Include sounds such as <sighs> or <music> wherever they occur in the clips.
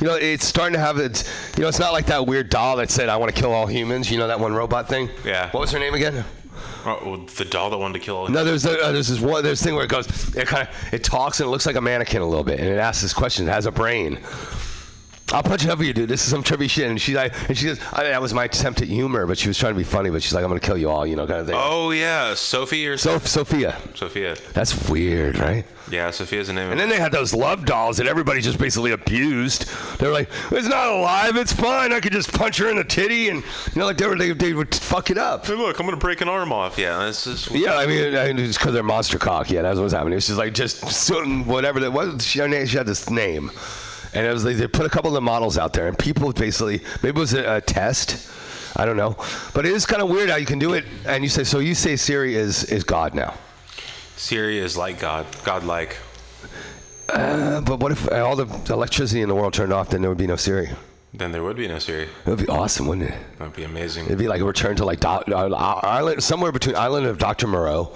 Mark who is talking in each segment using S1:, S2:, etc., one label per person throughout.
S1: you know, it's starting to have its. You know, it's not like that weird doll that said, "I want to kill all humans." You know that one robot thing.
S2: Yeah.
S1: What was her name again?
S2: Oh, the doll that wanted to kill all.
S1: No, there's uh, there's this one there's this thing where it goes, it kind of it talks and it looks like a mannequin a little bit, and it asks this question. It has a brain. I'll punch it up for you, dude. This is some trippy shit. And she's like, and she goes, I, that was my attempt at humor, but she was trying to be funny. But she's like, I'm gonna kill you all, you know, kind of thing.
S2: Oh yeah, Sophie or
S1: So Sophia,
S2: Sophia.
S1: that's weird, right?
S2: Yeah, Sophia's the name.
S1: And then they had those love dolls that everybody just basically abused. They were like, "It's not alive. It's fine. I could just punch her in the titty," and you know, like they were they, they would fuck it up.
S2: Hey, look, I'm gonna break an arm off. Yeah, that's just.
S1: Yeah, I mean, I mean, it's because they're monster cock. Yeah, that's what's happening. It was just like just whatever that was. She, her name- she had this name, and it was like they put a couple of the models out there, and people basically maybe it was a, a test. I don't know, but it is kind of weird how you can do it. And you say so. You say Siri is is God now.
S2: Siri is like God, godlike.
S1: Uh, but what if all the electricity in the world turned off? Then there would be no Siri.
S2: Then there would be no Siri.
S1: It would be awesome, wouldn't it?
S2: That'd be amazing.
S1: It'd be like a return to like Do- uh, Island, somewhere between Island of Dr. Moreau.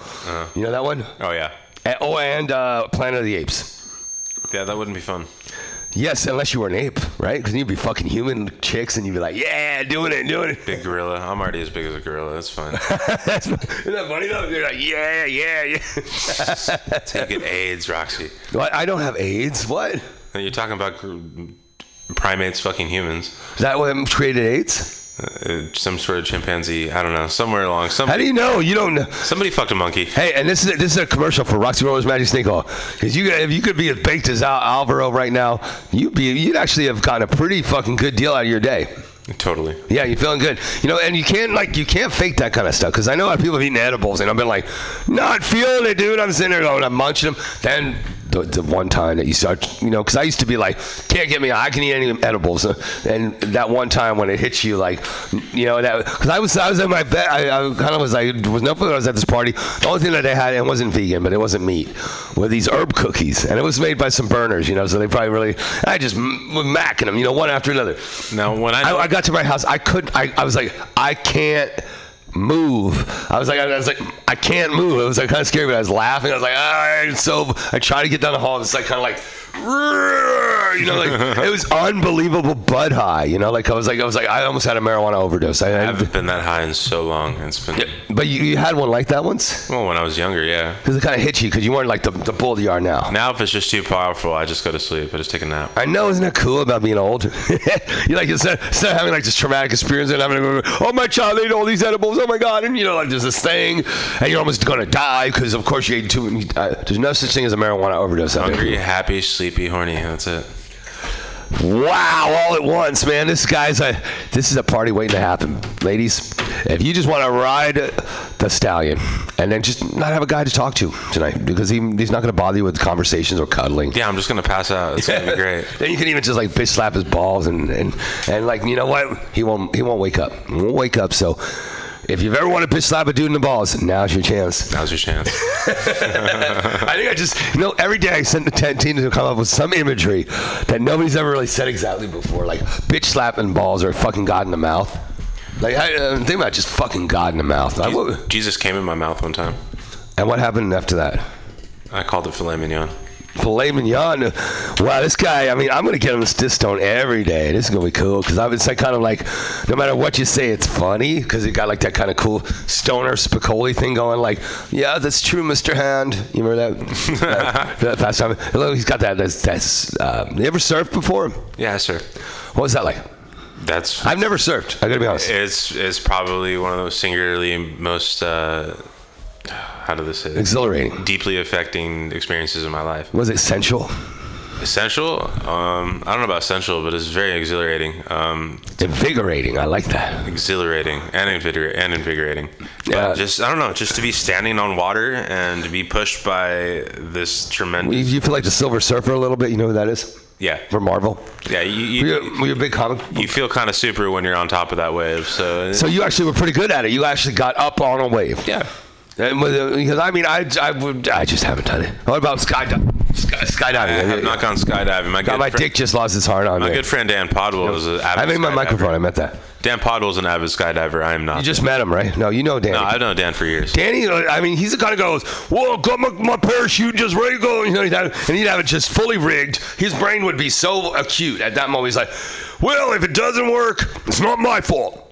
S1: You know that one?
S2: Oh yeah,
S1: And, oh, and uh, Planet of the Apes.
S2: yeah, that wouldn't be fun.
S1: Yes, unless you were an ape, right? Because you'd be fucking human chicks, and you'd be like, "Yeah, doing it, doing it."
S2: Big gorilla. I'm already as big as a gorilla. That's fine. <laughs>
S1: That's, isn't that funny though? You're like, "Yeah, yeah, yeah." <laughs>
S2: Take it, AIDS, Roxy.
S1: what? I don't have AIDS. What?
S2: You're talking about primates fucking humans.
S1: Is that what created AIDS?
S2: Uh, some sort of chimpanzee. I don't know. Somewhere along. Some,
S1: How do you know? You don't know.
S2: somebody fucked a monkey.
S1: Hey, and this is a, this is a commercial for Roxy Rollers Magic Snake Oil. Because you, if you could be as baked as Al- Alvaro right now, you'd be you'd actually have gotten a pretty fucking good deal out of your day.
S2: Totally.
S1: Yeah, you're feeling good. You know, and you can't like you can't fake that kind of stuff because I know of people have eaten edibles and I've been like, not feeling it, dude. I'm sitting there going, I'm munching them. Then the, the one time that you start, you know, because I used to be like, can't get me, I can eat any edibles, and that one time when it hits you, like, you know, that because I was I was at my bed, I, I kind of was like, was no I was at this party. The only thing that they had, it wasn't vegan, but it wasn't meat, were these herb cookies, and it was made by some burners, you know, so they probably really, I just was macking them, you know, one after another.
S2: Now, when I,
S1: I, I got to my house. I couldn't. I, I was like, I can't move. I was like, I was like, I can't move. It was like kind of scary, but I was laughing. I was like, ah. So I tried to get down the hall. It's like kind of like, you know, like it was <laughs> unbelievable bud high. You know, like I was like, I was like, I almost had a marijuana overdose. I,
S2: I
S1: I
S2: haven't been that high in so long. It's been
S1: but you, you had one like that once
S2: well when I was younger. Yeah.
S1: because it kind of hit you because you weren't like the the bull you are now.
S2: Now if it's just too powerful, I just go to sleep. I just take a nap.
S1: I know, isn't that cool about being old? <laughs> you like instead, instead of having like this traumatic experience and having to go, oh my child ate all these edibles, oh my god, and you know like there's this thing, and you're almost gonna die because of course you ate too. Uh, there's no such thing as a marijuana overdose.
S2: Hungry, happy, sleepy, horny. That's it.
S1: Wow, all at once, man. This guy's a this is a party waiting to happen, ladies. If you just want to ride the stallion and then just not have a guy to talk to tonight because he, he's not going to bother you with conversations or cuddling.
S2: Yeah, I'm just gonna pass out. It's gonna be <laughs> great.
S1: Then you can even just like bitch slap his balls and, and, and like you know what he won't he won't wake up he won't wake up so if you've ever wanted to bitch slap a dude in the balls now's your chance
S2: Now's your chance. <laughs>
S1: I think I just you know every day I send the ten team to come up with some imagery that nobody's ever really said exactly before like bitch slapping balls or fucking God in the mouth like I, uh, think about just fucking God in the mouth I,
S2: Jesus came in my mouth one time.
S1: and what happened after that
S2: I called it filet mignon.
S1: Filet mignon. Wow, this guy. I mean, I'm gonna get him this stone every day. This is gonna be cool because I've been like, kind of like, no matter what you say, it's funny because it got like that kind of cool stoner Spicoli thing going. Like, yeah, that's true, Mr. Hand. You remember that? that, <laughs> that past time. Hello, he's got that. That's. that's uh, you ever surfed before?
S2: Yeah, sir.
S1: What was that like?
S2: That's
S1: I've never surfed. I gotta be honest.
S2: it's it's probably one of those singularly most uh, how do this say?
S1: Exhilarating.
S2: deeply affecting experiences in my life.
S1: Was it sensual?
S2: Essential? Um, I don't know about essential, but it's very exhilarating. Um,
S1: Invigorating. I like that.
S2: exhilarating and invigorating and invigorating.
S1: Yeah.
S2: Just I don't know, just to be standing on water and to be pushed by this tremendous
S1: you feel like the Silver Surfer a little bit. You know who that is?
S2: yeah
S1: From Marvel.
S2: yeah you
S1: Were
S2: you,
S1: you, were you a big comic
S2: you feel kind of super when you're on top of that wave. So,
S1: So you actually were pretty good at it. You actually got up on a wave.
S2: yeah,
S1: Because I mean, I, I would, I just haven't done it. What about skydiving? Sky,
S2: I
S1: skydiving.
S2: have not gone skydiving. My
S1: God, my
S2: friend,
S1: dick just lost its heart on
S2: my
S1: me.
S2: good friend Dan Podwell is a
S1: I made my microphone. I meant that.
S2: Dan Podwell's an avid skydiver. I am not.
S1: You just met him, right? No, you know Dan.
S2: no, I've known Dan for years.
S1: Danny, uh, I mean, he's the kind of guy who goes, "Well, got my, my parachute just ready to go," you know, he'd have, and he'd have it just fully rigged. His brain would be so acute at that moment. He's like, "Well, if it doesn't work, it's not my fault."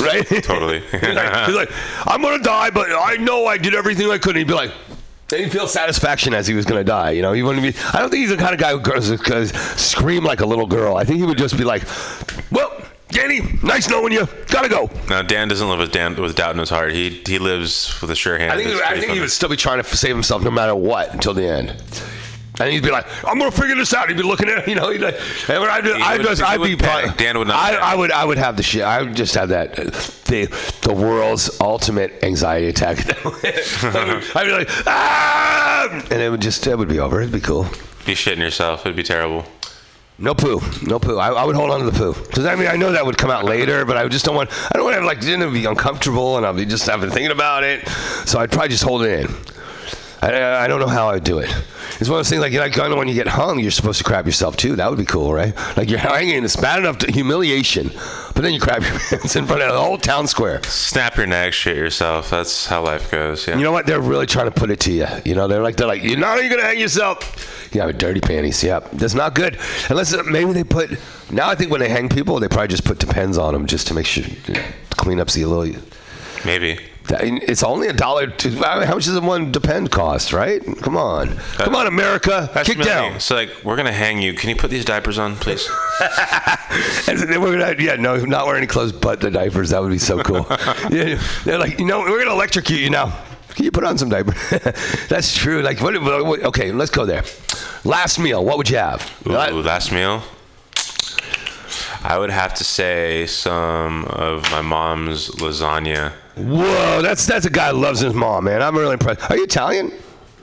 S1: Right? <laughs>
S2: Totally. <laughs>
S1: he's, like, he's like, "I'm gonna die, but I know I did everything I could." And he'd be like. And he'd feel satisfaction as he was going to die. You know, he wouldn't be. I don't think he's the kind of guy who goes, goes scream like a little girl. I think he would just be like, "Well, Danny, nice knowing you. Gotta go."
S2: Now Dan doesn't live with Dan with doubt in his heart. He he lives with a sure hand.
S1: I think, I think he would still be trying to save himself no matter what until the end. And he'd be like, "I'm gonna figure this out." He'd be looking at, you know, he'd like, and I'd, I'd,
S2: would-
S1: just, I'd be,
S2: would panic. Dan would not
S1: I. I would, I would have the shit. I would just have that, uh, the, the world's ultimate anxiety attack. <laughs> I'd be like, ah, and it would just, it would be over. It'd be cool.
S2: be shitting yourself. It'd be terrible.
S1: No poo, no poo. I, I would hold on to the poo because I mean I know that would come out later, but I just don't want. I don't want to have like it'd be uncomfortable and I'll be just having thinking about it. So I'd probably just hold it in. I, I don't know how I'd do it. It's one of those things like you know, kind of when you get hung, you're supposed to crap yourself too. That would be cool, right? Like you're hanging, it's bad enough to humiliation, but then you crap your <laughs> pants in front of the whole town square.
S2: Snap your neck, shit yourself. That's how life goes. Yeah.
S1: You know what? They're really trying to put it to you. You know, they're like, they're like, you know, you're gonna hang yourself. You have dirty panties. Yeah, that's not good. Unless uh, maybe they put. Now I think when they hang people, they probably just put depends on them just to make sure you know, clean up the little.
S2: Maybe.
S1: It's only a dollar. To, I mean, how much does one depend cost? Right? Come on, come on, America, kick down.
S2: So like, we're gonna hang you. Can you put these diapers on, please? <laughs>
S1: And then we're gonna, yeah, no, not wearing any clothes but the diapers. That would be so cool. <laughs> yeah, they're like, you know, we're gonna electrocute you now. Can you put on some diapers? <laughs> That's true. Like, what, what? Okay, let's go there. Last meal, what would you have?
S2: Ooh, last meal. I would have to say some of my mom's lasagna.
S1: Whoa, that's that's a guy who loves his mom, man. I'm really impressed. Are you Italian?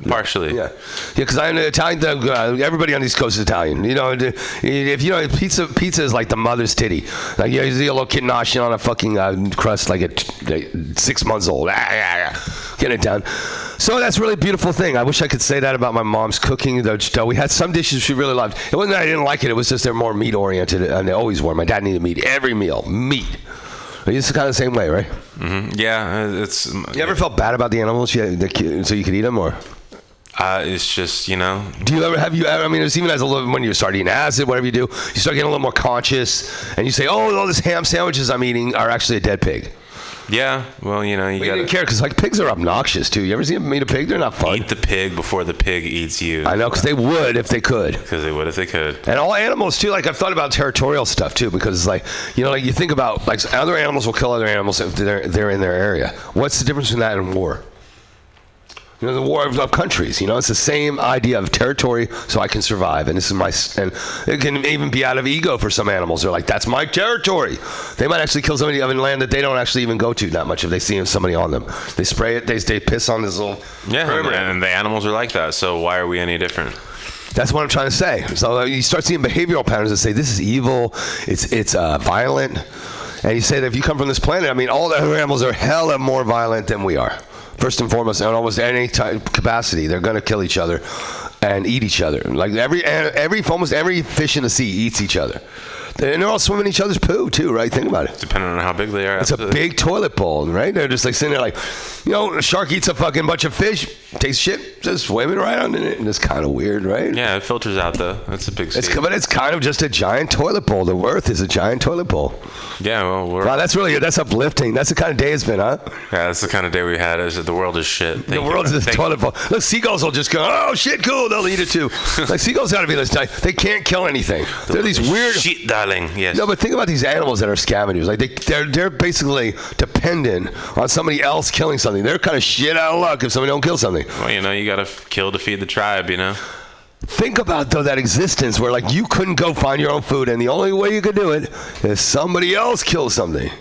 S2: Partially.
S1: Yeah, yeah. Because I'm Italian. Uh, everybody on the East Coast is Italian. You know, if you know pizza, pizza is like the mother's titty. Like you see a little kid noshing on a fucking uh, crust like at six months old. Get it down. So that's a really beautiful thing. I wish I could say that about my mom's cooking. Though we had some dishes she really loved. It wasn't that I didn't like it. It was just they're more meat oriented, and they always were. My dad needed meat every meal. Meat. It's kind of the same way, right?
S2: Yeah, it's.
S1: You ever felt bad about the animals, you, the, so you could eat them, or?
S2: Uh, it's just you know.
S1: Do you ever have you ever? I mean, it's even as a little when you start eating acid, whatever you do, you start getting a little more conscious, and you say, "Oh, all these ham sandwiches I'm eating are actually a dead pig."
S2: Yeah. Well, you know, you
S1: But you didn't
S2: gotta
S1: care because like pigs are obnoxious too. You ever see them eat a pig? They're not fun.
S2: eat the pig before the pig eats you.
S1: I know because they would if they could.
S2: Because they would if they could.
S1: And all animals too. Like I've thought about territorial stuff too, because it's like you know, like you think about like other animals will kill other animals if they're they're in their area. What's the difference between that and war? You know, the war of, countries. You know, it's the same idea of territory, so I can survive. And this is my, and it can even be out of ego for some animals. They're like, "That's my territory." They might actually kill somebody in land that they don't actually even go to that much if they see somebody on them. They spray it. They, they piss on this little.
S2: Yeah, and, and the animals are like that. So why are we any different?
S1: That's what I'm trying to say. So uh, you start seeing behavioral patterns that say this is evil, it's it's uh, violent, and you say that if you come from this planet, I mean, all the other animals are hella more violent than we are. First and foremost, in almost any type capacity, they're going to kill each other and eat each other. Like every eh, every almost every fish in the sea eats each other. And they're all swimming each other's poo too, right? Think about it.
S2: Depending on how big they are.
S1: It's a big toilet bowl, right? They're just like sitting there, like, you know, a shark eats a fucking bunch of fish, takes shit, just swimming right in it, and it's kind of weird, right?
S2: Yeah, it filters out though. That's a big.
S1: It's
S2: state.
S1: but it's kind of just a giant toilet bowl. The Earth is a giant toilet bowl.
S2: Yeah, well, we're,
S1: Wow, that's really good. That's uplifting. That's the kind of day it's been, huh?
S2: yeah, that's the kind of day we had. Is that the world is shit. Thank
S1: the
S2: world
S1: is a toilet bowl. Look, seagulls will just go, oh shit, cool. They'll eat it too. <laughs> like seagulls got to be this type. They can't kill anything. They're these weird.
S2: shit, darling. Yes.
S1: No, but think about these animals that are scavengers. Like they, they're they're basically dependent on somebody else killing something. They're kind of shit out of luck if somebody don't kill something.
S2: Well, you know, you gotta kill to feed the tribe. You know.
S1: Think about though that existence where like you couldn't go find your own food, and the only way you could do it is somebody else kill something.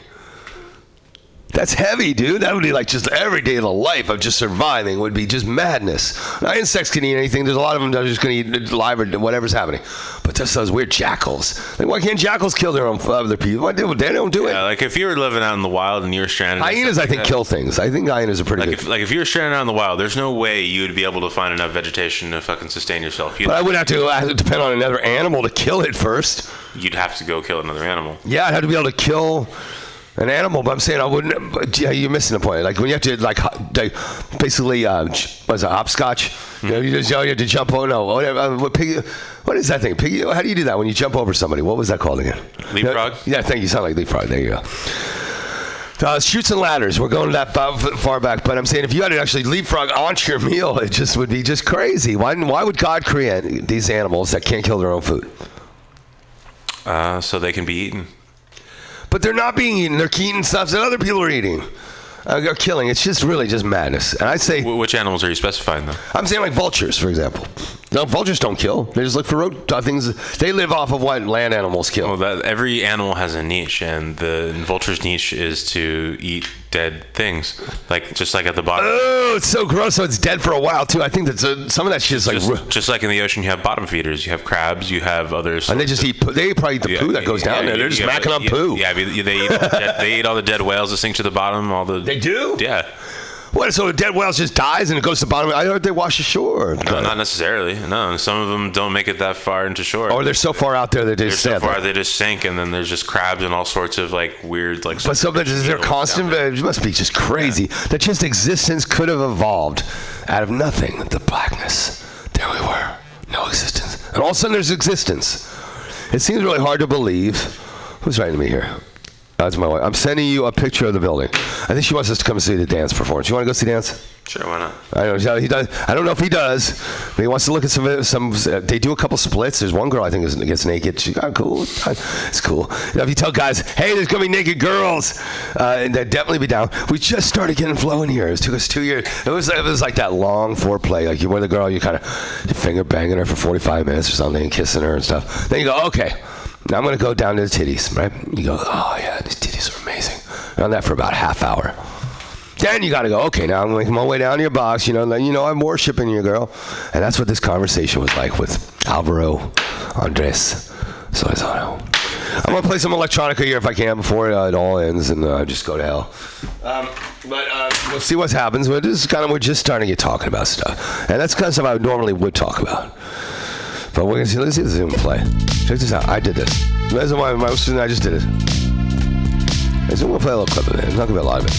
S1: That's heavy, dude. That would be like just every day of the life of just surviving would be just madness. Now, insects can eat anything. There's a lot of them that are just going to eat live or whatever's happening. But just those weird jackals. Like, why can't jackals kill their own other people? Why do they don't do it?
S2: Yeah, like if you were living out in the wild and you were stranded. and
S1: hyenas, I think,
S2: that-
S1: kill things. I think hyenas are pretty
S2: Like
S1: good.
S2: if, like if you were stranded out in the wild, there's no way you would be able to find enough vegetation to fucking sustain yourself. You'd,
S1: but I would have to, to depend on another animal to kill it first.
S2: you'd have to go kill another animal.
S1: Yeah, I'd have to be able to kill. An animal, but I'm saying I wouldn't. But yeah, you're missing the point. Like when you have to like, basically, uh, j- what's it, hopscotch? You know, you just oh, you have to jump. Oh no, whatever. uh, What piggy? What is that thing? Piggy? How do you do that when you jump over somebody? What was that called again?
S2: Leapfrog?
S1: Yeah, thank you. Sound like leapfrog. There you go. Uh, shoots and ladders. We're going that far, far back, but I'm saying if you had to actually leapfrog onto your <laughs> meal, it just would be just crazy. Why? Why would God create these animals that can't kill their own food?
S2: Uh, so they can be eaten.
S1: But they're not being eaten. They're eating stuff that other people are eating. Uh, they're killing. It's just really just madness. And I say,
S2: Which animals are you specifying though?
S1: I'm saying like vultures, for example. No, vultures don't kill. They just look for road uh, things. They live off of what land animals kill.
S2: Well, that every animal has a niche, and the vulture's niche is to eat dead things, like just like at the bottom.
S1: Oh, it's so gross. So it's dead for a while too. I think that uh, some of that shit is like,
S2: just, just like in the ocean, you have bottom feeders, you have crabs, you have others.
S1: and they just eat. Poo. They probably eat the poo that goes down there. They're just macking up poo.
S2: Yeah, they eat all the dead, they eat all the dead whales that sink to the bottom. All the
S1: They do.
S2: yeah,
S1: What? So a dead whale just dies and it goes to the bottom. I heard they wash ashore.
S2: no, not necessarily. No, some of them don't make it that far into shore.
S1: Or they're so far out there that they just
S2: so far they just sink, and then there's just crabs and all sorts of like weird like.
S1: But so, but is there constant? It must be just crazy that just existence could have evolved out of nothing. The blackness. There we were. No existence. And all of a sudden there's existence. It seems really hard to believe. Who's writing to me here? That's my wife. I'm sending you a picture of the building. I think she wants us to come see the dance performance. You want to go see dance?
S2: Sure, why not?
S1: I don't know. He does. I don't know if he does. But he wants to look at some. Some. Uh, they do a couple splits. There's one girl I think is, gets naked. She got cool. It's cool. You know, if you tell guys, hey, there's gonna be naked girls, uh, and they'd definitely be down. We just started getting flowing here. It took us two years. It was. It was like that long foreplay. Like you with a girl, you kind of finger banging her for 45 minutes or something, and kissing her and stuff. Then you go, okay. Now I'm gonna go down to the titties, right? You go, oh yeah, these titties are amazing. On that for about a half hour. Then you got to go. Okay, now I'm making my way down to your box. You know, you know, I'm worshiping you, girl, and that's what this conversation was like with Alvaro Andres Solizano. I'm gonna play some electronica here if I can before uh, it all ends and uh, just go to hell. Um, but uh, we'll see what happens. But this is kind of we're just starting to get talking about stuff, and that's kind of stuff I normally would talk about. But we're gonna see. Let's see this even play. Check this out. I did this. This is my my and I just did it. I'm gonna play a little clip of it. It's not gonna be a lot of it.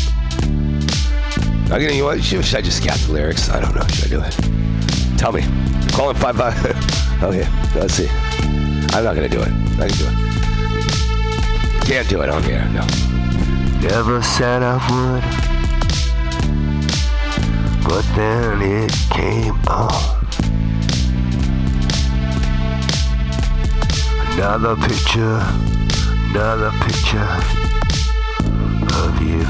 S1: I'm gonna, you what? Should, I just scat the lyrics? I don't know. Should I do it? Tell me. Call in five five. <laughs> okay, let's see. I'm not gonna do it. I can do it. Can't do it on here. No. Never said I would, but then it came on. Another picture, another picture of you.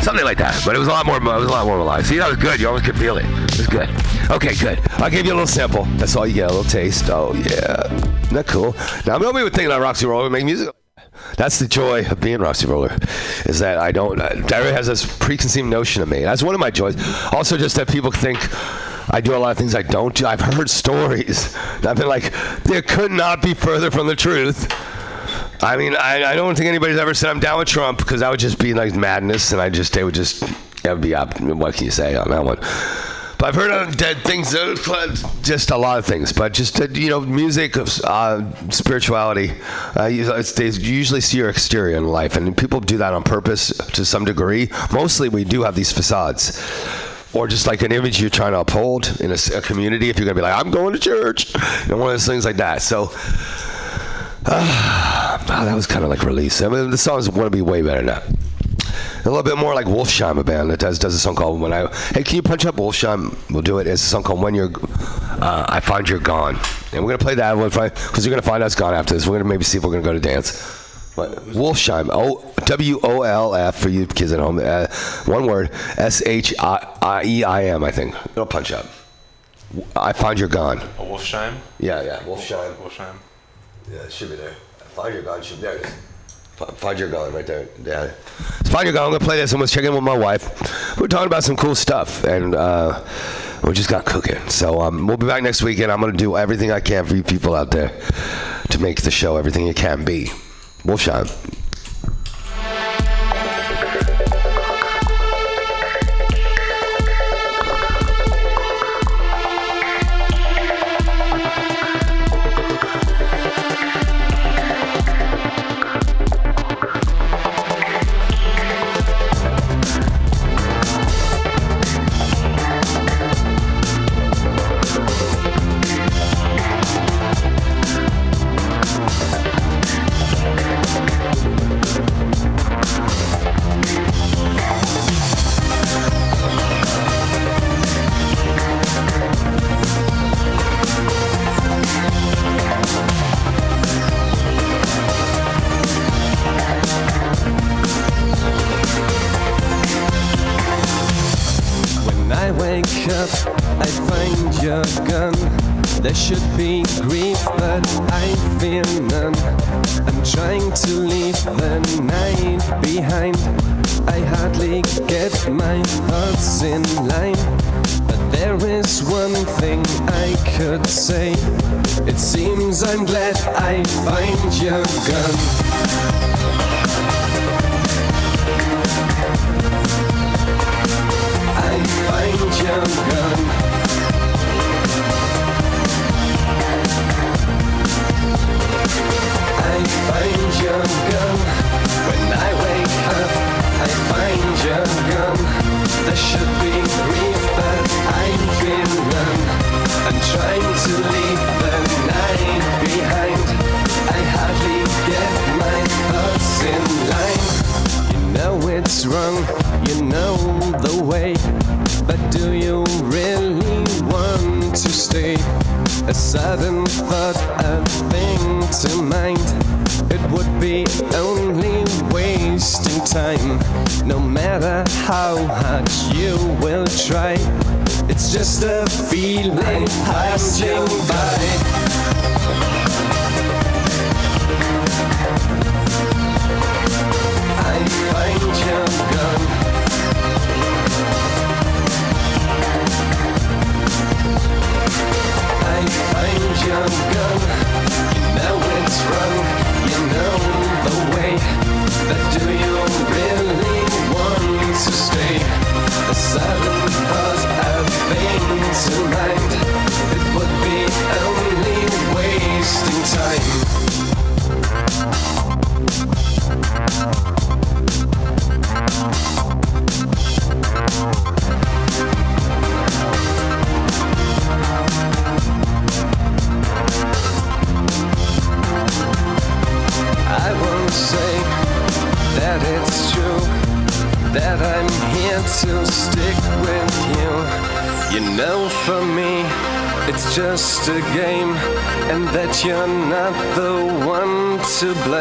S1: Something like that, but it was a lot more. It was a lot more alive. See, that was good. You almost could feel it. It was good. Okay, good. I'll give you a little sample. That's all you get. A little taste. Oh yeah, isn't that cool? Now nobody would think that Roxy Roller would make music. That's the joy of being Roxy Roller, is that I don't. Uh, Diary has this preconceived notion of me. That's one of my joys. Also, just that people think. I do a lot of things I don't do. I've heard stories. I've been like, there could not be further from the truth. I mean, I, I don't think anybody's ever said I'm down with Trump because that would just be like madness, and I just they would just that would be. What can you say on that one? But I've heard of dead things, uh, just a lot of things. But just uh, you know, music, uh, spirituality. Uh, they usually see your exterior in life, and people do that on purpose to some degree. Mostly, we do have these facades. Or just like an image you're trying to uphold in a community. If you're gonna be like, I'm going to church, and one of those things like that. So, <sighs> Ah, that was kind of like release. I mean, the songs want to be way better now. A little bit more like Wolfsheim, a band that does does a song called "When I." Hey, can you punch up Wolfsheim? We'll do it. It's a song called "When You're." Uh, I find you're gone, and we're gonna play that one because you're gonna find us gone after this. We're gonna maybe see if we're gonna go to dance. But Wolfsheim, O W O L F for you kids at home. Uh, one word, S H I E I M. I think. It'll punch up. I find you're gone.
S2: A Wolfsheim.
S1: Yeah, yeah, Wolfsheim.
S2: Wolfsheim.
S1: Yeah, it should be there. Find your gun should be there. it is. Find your gun right there. Yeah. Find your gun. I'm gonna play this. I'm gonna check in with my wife. We're talking about some cool stuff, and uh, we just got cooking. So um, we'll be back next weekend. I'm gonna do everything I can for you people out there to make the show everything it can be. Wolfsheim.
S3: your I could say. It seems I'm glad I find your gun. That you're not the one to blame.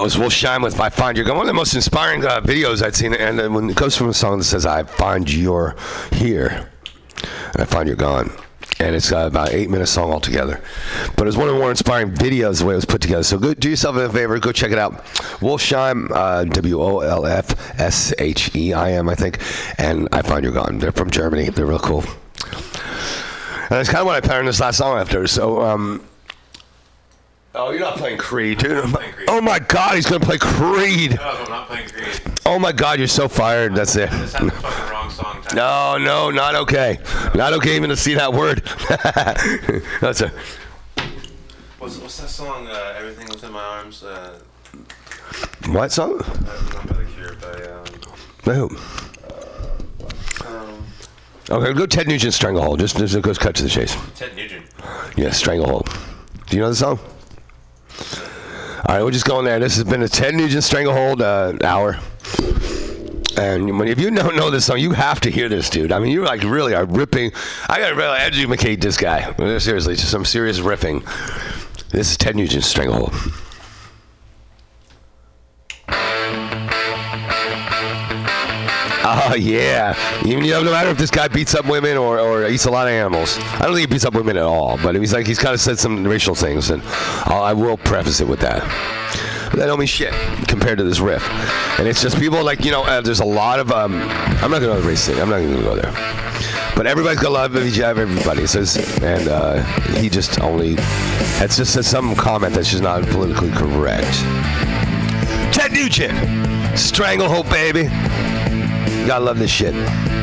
S1: That was Wolfsheim with "I Find Your Gun." One of the most inspiring uh, videos I'd seen, and uh, when it goes from a song that says "I find you're here," and I find you're gone, and it's uh, about an eight-minute song altogether. But it's one of the more inspiring videos the way it was put together. So go, do yourself a favor, go check it out. Wolfsheim, uh, W O L F S H E I M, I think, and "I Find You're Gone." They're from Germany. They're real cool. And that's kind of what I patterned this last song after. So. Um, Oh, you're not playing Creed, dude.
S2: playing Creed.
S1: Oh my God, he's gonna play Creed.
S2: No, I'm not playing Creed.
S1: Oh my God, you're so fired. That's it.
S2: This had the fucking wrong song.
S1: No, no, not okay. Not okay even to see that word. <laughs> That's a.
S2: What's, what's that song? Uh, Everything Within My Arms. Uh,
S1: What song?
S2: not by The Cure, by um,
S1: Who?
S2: um,
S1: Okay, go Ted Nugent Stranglehold. Just, just go cut to the chase.
S2: Ted Nugent.
S1: Yeah, Stranglehold. Do you know the song? All right, we're just going there. This has been a Ted Nugent Stranglehold uh, hour. And if you don't know this song, you have to hear this, dude. I mean, you like really are ripping. I gotta really educate this guy. Seriously, just some serious riffing. This is Ted Nugent Stranglehold. Oh yeah. Even you know, no matter if this guy beats up women or, or eats a lot of animals. I don't think he beats up women at all. But he's like he's kind of said some racial things, and I'll, I will preface it with that. That don't mean shit compared to this riff. And it's just people like you know. Uh, there's a lot of um. I'm not gonna race thing. I'm not gonna go there. But everybody's got love each other. Everybody says, and uh, he just only. It's just some comment that's just not politically correct. Ted Nugent, Stranglehold, baby. Gotta love this shit.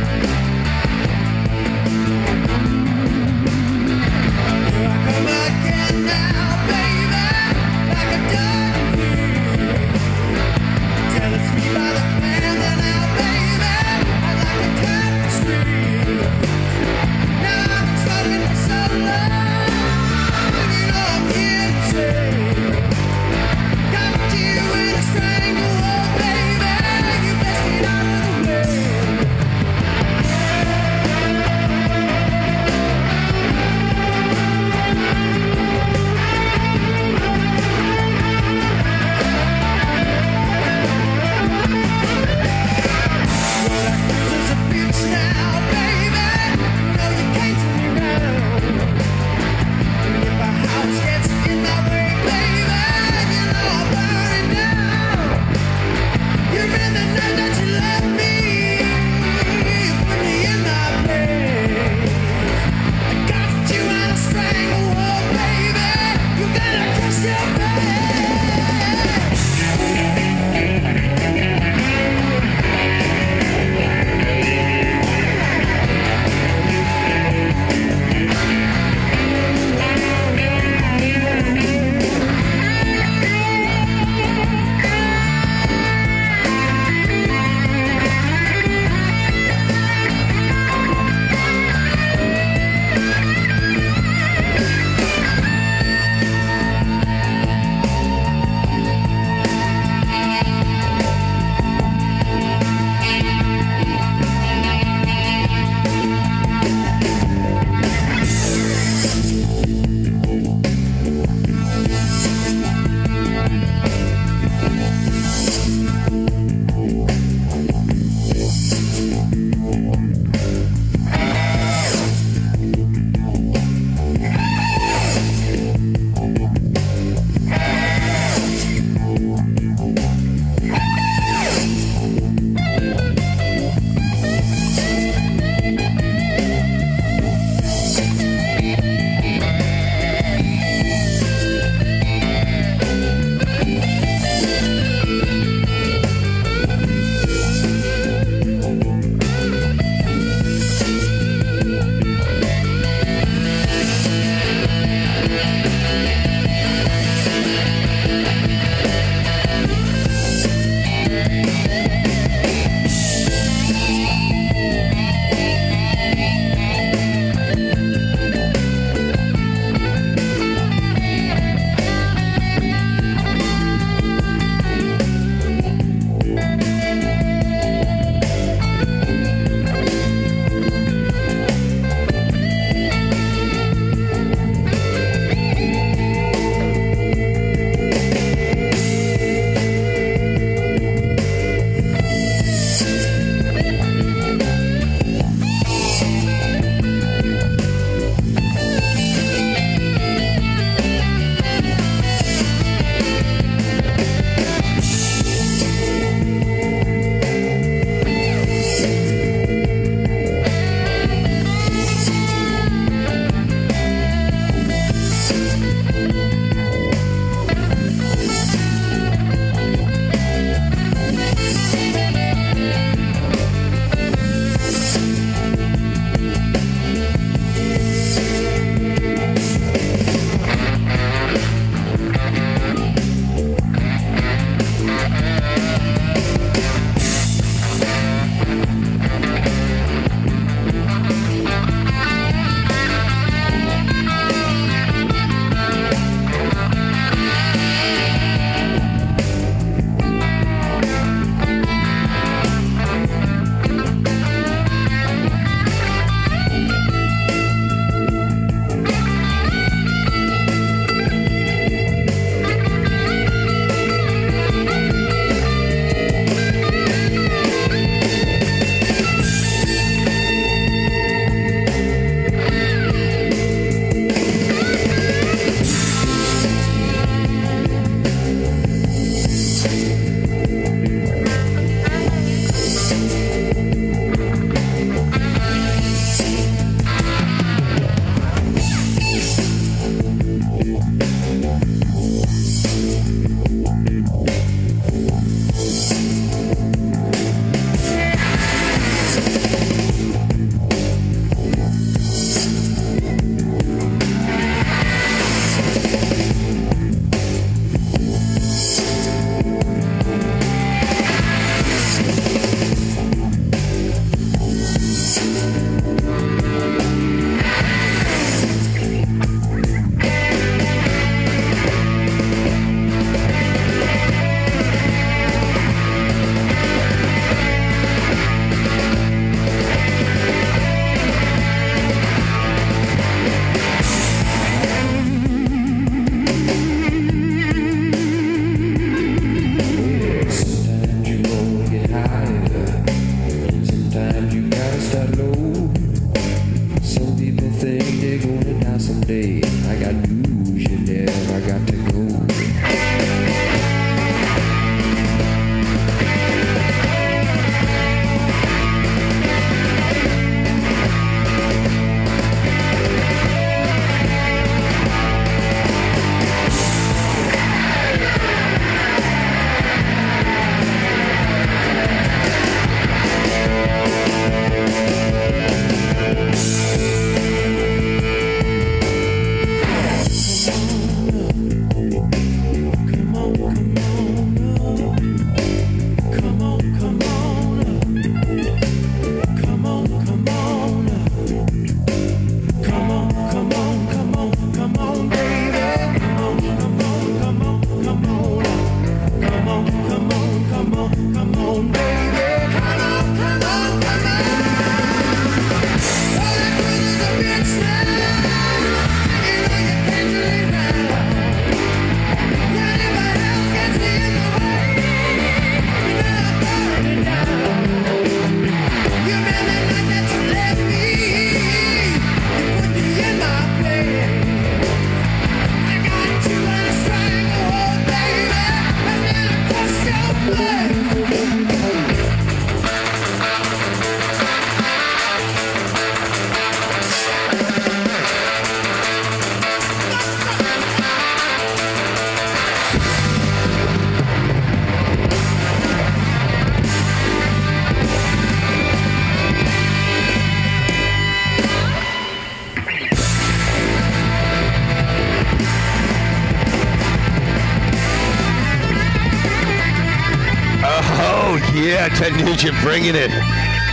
S1: Yeah, Ted Nugent bringing it,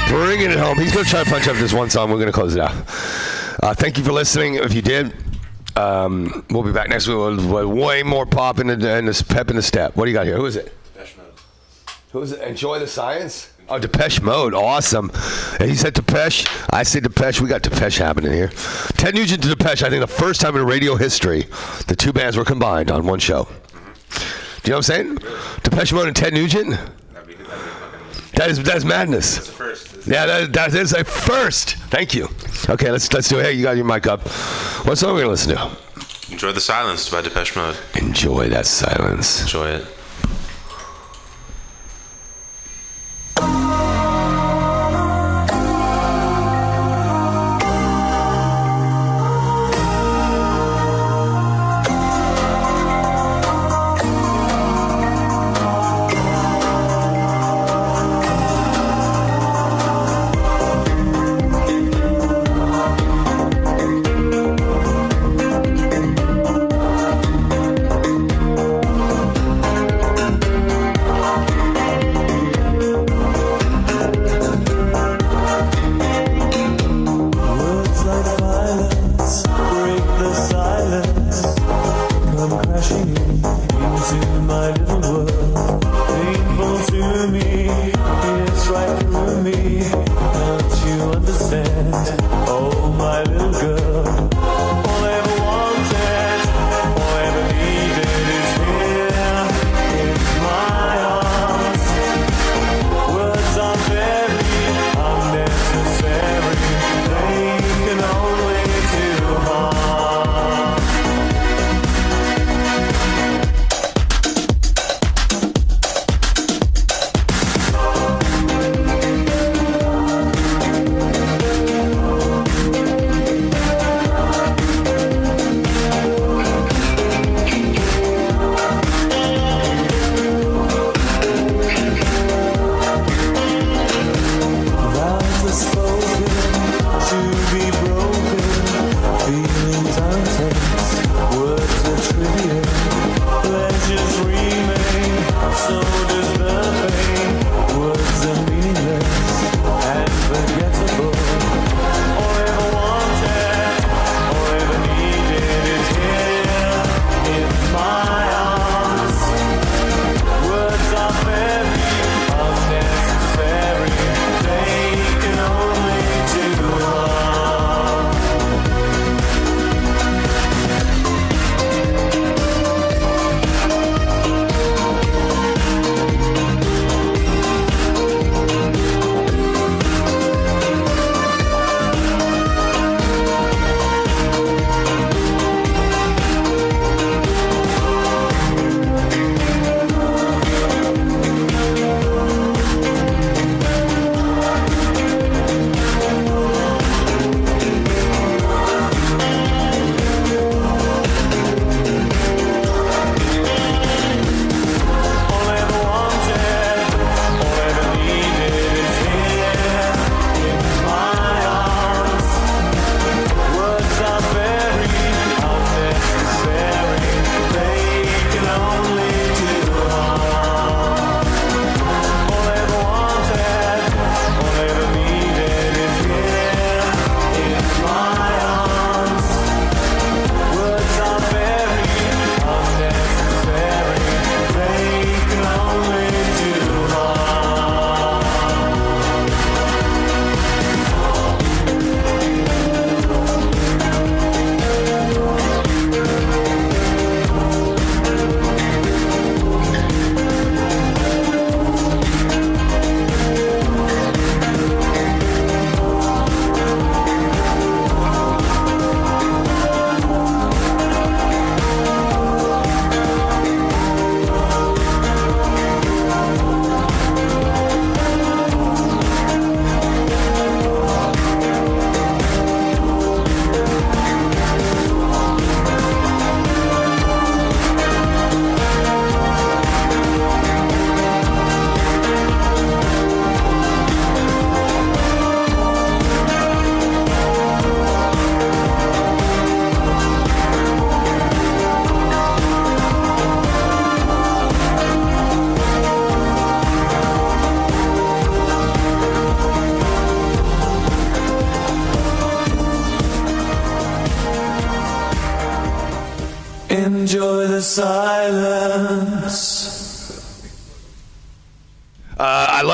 S1: bringing it home. He's gonna try to punch up this one song. We're gonna close it out. Uh, thank you for listening. If you did, um, we'll be back next week with, way more pop in and the pep in the step. What do you got here? Who is it? Depeche Mode. Who is it? Enjoy the silence. Oh, Depeche Mode, awesome. And he said Depeche. I say Depeche. We got Depeche happening here. Ted Nugent to Depeche. I think the first time in radio history, the two bands were combined on one show. Do you know what I'm saying? Depeche Mode and Ted Nugent. That is madness. that's madness.
S2: First.
S1: Yeah, that, that is a first. Thank you. Okay, let's let's do it. Hey, you got your mic up. What song are we gonna listen to?
S2: Enjoy the silence by Depeche Mode.
S1: Enjoy that silence.
S2: Enjoy it.
S4: right through me. Don't you understand?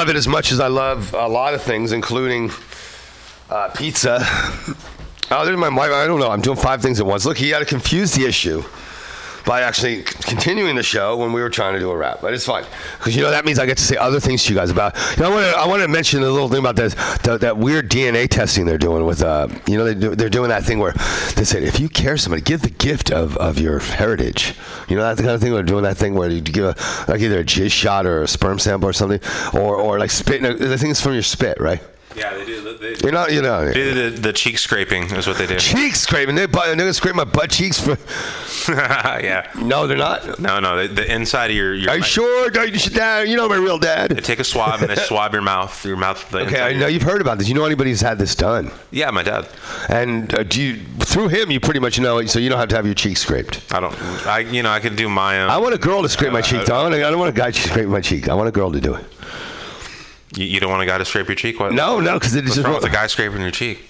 S1: Love it as much as I love a lot of things, including uh, pizza. <laughs> Oh, there's my wife. I don't know. I'm doing five things at once. Look, he had to confuse the issue by actually continuing the show when we were trying to do a rap. But it's fine because you know that means I get to say other things to you guys about. You know, I want to I want to mention a little thing about this the, that weird DNA testing they're doing with uh you know they do, they're doing that thing where they said if you care somebody give the gift of, of your heritage. You know that kind of thing they're doing that thing where you give a like either a jizz shot or a sperm sample or something or or like spit. I think it's from your spit, right?
S2: Yeah, they do. They,
S1: You're not you know.
S2: do the, the cheek scraping is what they do. <laughs>
S1: Cheek scraping. They, they're gonna scrape my butt cheeks for. <laughs>
S2: yeah.
S1: No, they're not.
S2: No, no. The, the inside of your. your
S1: Are you sure? Are you, dad? You know my real dad.
S2: They take a swab and they <laughs> swab your mouth. Your mouth. The
S1: Okay, I know
S2: your-
S1: you've heard about this. You know anybody who's had this done,
S2: Yeah, my dad.
S1: and uh, do you through him you pretty much know it, so you don't have to have your cheeks scraped.
S2: I don't. I you know I can do my own.
S1: I want a girl to scrape my cheek. Though. I, want a, I don't want a guy to scrape my cheek. I want a girl to do it.
S2: You, you don't want a guy to scrape your cheek? What?
S1: No, no, because it
S2: What's
S1: just
S2: wrong with a guy scraping your cheek?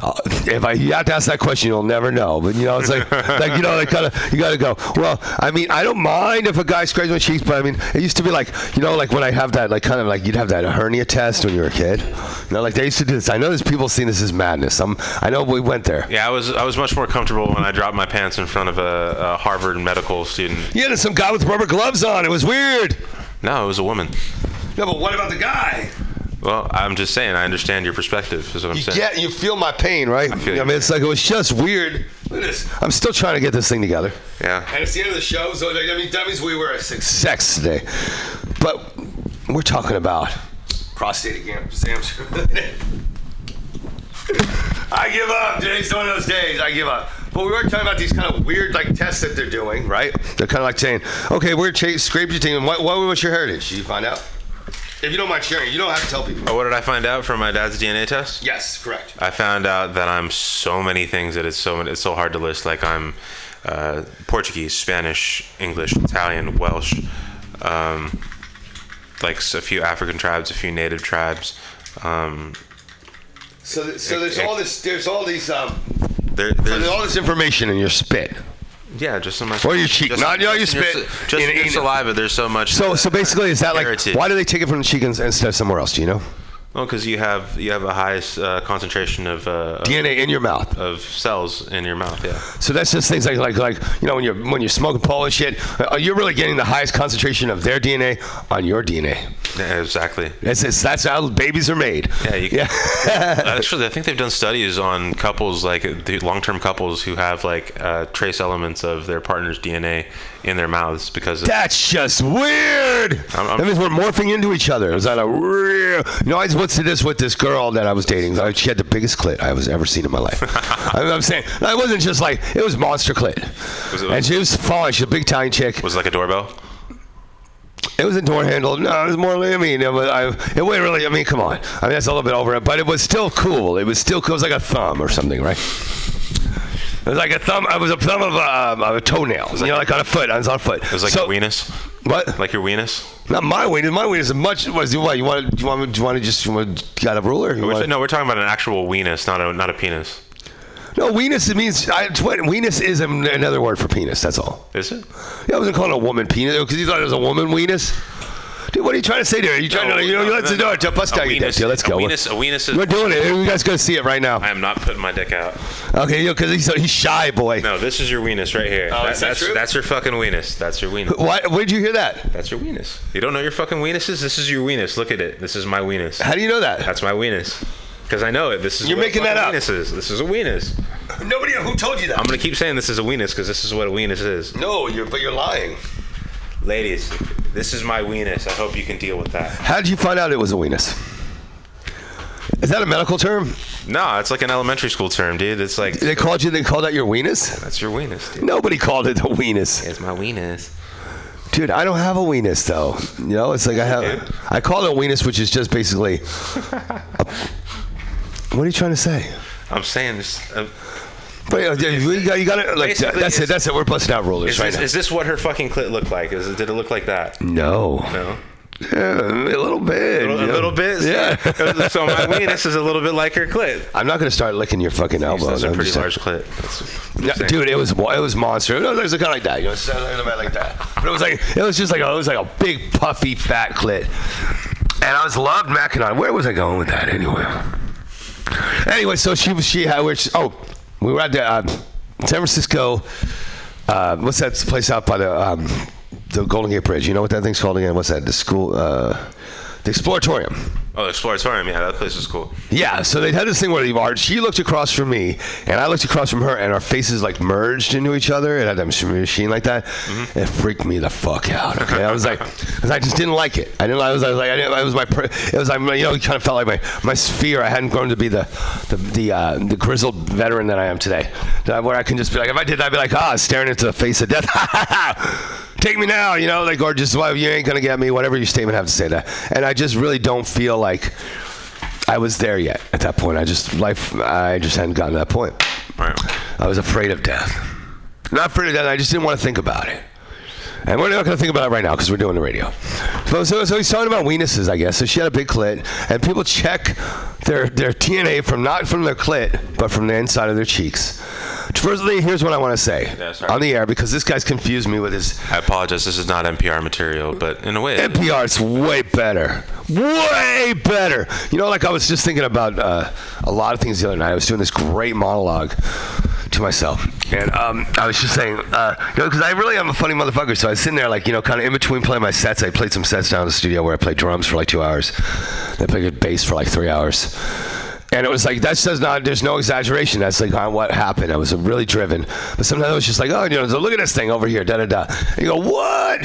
S1: Uh, if I you have to ask that question, you'll never know. But you know, it's like <laughs> like you know, like kind of you got to go. Well, I mean, I don't mind if a guy scrapes my cheeks, but I mean, it used to be like you know, like when I have that, like kind of like you'd have that hernia test when you were a kid. You know, like they used to do this. I know there's people seeing this as madness. I'm, I know we went there.
S2: Yeah, I was I was much more comfortable when I dropped my pants in front of a, a Harvard medical student.
S1: Yeah, there's some guy with rubber gloves on. It was weird.
S2: No, it was a woman.
S1: No, but what about the guy?
S2: Well, I'm just saying. I understand your perspective. Is what I'm
S1: You
S2: saying.
S1: get, you feel my pain, right? I,
S2: feel
S1: mean, it's like it was just weird. Look at this. I'm still trying to get this thing together.
S2: Yeah.
S1: And it's the end of the show, so I mean, that means we were a success today. But we're talking about prostate cancer. <laughs> I give up. Today's one of those days. I give up. But we were talking about these kind of weird like tests that they're doing, right? They're kind of like saying, "Okay, we're ch- scrape your team. What, what was your heritage? Did you find out? If you don't mind sharing, you don't have to tell people.
S2: Oh, what did I find out from my dad's DNA test?
S1: Yes, correct.
S2: I found out that I'm so many things that it's so it's so hard to list. Like I'm uh, Portuguese, Spanish, English, Italian, Welsh, um, like a few African tribes, a few native tribes. Um,
S1: So, th- so there's all this. There's all these. Um,
S2: there,
S1: so
S2: there's,
S1: there's all this information in your spit.
S2: Yeah, just so much.
S1: Or your cheek,
S2: just-
S1: not-
S2: just in
S1: spit,
S2: Just
S1: in-
S2: in, your saliva. There's so much.
S1: So, so basically, is that like
S2: Heritage.
S1: why do they take it from the cheek instead of somewhere else? Do you know?
S2: Well, because you have you have a highest uh, concentration of, uh, of
S1: DNA in your mouth.
S2: of cells in your mouth. Yeah.
S1: So that's just things like like like you know when you're when you're smoking pole and shit, uh, you're really getting the highest concentration of their DNA on your DNA.
S2: Yeah, exactly.
S1: That's it's, that's how babies are made.
S2: Yeah, you can,
S1: Yeah. <laughs> <laughs>
S2: Actually, I think they've done studies on couples, like the long-term couples who have like uh, trace elements of their partner's DNA in their mouths because of,
S1: That's just weird.
S2: I'm- I'm-
S1: that means we're morphing into each other. Is that a real? You know, I what's this with this girl that I was dating? Uh, She had the biggest clit I was ever seen in my life. <laughs> I I'm saying that wasn't just like it was monster clit,
S2: Was it-
S1: and she was falling. She's a big Italian chick.
S2: was it like a doorbell.
S1: It was a door handle. No, it was more. I mean, it, was, I, it wasn't really. I mean, come on. I mean, that's a little bit over it, but it was still cool. It was still cool. It was like a thumb or something, right? It was like a thumb. It was a thumb of a, um, of a toenail. You know, like on a foot. It was on a foot.
S2: It was like
S1: so,
S2: your weenus,
S1: What?
S2: like your weenus.
S1: Not my weenus. My weenus is much. What? You what? You want? Do you want? Do you want to just? You want, got a ruler?
S2: We're-
S1: want,
S2: no, we're talking about an actual weenus, not a not a penis.
S1: no, weenus. It means. I, what, weenus is an- another word for penis. That's all.
S2: Is it?
S1: Yeah, I wasn't calling a woman penis because you thought it was a woman weenus. Dude, what are you trying to say there? Are you trying
S2: No,
S1: to? You know,
S2: no,
S1: let's
S2: no,
S1: do
S2: no.
S1: it. Bust
S2: A
S1: out your dick. Yeah, let's
S2: a
S1: go.
S2: weenus- a weenus is-
S1: We're doing it. You guys gonna see it right now.
S2: I am not putting my dick out.
S1: Okay, because he's he's shy, boy.
S2: No, this is your weenus right here.
S1: Oh, is that
S2: that's
S1: true?
S2: that's your fucking weenus. That's your weenus.
S1: Why? Where'd you hear that?
S2: That's your weenus. You don't know your fucking weenus is? This is your weenus. Look at it. This is my weenus.
S1: How do you know that?
S2: That's my weenus. Because I know it. This is
S1: You're
S2: what a
S1: making that up.
S2: Weenus is. This is a weenus.
S1: Nobody. Who told you that?
S2: I'm gonna keep saying this is a weenus because this is what a weenus is.
S1: no, you're but you're lying.
S2: Ladies, this is my weenus. I hope you can deal with that.
S1: How did you find out it was a weenus? Is that a medical term?
S2: No, it's like an elementary school term, dude. It's like
S1: They called you. They called that your weenus.
S2: that's your weenus, dude.
S1: Nobody called it a weenus,
S2: It's my weenus.
S1: dude. I don't have a weenus though. You know, it's like I have. I call it a weenus, which is just basically. a- <laughs> what are you trying to say?
S2: I'm saying this. Uh,
S1: But uh, you got, you got to like.
S2: Basically,
S1: That's it.
S2: it's-
S1: That's it. We're busting out rulers
S2: is,
S1: right
S2: this,
S1: now.
S2: is this what her fucking clit looked like? Is it, did it look like that?
S1: no.
S2: No.
S1: Yeah, a little bit.
S2: A little,
S1: you
S2: a
S1: know.
S2: little bit.
S1: Yeah.
S2: so my weenus is a little bit like her clit.
S1: I'm not gonna start licking your fucking elbow.
S2: That's a
S1: I'm
S2: pretty
S1: just-
S2: large clit. That's,
S1: Yeah, dude, it was it was monster. No, there's a kind of like that, you know, it's a bit like that. But it was like it was just like a, it was like a big puffy fat clit. and I was loved Mackinac. Where was I going with that anyway? Anyway, so she was she had which oh we were at uh, San Francisco. Uh, what's that place out by the um, the Golden Gate Bridge? You know what that thing's called again? What's that? The school, uh, the Exploratorium.
S2: Oh, the Exploratorium. Yeah, that place is cool.
S1: Yeah, so they had this thing where art. She looked across from me, and I looked across from her, and our faces like merged into each other. It had that machine like that. It freaked me the fuck out. Okay, <laughs> I was like, I just didn't like it. I didn't. I was, I was like, I didn't. It was my. It was like, you know, it kind of felt like my my sphere. I hadn't grown to be the the the, uh, the grizzled veteran that I am today. That- Where I can just be like, if I did, that, I'd be like, ah, staring into the face of death. <laughs> Take me now, you know, like, or just, well, you ain't gonna get me. Whatever your statement have to say that. And I just really don't feel like. I was there yet at that point. I just life. I just hadn't gotten to that point.
S2: Right.
S1: I was afraid of death. Not afraid of death. I just didn't want to think about it. And we're not going to think about it right now because we're doing the radio. So, so, so he's talking about weenuses, I guess. So she had a big clit, and people check their their DNA from not from their clit, but from the inside of their cheeks. Firstly, here's what I want to say
S2: Yeah,
S1: on the air because this guy's confused me with his
S2: I apologize. This is not NPR material, but in a way.
S1: NPR is way better. Way better. You know, like I was just thinking about uh, a lot of things the other night. I was doing this great monologue to myself. And um, I was just saying, uh, you know, because I really am a funny motherfucker. So I was sitting there, like, you know, kind of in between playing my sets. I played some sets down in the studio where I played drums for like two hours. I played bass for like three hours. And it was like that says not. There's no exaggeration. That's like uh, what happened. I was really driven, but sometimes I was just like, oh, you know, look at this thing over here, da da da. And you go, what?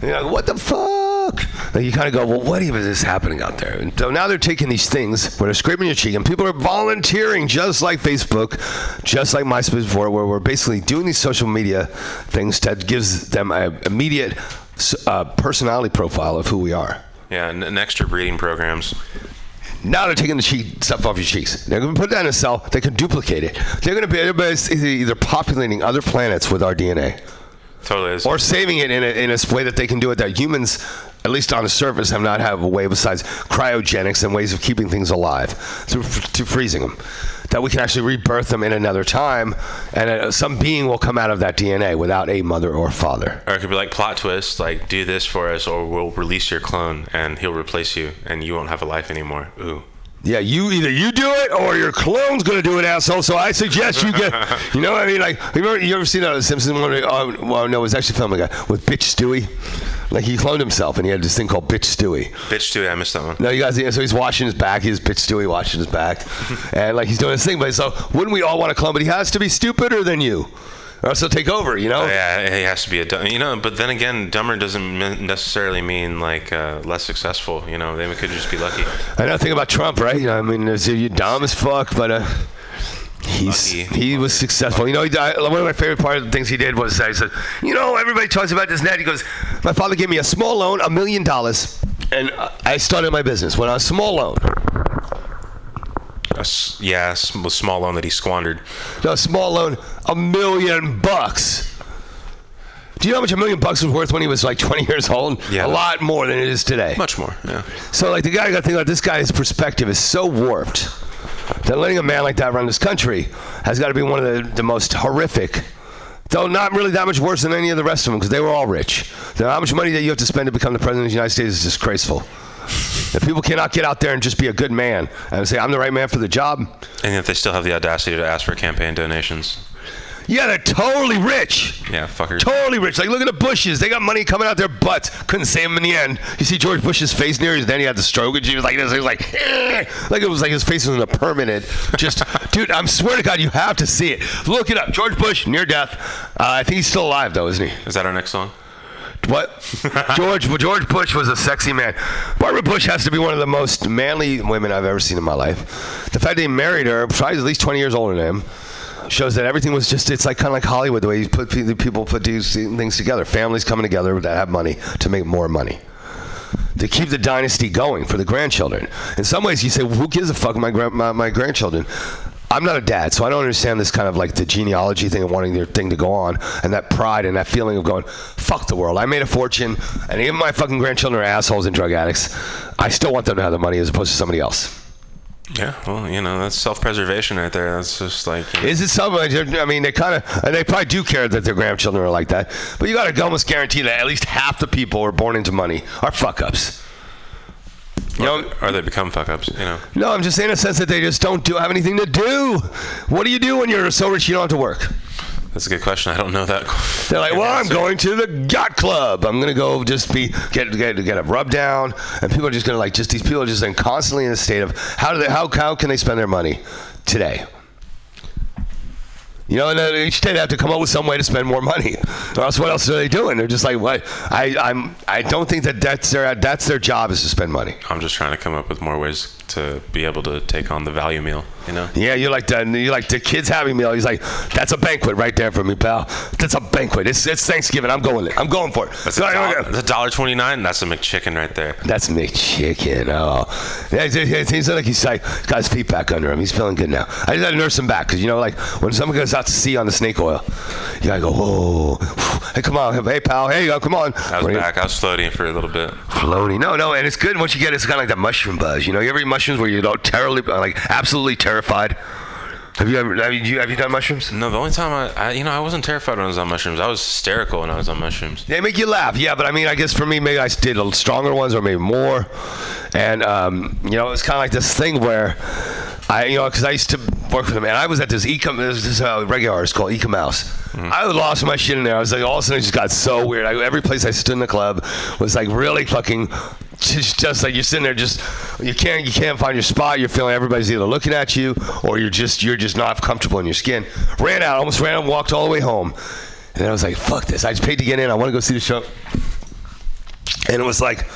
S1: And you're like, what the fuck? And you kind of go, well, what even is happening out there? And so now they're taking these things where they're scraping your cheek, and people are volunteering, just like Facebook, just like MySpace before, where we're basically doing these social media things that gives them an immediate uh, personality profile of who we are.
S2: yeah, and, and extra breeding programs.
S1: Now they're taking the cheek stuff off your cheeks. They're going to put that in a cell. They can duplicate it. They're going to be everybody's either populating other planets with our DNA
S2: Totally is.
S1: or saving it in a, in a way that they can do it that humans, at least on the surface, have not have a way besides cryogenics and ways of keeping things alive through, through freezing them. That we can actually rebirth them in another time, and uh, some being will come out of that DNA without a mother or father.
S2: Or it could be like plot twist, like do this for us, or we'll release your clone and he'll replace you, and you won't have a life anymore. Ooh.
S1: Yeah, you either you do it or your clone's gonna do it, asshole. So I suggest you get, <laughs> you know what I mean? Like, you remember you ever seen that Simpsons one? Oh, well, no, it was actually filmed with Bitch Stewie. Like he cloned himself and he had this thing called Bitch Stewie.
S2: Bitch, Stewie, I missed that one.
S1: No, you guys. So he's washing his back. He's Bitch Stewie washing his back, <laughs> and like he's doing his thing. But so wouldn't we all want to clone? But he has to be stupider than you, or else he'll take over. You know?
S2: Oh, yeah, he has to be a dumb, you know. But then again, dumber doesn't necessarily mean like uh, less successful. You know, they could just be lucky.
S1: I know. Think about Trump, right? You know, I mean, there's- you're dumb as fuck, but uh, he's
S2: Lucky.
S1: he was successful. You know, he died, one of my favorite part of the things he did was that he said, you know, everybody talks about this net. He goes, my father gave me a small loan, a million dollars, and I started my business. When I was small loan,
S2: A yeah, a a small loan that he squandered.
S1: no, small loan, a million bucks. Do you know how much a million bucks was worth when he was like 20 years old?
S2: Yeah.
S1: A lot more than it is today.
S2: Much more. Yeah.
S1: So like the guy got to think about this guy's perspective is so warped that letting a man like that run this country has got to be one of the, the most horrific. Though not really that much worse than any of the rest of them because they were all rich. Now, how much money that you have to spend to become the president of the United States is disgraceful. If people cannot get out there and just be a good man and say I'm the right man for the job,
S2: And yet they still have the audacity to ask for campaign donations.
S1: Yeah, they're totally rich.
S2: Yeah, fucker.
S1: Totally rich. Like, look at the Bushes. They got money coming out their butts. Couldn't save them in the end. You see George Bush's face near his then he had the stroke and he was like this. He was like, "Eh." like it was like his face was in a permanent. Just, <laughs> dude, I'm swear to God, you have to see it. Look it up. George Bush, near death. Uh, I think he's still alive, though, isn't he?
S2: Is that our next song?
S1: What? <laughs> George George Bush was a sexy man. Barbara Bush has to be one of the most manly women I've ever seen in my life. The fact that he married her, probably at least 20 years older than him, shows that everything was just, it's like kind of like Hollywood, the way you put people put these things together. Families coming together that have money to make more money. To keep the dynasty going for the grandchildren. In some ways, you say, well, who gives a fuck my, my, my grandchildren? I'm not a dad, so I don't understand this kind of like the genealogy thing and wanting their thing to go on, and that pride and that feeling of going, fuck the world. I made a fortune, and even my fucking grandchildren are assholes and drug addicts. I still want them to have the money as opposed to somebody else.
S2: Yeah, well, you know, that's self-preservation right there. That's just like you know,
S1: Is it somebody? I mean, they kind of, and they probably do care that their grandchildren are like that, but you got to almost guarantee that at least half the people who are born into money are fuck ups. You know,
S2: or they become fuck ups. You know.
S1: no, I'm just saying in a sense that they just don't do have anything to do. What do you do when you're so rich you don't have to work?
S2: That's a good question. I don't know that.
S1: They're like, well, I'm going to the yacht club. I'm gonna go just be get get get a rub down, and people are just gonna like just these people are just in constantly in a state of how do they how how can they spend their money today? You know, and each day they have to come up with some way to spend more money, or else what else are they doing? They're just like, what? I I'm I don't think that that's their that's their job is to spend money.
S2: I'm just trying to come up with more ways to be able to take on the value meal. You know.
S1: Yeah, you're like the you like the kids having meal. He's like, that's a banquet right there for me, pal. That's a banquet. It's it's Thanksgiving. I'm going. I'm going for it.
S2: That's a dollar, that's a dollar twenty nine. That's a McChicken right there.
S1: That's McChicken. Oh, yeah, he's, like he's like got his feet back under him. He's feeling good now. I just had to nurse him back because you know, like when someone goes out to sea on the snake oil, you gotta go. Whoa, hey, come on, hey pal, hey, come on.
S2: I was back. I was floating for a little bit.
S1: Floating. No, no, and it's good once you get. It, It's kind of like that mushroom buzz. You know, you ever eat mushrooms where you don't terribly, like absolutely terrified. Have you ever? Have you, have you done mushrooms?
S2: No, the only time I, I, you know, I wasn't terrified when I was on mushrooms. I was hysterical when I was on mushrooms.
S1: They make you laugh, yeah. But I mean, I guess for me, maybe I did a stronger ones or maybe more. And um, you know, it's kind of like this thing where I, you know, because I used to work with them, and I was at this ecom, this is a regular artist called Ecom Mouse. I lost my shit in there. I was like, all of a sudden, it just got so weird. I, every place I stood in the club was like really fucking. <laughs> Just, just like you're sitting there, just you can't you can't find your spot. You're feeling everybody's either looking at you or you're just you're just not comfortable in your skin. Ran out, almost ran out, and walked all the way home, and then I was like, "Fuck this! I just paid to get in. I want to go see the show." and it was like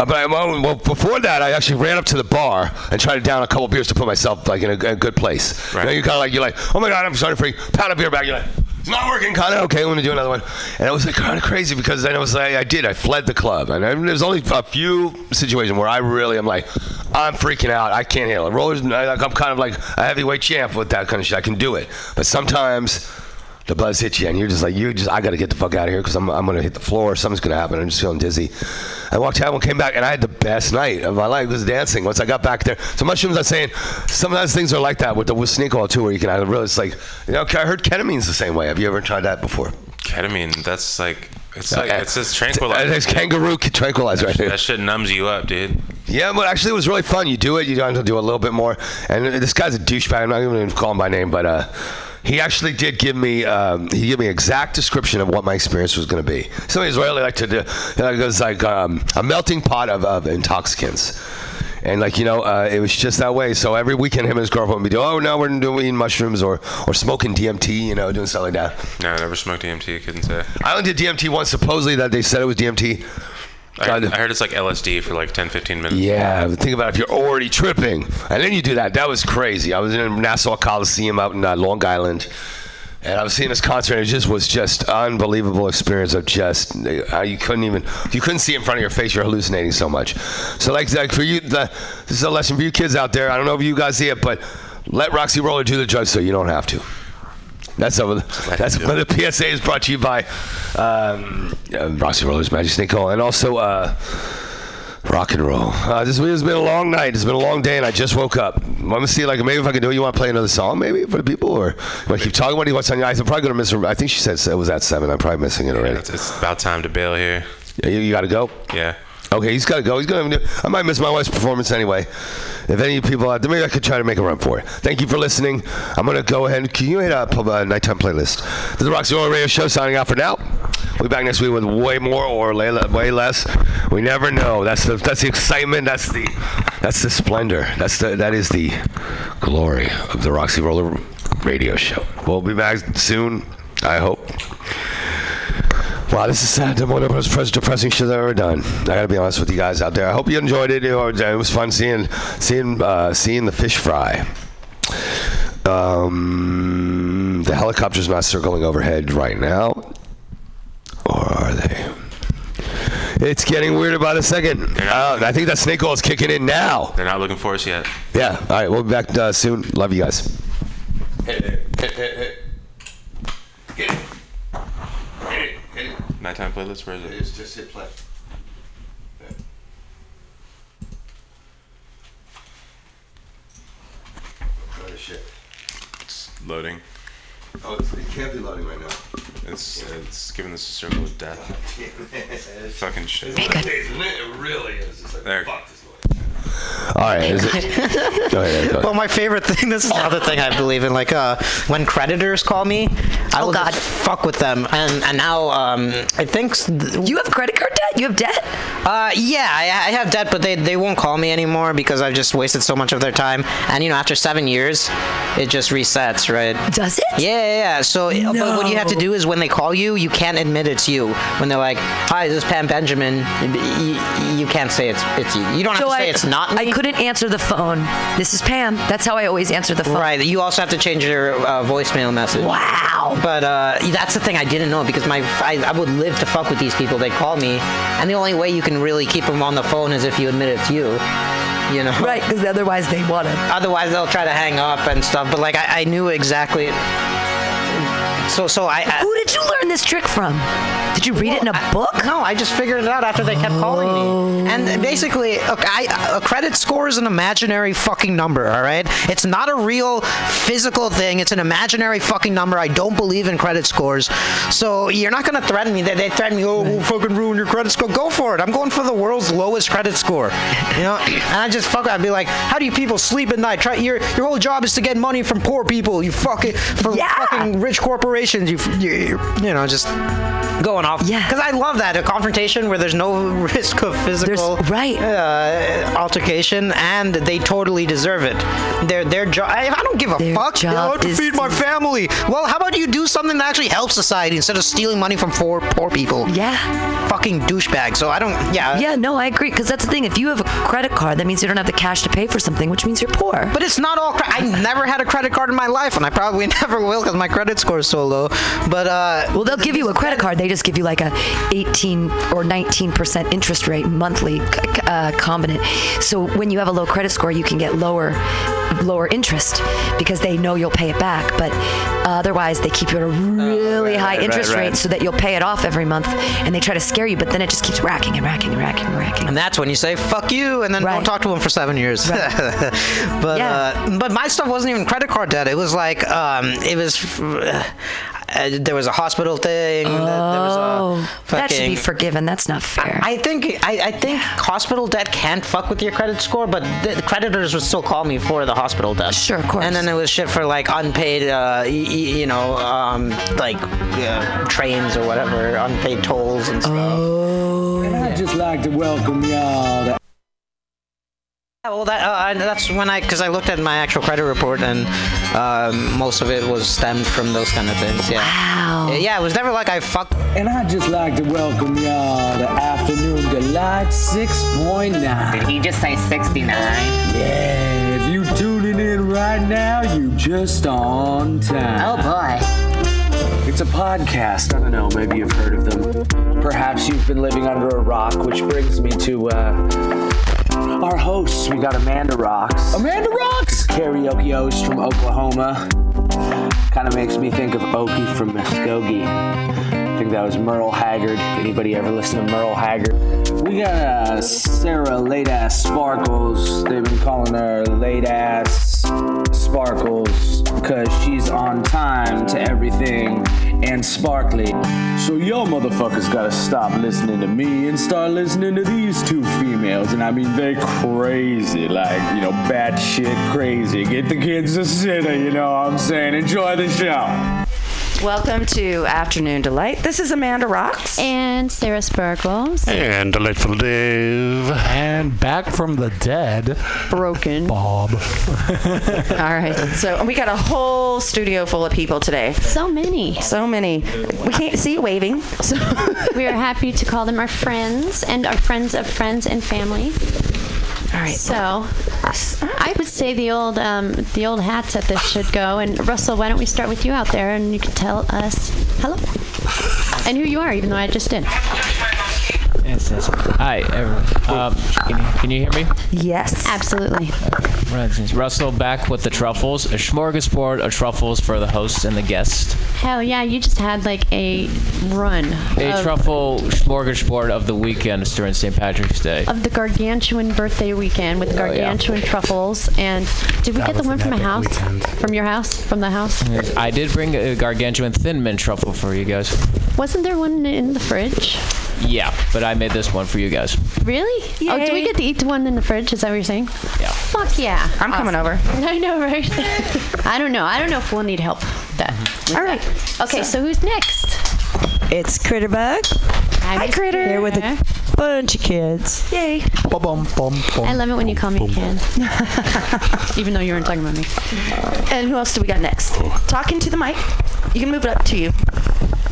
S1: uh, but I, well, before that, I actually ran up to the bar and tried to down a couple beers to put myself like in a, a good place.
S2: Right.
S1: You know, you're kind of like you're like, oh my god, I'm starting free. Pound a beer back. You're like, it's not working. Kind of okay. I'm gonna do another one. And it was like <laughs> kind of crazy because then it was like I did. I fled the club, and I, there's only a few situations where I really am like, I'm freaking out. I can't handle it. Rollers, I'm kind of like a heavyweight champ with that kind of shit. I can do it, but sometimes the buzz hits you and you're just like you just I got to get the fuck out of here because I'm, I'm gonna hit the floor something's gonna happen I'm just feeling dizzy I walked out and came back and I had the best night of my life was dancing once I got back there so mushrooms I'm saying sometimes things are like that with the with snake oil too where you can I really it's like you know I heard ketamine's the same way have you ever tried that before
S2: Ketamine. That's like, it's like,
S1: Okay.
S2: it's just
S1: Uh,
S2: tranquilizer.
S1: there's kangaroo tranquilizer right there
S2: That shit numbs you up, dude.
S1: Yeah, but actually, it was really fun. You do it, you don't have to do a little bit more. And this guy's a douchebag. I'm not even going to call him by name, but uh, he actually did give me um, he gave me an exact description of what my experience was going to be. Some Israeli like to do. It was like um, a melting pot of, of intoxicants. And like you know, uh, it was just that way. So every weekend, him and his girlfriend would be doing, oh, now we're doing eating mushrooms or or smoking DMT, you know, doing stuff like that.
S2: No, I never smoked DMT. I couldn't say.
S1: I only did DMT once. Supposedly that they said it was DMT.
S2: I, I heard it's like LSD for like 10, 15 minutes.
S1: Yeah, think about it, if you're already tripping, and then you do that. That was crazy. I was in Nassau Coliseum out in uh, Long Island, and I was seeing this concert. And it just was just unbelievable experience of just uh, you couldn't even you couldn't see in front of your face. You're hallucinating so much. So like like for you, the, this is a lesson for you kids out there. I don't know if you guys see it, but let Roxy Roller do the drugs so you don't have to. That's over. That's but the PSA is brought to you by um, uh, Roxy Rollers, Magic Snake Oil, and also. Uh, Rock and roll. Uh, this has been a long night. It's been a long day, and I just woke up. I'm gonna see, like, maybe if I can do it. You want to play another song, maybe for the people, or want keep talking? What do you on your eyes? I'm probably gonna miss. her- I think she said it was at seven. I'm probably missing it already.
S2: It's, it's about time to bail here.
S1: Yeah, you, you got to go.
S2: Yeah.
S1: Okay, he's got to go. He's to. I might miss my wife's performance anyway. If any people out there, maybe I could try to make a run for it. Thank you for listening. I'm going to go ahead. and Can you hit a uh, nighttime playlist? This is the Roxy Oil Radio Show signing out for now. We'll be back next week with way more or way less. We never know. That's the that's the excitement. That's the that's the splendor. That's the that is the glory of the Roxy Roller Radio Show. We'll be back soon. I hope. Wow, this is sad. One of the most depressing shit I've ever done. I gotta be honest with you guys out there. I hope you enjoyed it. It was fun seeing seeing uh, seeing the fish fry. Um, the helicopter's not circling overhead right now, or are they? It's getting weirder by the second. Uh, I think that snake oil is kicking in now.
S2: They're not looking for us yet.
S1: Yeah. All right, we'll be back uh, soon. Love you guys.
S2: Nighttime playlist. Where is it?
S1: It's just hit play. Oh shit.
S2: It's loading.
S1: Oh, it's, it can't be loading right now.
S2: It's it's giving us a circle of death.
S1: Damn. <laughs>
S2: Fucking shit.
S1: Isn't it? It really is. It's like,
S2: There.
S1: fuck this. All right. Is it? Go ahead. Go ahead.
S5: Well, my favorite thing. This is another thing I believe in. Like, uh, when creditors call me, I
S6: Oh,
S5: will
S6: God.
S5: fuck with them. And and now, um, I think. th-
S6: You have credit card debt? You have debt?
S5: Uh, yeah, I, I have debt, but they they won't call me anymore because I've just wasted so much of their time. And you know, after seven years, it just resets, right?
S6: Does it?
S5: Yeah, yeah, yeah. So, but what you have to do is when they call you, you can't admit it's you. When they're like, "Hi, this is Pam Benjamin," you, you can't say it's it's you. You don't have
S6: So
S5: to say it's not me.
S6: I couldn't answer the phone. This is Pam. That's how I always answer the phone.
S5: Right. You also have to change your uh, voicemail message.
S6: Wow.
S5: But uh, that's the thing I didn't know because my I, I would live to fuck with these people. They call me, and the only way you can really keep them on the phone is if you admit it's you. You know.
S6: Right, because otherwise they want to.
S5: Otherwise, they'll try to hang up and stuff. But like, I, I knew exactly. So so I. I
S6: Who did you learn this trick from? Did you read it in a
S5: I-
S6: book?
S5: No, I just figured it out after they kept calling me. Oh. And basically, look, I, a credit score is an imaginary fucking number, all right? It's not a real physical thing. It's an imaginary fucking number. I don't believe in credit scores. So you're not going to threaten me. They, they threaten me, oh, we'll fucking ruin your credit score. Go for it. I'm going for the world's lowest credit score. You know? And I just fuck, I'd be like, how do you people sleep at night? Try, your, your whole job is to get money from poor people. You fucking, from
S6: Yeah.
S5: fucking rich corporations. You, you, you know, just going
S6: Yeah.
S5: Because I love that a confrontation where there's no <laughs> risk of physical
S6: There's- right.
S5: uh, altercation, and they totally deserve it. Their their job. I, I don't give a
S6: Their
S5: fuck. You know, to feed my family. Well, how about you do something that actually helps society instead of stealing money from poor poor people?
S6: Yeah.
S5: Fucking douchebag. So I don't. Yeah.
S6: Yeah, no, I agree. Because that's the thing. If you have a credit card, that means you don't have the cash to pay for something, which means you're poor.
S5: But it's not all. Cre- I never had a credit card in my life, and I probably <laughs> never will because my credit score is so low. But uh,
S6: well, they'll give you a credit card. They just give you like a 18 or 19 percent interest rate monthly uh, combinant. So when you have a low credit score, you can get lower lower interest because they know you'll pay it back. But otherwise, they keep you at a really high
S5: right,
S6: interest
S5: right.
S6: rate so that you'll pay it off every month, and they try to scare you. But then it just keeps racking and racking and racking and racking.
S5: And that's when you say "fuck you" and then don't talk to them for seven years. <laughs> but
S6: Yeah.
S5: uh, but my stuff wasn't even credit card debt. It was like um, it was. Uh, there was a hospital thing. There was
S6: Oh,
S5: a
S6: that should be forgiven. That's not fair.
S5: I think I, I think hospital debt can't fuck with your credit score, but the creditors would still call me for the hospital debt.
S6: Sure, of course.
S5: And then it was shit for like unpaid, uh, y- y- you know, um, like uh, trains or whatever, unpaid tolls and stuff.
S6: oh,
S7: And I'd just like to welcome y'all to
S5: Yeah, well, that, uh, I- that's when I, because I looked at my actual credit report and um, most of it was stemmed from those kind of things. Yeah.
S6: wow.
S5: Yeah, it was never like I fucked.
S7: And I'd just like to welcome y'all to Afternoon Delight 6.9.
S8: Did He just say 69.
S7: Yeah, if you tuning in right now, you just on time.
S8: Oh boy.
S7: It's a podcast. I don't know, maybe you've heard of them. Perhaps you've been living under a rock, which brings me to uh, our hosts. We got Amanda Rocks. Amanda Rocks! Karaoke host from Oklahoma. Kind of makes me think of Okie from Muskogee. I think that was Merle Haggard. Anybody ever listen to Merle Haggard? We got uh, Sarah Late Ass Sparkles. They've been calling her Late Ass Sparkles because she's on time to everything and sparkly. So y'all motherfuckers gotta stop listening to me and start listening to these two females. And I mean, they crazy, like, you know, bad shit crazy. Get the kids to sit, you know what I'm saying? Enjoy the show.
S9: Welcome to Afternoon Delight. This is Amanda Rocks.
S10: And Sarah Sparkles.
S11: And Delightful Dave.
S12: And back from the dead,
S10: Broken.
S12: Bob. <laughs>
S9: All right. So we got a whole studio full of people today.
S10: So many.
S9: So many. We can't see you waving. So <laughs>
S10: We are happy to call them our friends and our friends of friends and family.
S9: All right.
S10: So I would say the old um, the old hat set this should go. And Russell, why don't we start with you out there and you can tell us hello and who you are, even though I just did.
S13: Yes, yes. Hi, everyone. Um, can, you, can you hear me?
S6: Yes.
S10: Absolutely.
S13: Right, since Russell back with the truffles. A smorgasbord of truffles for the host and the guest.
S10: Hell yeah, you just had like a run
S13: A
S10: of,
S13: truffle smorgasbord of the weekend during St. Patrick's Day.
S10: of the gargantuan birthday weekend with
S13: Oh, yeah.
S10: gargantuan truffles. And did we
S12: That
S10: get the one from a house?
S12: weekend.
S10: From your house? From the house?
S13: I did bring a gargantuan thin mint truffle for you guys.
S10: Wasn't there one in the fridge?
S13: Yeah, but I made this one for you guys.
S10: Really? Oh, do we get to eat the one in the fridge? Is that what you're saying?
S13: Yeah.
S10: Fuck yeah.
S9: I'm coming over. <laughs>
S10: I know, right? <laughs> I don't know. I don't know if we'll need help with that. Mm-hmm. with
S9: All right.
S10: Okay, so, who's next?
S8: It's Critterbug.
S10: Hi,
S9: Critter.
S8: Here with a bunch of kids.
S9: Yay.
S10: Bum, bum, bum, I love it when you call me a kid. <laughs> Even though you weren't talking about me.
S9: And who else do we got next? Talking to the mic. You can move it up to you.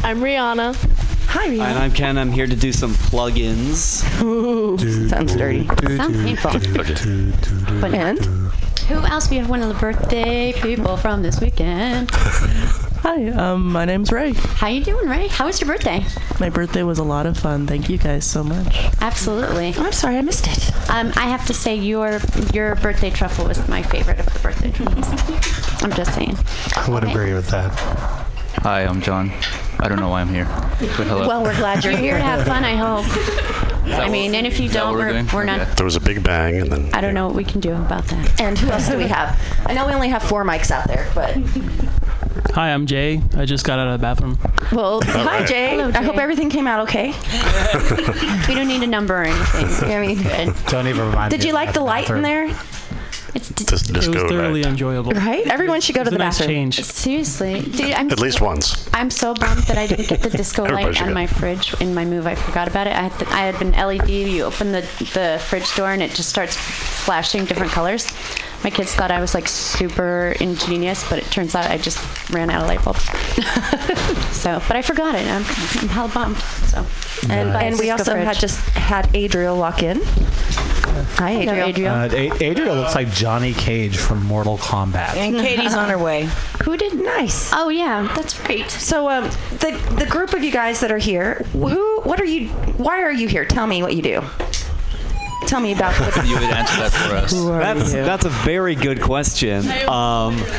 S14: I'm Rihanna.
S9: Hi,
S15: And I'm Ken. I'm here to do some plugins.
S9: Ooh, sounds dirty.
S10: Sounds painful. But
S9: And
S10: who else? We have one of the birthday people from this weekend. <laughs>
S14: Hi, um, my name's Ray.
S10: How you doing, Ray? How was your birthday?
S14: My birthday was a lot of fun. Thank you guys so much.
S10: Absolutely.
S9: I'm sorry I missed it.
S10: Um, I have to say your your birthday truffle was my favorite of the birthday truffles. <laughs> I'm just saying.
S11: I would
S10: Okay.
S11: agree with that.
S16: Hi, I'm John. I don't know why I'm here. But hello.
S10: Well, we're glad you're here to have fun. I hope. <laughs> I mean, and if you
S16: that
S10: don't,
S16: what we're
S10: we're,
S16: doing?
S10: we're not.
S16: Okay.
S11: There was a big bang, and then
S10: I don't know what we can do about that.
S9: And who else do we have? I know we only have four mics out there, but <laughs>
S17: Hi, I'm Jay. I just got out of the bathroom.
S9: well, hi Jay.
S10: Hello,
S9: I hope everything came out okay. <laughs>
S10: We don't need a number or anything.
S9: I mean,
S10: Good.
S12: Don't even remind me.
S9: did
S12: you
S9: like the light in there?
S10: It's d-
S11: Dis-
S17: It was thoroughly
S11: night.
S17: enjoyable.
S9: Right? Everyone should go to the
S17: nice
S9: bathroom.
S17: change.
S10: seriously, dude. I'm
S11: At least once.
S10: I'm so bummed that I didn't get the disco <laughs> light on my fridge in my move. I forgot about it. I had, to, I had been LED. You open the, the fridge door and it just starts flashing different colors. My kids thought I was like super ingenious, but it turns out I just ran out of light bulbs. <laughs> so, but I forgot it. I'm, I'm hell bummed. So,
S9: And,
S10: Nice.
S9: and we
S10: Disco
S9: also
S10: fridge.
S9: had just had Adriel walk in. Hi,
S10: Hello,
S9: Adriel.
S10: Adriel.
S12: Uh, A- Adriel looks like Johnny Cage from Mortal Kombat.
S8: And Katie's on her way. <laughs>
S9: Who did nice?
S10: Oh yeah, that's great.
S9: So, um, the the group of you guys that are here, who, what are you? Why are you here? Tell me what you do. Tell me about what
S16: You would answer that for us.
S15: That's that's a very good question. Um, <laughs>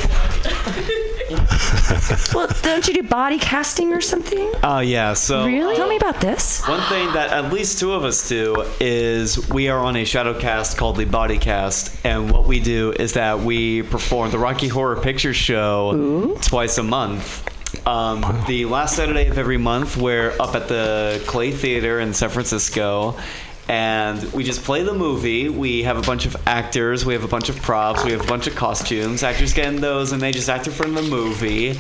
S9: Well, don't you do body casting or something?
S15: oh yeah. So
S9: Really? Tell me about this.
S15: One thing that at least two of us do is we are on a shadow cast called the Body Cast, and what we do is that we perform the Rocky Horror Picture Show twice a month. Um, the last Saturday of every month, we're up at the Clay Theater in San Francisco. And we just play the movie. We have a bunch of actors. We have a bunch of props. We have a bunch of costumes. Actors get in those, and they just act in front of the movie.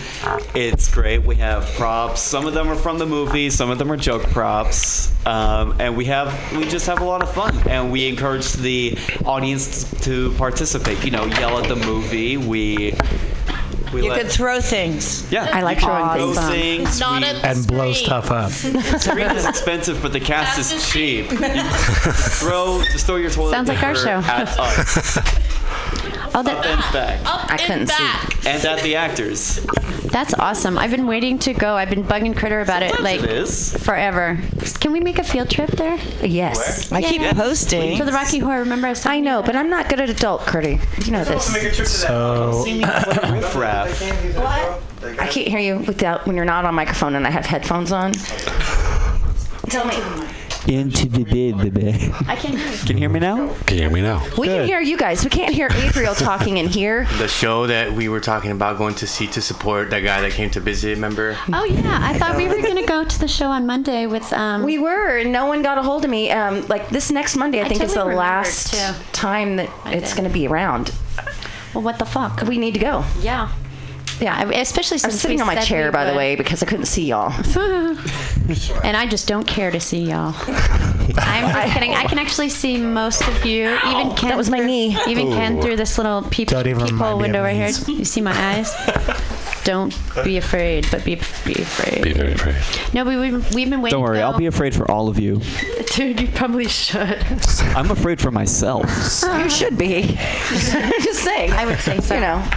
S15: It's great. We have props. Some of them are from the movie. Some of them are joke props. Um, and we have we just have a lot of fun. And we encourage the audience to participate. You know, yell at the movie. We we
S8: You
S15: let-
S8: could throw things.
S15: yeah.
S9: I like throwing
S15: throw
S9: things.
S15: things.
S8: Not
S15: we-
S8: at the
S12: And blow stuff up. <laughs>
S15: Screen is expensive, but the cast is cheap. You throw just throw your toilet
S10: Sounds like our
S15: paper
S10: show.
S15: at us. <laughs>
S10: Oh, that,
S15: Up and back.
S9: I couldn't see.
S15: And at the actors.
S10: That's awesome. I've been waiting to go. I've been bugging Critter about it like
S15: it is.
S10: forever. Can we make a field trip there?
S9: Yes.
S8: I keep
S10: Yeah.
S8: posting.
S10: for the Rocky Horror. Remember I was
S9: I know, but I'm not good at adult Curdy. You know this.
S12: So <laughs>
S15: Riff raff.
S9: I can't hear you without when you're not on microphone and I have headphones on. Tell me.
S15: Into the bed, baby.
S10: I can't hear you.
S15: Can you hear me now?
S11: Can you hear me now?
S9: We can hear you guys. We can't hear Adriel talking in here.
S18: The show that we were talking about going to see to support that guy that came to visit, remember?
S10: Oh yeah, I thought we were gonna go to the show on Monday with um.
S9: We were, and no one got a hold of me. Um, like this next Monday, I,
S10: I
S9: think is the last
S10: too.
S9: time that it's going to be around.
S10: Well, what the fuck?
S9: We need to go.
S10: Yeah. Yeah, I- especially
S9: I'm sitting
S10: we
S9: on my chair,
S10: we
S9: by the way, because I couldn't see y'all. <laughs>
S10: and I just don't care to see y'all. I'm just <laughs> kidding. I can actually see most of you, even oh, Ken.
S9: That was my
S10: through,
S9: knee.
S10: Even Ken
S12: Ooh.
S10: through this little peep,
S12: Don't even
S10: peephole
S12: me
S10: window
S12: of
S10: right here.
S12: these.
S10: You see my eyes? Don't be afraid, but be be afraid.
S11: Be very afraid.
S10: No, we we've, we've been waiting.
S15: Don't worry,
S10: to
S15: I'll be afraid for all of you. <laughs>
S10: Dude, you probably should.
S15: I'm afraid for myself.
S9: you should be. Just saying.
S10: I would say so.
S9: You know.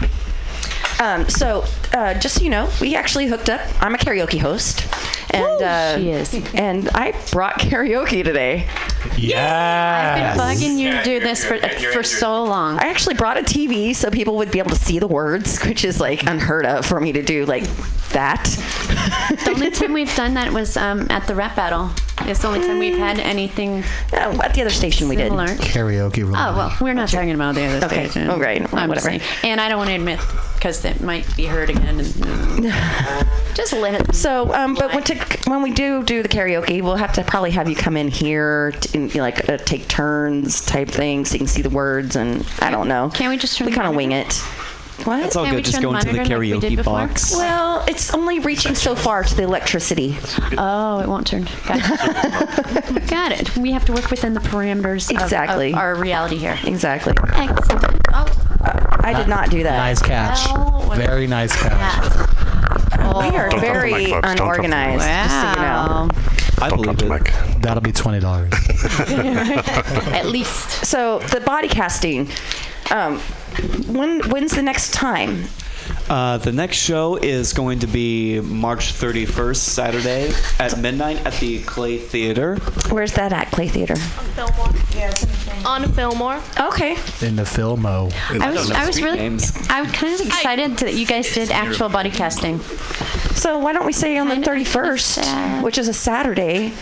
S9: Um, so, uh, just so you know, we actually hooked up. I'm a karaoke host, and uh,
S10: she is.
S9: And I brought karaoke today.
S12: yeah.
S10: I've been bugging you to do this for for so long.
S9: I actually brought a TV so people would be able to see the words, <laughs> which is like unheard of for me to do like that.
S10: The only time we've done that was um, at the rap battle. It's the only time we've had anything.
S9: at the other station we did.
S10: similar.
S12: Karaoke room.
S10: Oh well, we're not talking about the other
S9: Okay.
S10: station.
S9: Oh, great.
S10: I'm
S9: Whatever.
S10: saying. And I don't want to admit because it might be heard again. And, <laughs> just let it.
S9: So, um, but when, to, when we do do the karaoke, we'll have to probably have you come in here, to, and, like uh, take turns type thing, so you can see the words. And I don't know.
S10: Can we just?
S9: We kind of wing it. What?
S15: That's all Can we good. Just turn go the into the monitor like we did karaoke before? box.
S9: Well, it's only reaching so far to the electricity.
S10: Oh, it won't turn. Got it. <laughs> Got it. We have to work within the parameters of-
S9: Exactly.
S10: of, our reality here.
S9: Exactly.
S10: Excellent. Oh,
S9: I did not do that.
S12: Nice catch.
S10: Oh, what-
S12: Very nice catch.
S9: We oh. are
S12: Don't drop the
S9: very
S12: mic, folks. Don't drop the mic.
S9: unorganized. Just so you know.
S15: I believe it.
S12: That'll be twenty dollars. <laughs>
S10: At least.
S9: So the body casting. Um, when when's the next time?
S15: Uh, the next show is going to be March 31st, Saturday at midnight at the Clay Theater.
S9: Where's that at Clay Theater?
S14: On Fillmore. Yeah, on Fillmore.
S9: Okay.
S12: In the Filmo.
S10: I was, I was really, I was kind of excited that you guys did actual body casting.
S9: So why don't we say on the 31st, which is a Saturday?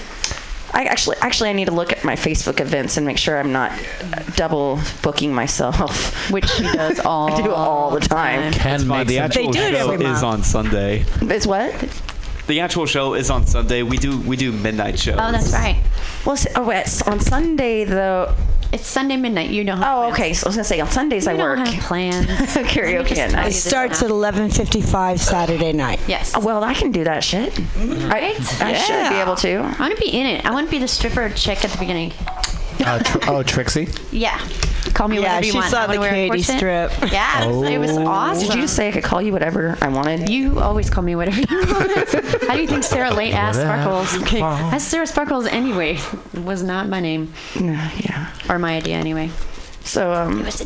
S9: I actually, actually, I need to look at my Facebook events and make sure I'm not uh, double booking myself.
S10: Which she does <laughs> all.
S9: I do all the time.
S15: That's fine. The actual show is on Sunday.
S9: It's what?
S15: The actual show is on Sunday. We do we do midnight shows.
S10: Oh, that's right.
S9: Well, s- oh, it's on Sunday though.
S10: It's Sunday midnight. You don't.
S9: Oh, okay. So I was gonna say on Sundays I
S10: We don't
S9: work.
S10: have plans. <laughs>
S9: Karaoke at night.
S19: It starts at 11:55 Saturday night.
S10: Yes.
S9: Oh, well, I can do that shit.
S10: Right?
S9: I should be able to.
S10: I want to be in it. I want to be the stripper chick at the beginning.
S12: Uh, tr- oh, Trixie. <laughs>
S10: Yeah. Call me
S19: Yeah,
S10: whatever you
S19: she
S10: want.
S19: saw
S10: I wanna
S19: the
S10: wear
S19: Katie strip.
S10: Yeah, it was, it was
S12: Oh.
S10: awesome.
S9: Did you just say I could call you whatever I wanted?
S10: You always call me whatever you <laughs> want. How do you think Sarah Late asked Sparkles? Okay. Ask Sarah Sparkles anyway. It was not my name.
S9: yeah.
S10: Or my idea anyway.
S9: So um, it's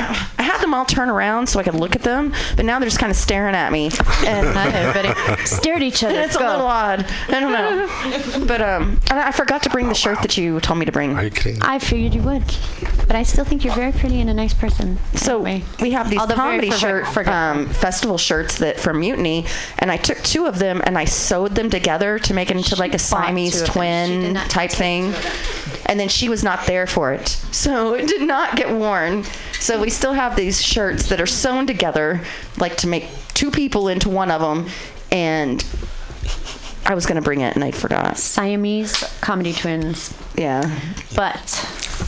S9: I had them all turn around so I could look at them, but now they're just kind of staring at me, and
S10: Everybody stare at each other. <laughs>
S9: it's a little odd. I don't know, <laughs> but um, and I forgot to bring the shirt that you told me to bring.
S11: Are you kidding?
S10: I figured you would, but I still think you're very pretty and a nice person.
S9: So
S10: Anyway.
S9: we have these
S10: Although
S9: comedy shirt um, festival shirts that from Mutiny, and I took two of them and I sewed them together to make it into like a Siamese
S10: two of them. She did
S9: twin type thing. And then she was not there for it, so it did not get worn. So we still have these shirts that are sewn together, like to make two people into one of them. And I was gonna bring it and I forgot.
S10: Siamese comedy twins.
S9: Yeah.
S10: But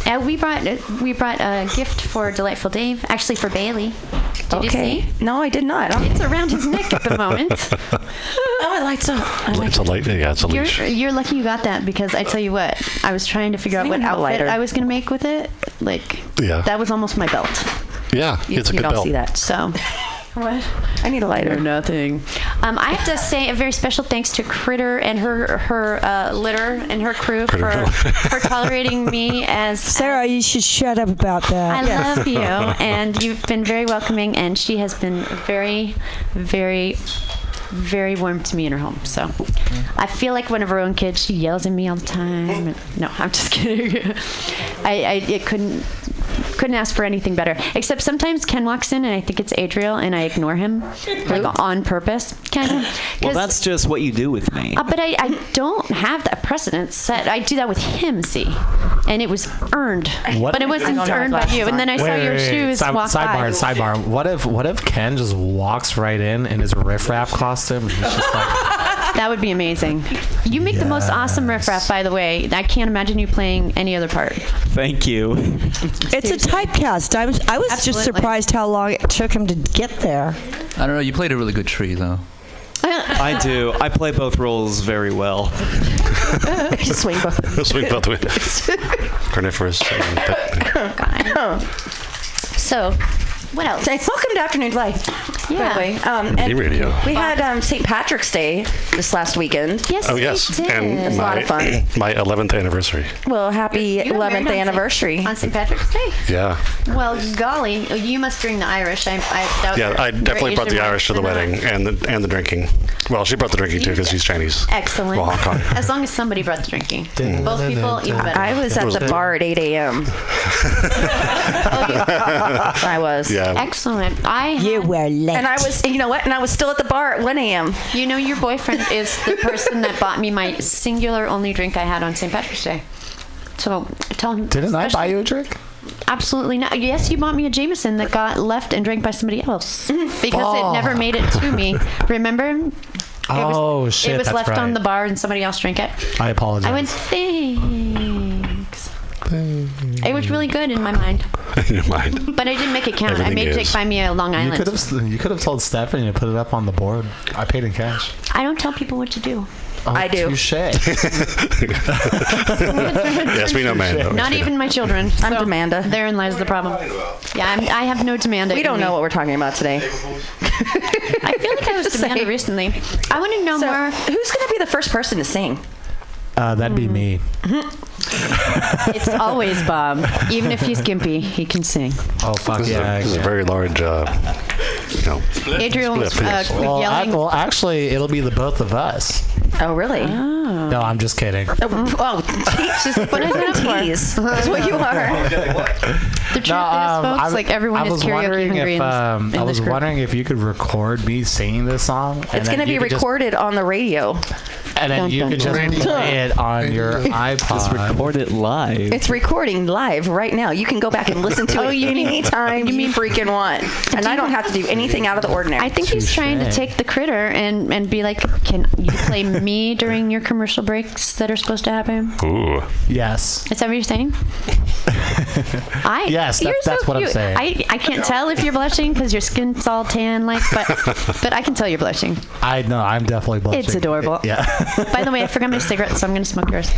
S10: uh, we brought we brought a gift for Delightful Dave, actually for Bailey. Did
S9: okay.
S10: you see?
S9: No, I did not.
S10: It's around his neck at the <laughs> moment.
S9: oh, it lights up. I like
S11: It's a light. Yeah, it's a
S10: You're,
S11: leash.
S10: you're lucky you got that because I tell you what, I was trying to figure out what
S9: even have a
S10: outfit
S9: lighter.
S10: I was going to make with it. Like,
S11: Yeah.
S10: that was almost my belt.
S11: Yeah,
S9: You,
S11: it's a
S9: you
S11: good
S9: don't
S11: belt.
S9: see that.
S10: So, what?
S9: I need a lighter.
S10: nothing. Um, I have to say a very special thanks to Critter and her her uh, litter and her crew for,
S11: Critter.
S10: for tolerating <laughs> me as
S19: Sarah, you should shut up about that.
S10: I love you, <laughs> and you've been very welcoming, and she has been very, very, very warm to me in her home. So I feel like one of her own kids. She yells at me all the time. No, I'm just kidding. <laughs> I, I it couldn't couldn't ask for anything better. Except sometimes Ken walks in, and I think it's Adriel, and I ignore him like on purpose. Ken.
S15: Well, that's just what you do with me.
S10: uh, but I, I don't have that precedent set. I do that with him, see, and it was earned,
S12: What-
S10: but it wasn't earned by you. And then I saw
S12: Wait,
S10: your
S12: wait, wait.
S10: shoes
S12: Side-
S10: walk
S12: sidebar,
S10: by.
S12: sidebar. What if what if Ken just walks right in in his riffraff costume? And he's just like,
S10: That would be amazing. You make the most awesome riffraff, by the way. I can't imagine you playing any other part.
S15: Thank you.
S19: It's a typecast. I was I was just
S10: Absolutely.
S19: surprised how long it took him to get there.
S16: I don't know. You played a really good tree, though. <laughs>
S15: I do. I play both roles very well.
S9: Just <laughs> swing both. <laughs>
S11: Swing both ways. Carnivorous. and-
S10: So, what else?
S9: Say, welcome to Afternoon Life.
S10: Yeah.
S9: By the way. Um, and
S11: radio.
S9: We had um, St. Patrick's Day this last weekend.
S10: Yes,
S11: Oh
S10: we
S11: yes,
S10: did.
S11: and
S9: It's a
S11: my
S9: lot of fun. <clears throat>
S11: my 11th anniversary.
S9: Well, happy
S10: You got married
S9: 11th
S10: on St.
S9: anniversary.
S10: on St. Patrick's Day.
S11: Yeah,
S10: Well, golly, you must bring the Irish. I, I doubt
S11: yeah.
S10: your-
S11: I
S10: your
S11: definitely brought
S10: Asian
S11: the
S10: wife
S11: Irish to the
S10: did not.
S11: wedding and the and the drinking. Well, she brought the drinking too because she's Chinese.
S10: Excellent.
S11: Well, Hong Kong. <laughs>
S10: As long as somebody brought the drinking. Both people, even better.
S9: I was at the bar at 8 a.m. <laughs> I was.
S11: Yeah, Yeah.
S10: Excellent. I
S19: You were late.
S9: And I was, you know what? And I was still at the bar at 1 a.m.
S10: You know, your boyfriend is the person that bought me my singular only drink I had on St. Patrick's Day. So tell him.
S12: Didn't I buy you a drink?
S10: Absolutely not. Yes, you bought me a Jameson that got left and drank by somebody else mm-hmm. because it never made it to me. Remember?
S12: Oh shit!
S10: it was
S12: that's
S10: left
S12: right.
S10: on the bar and somebody else drank it.
S12: I apologize.
S10: I went, thanks. Mm-hmm. It was really good in my mind, <laughs>
S11: In your mind.
S10: but I didn't make it count. I
S11: Everything
S10: made Jake
S11: is.
S10: buy me a Long
S12: You
S10: Island.
S12: could have you could have told Stephanie to put it up on the board. I paid in cash.
S10: I don't tell people what to do.
S12: Oh,
S9: I do.
S12: Touche. <laughs>
S11: yes, we know, man. <laughs>
S10: Not even my children.
S9: I'm
S10: so
S9: Demanda.
S10: Therein lies the problem. Yeah, I'm, I have no Demanda.
S9: We don't know what we're talking about today.
S10: I feel like I was Demanda recently. I want to know
S9: So,
S10: more.
S9: who's going to be the first person to sing?
S12: Uh, that'd be hmm. me. Mm-hmm.
S10: It's always Bob. Even if he's gimpy, he can sing.
S12: Oh fuck
S11: This,
S12: yeah!
S11: is, a, this is a very large, uh, you know,
S10: Adriel was uh,
S11: yes.
S12: Well, I, well, actually, it'll be the both of us.
S9: Oh, really?
S12: No, I'm just kidding.
S9: Oh, oh she's <laughs>
S10: What is it for? <laughs>
S9: That's what you are. <laughs>
S10: The truth
S12: No, um,
S10: is, folks,
S12: I,
S10: like everyone is
S12: was
S10: karaoke
S12: wondering
S10: hungry
S12: if
S10: in this,
S12: um, I was
S10: group.
S12: wondering if you could record me singing this song.
S9: It's going to be
S12: you could just-
S9: recorded on the radio.
S12: and then
S10: Dun,
S12: you
S10: dun,
S12: could just
S10: dun.
S12: play it on your iPod.
S15: Record it live.
S9: It's recording live right now. You can go back and listen to <laughs>
S10: Oh,
S9: it
S10: you mean-
S9: anytime you, freaking want. And I don't have to do anything out of the ordinary.
S10: I think he's trying to take the critter and, and be like, can you play <laughs> me during your commercial breaks that are supposed to happen?
S11: ooh.
S12: Yes.
S10: Is that what you're saying? <laughs> I
S12: Yes, that- that's
S10: so
S12: what I'm saying.
S10: I, I can't tell if you're blushing because your skin's all tan, like, but but I can tell you're blushing.
S12: I know. I'm definitely blushing.
S10: It's adorable.
S12: Yeah.
S10: By the way, I forgot my cigarette, so I'm gonna smoke yours.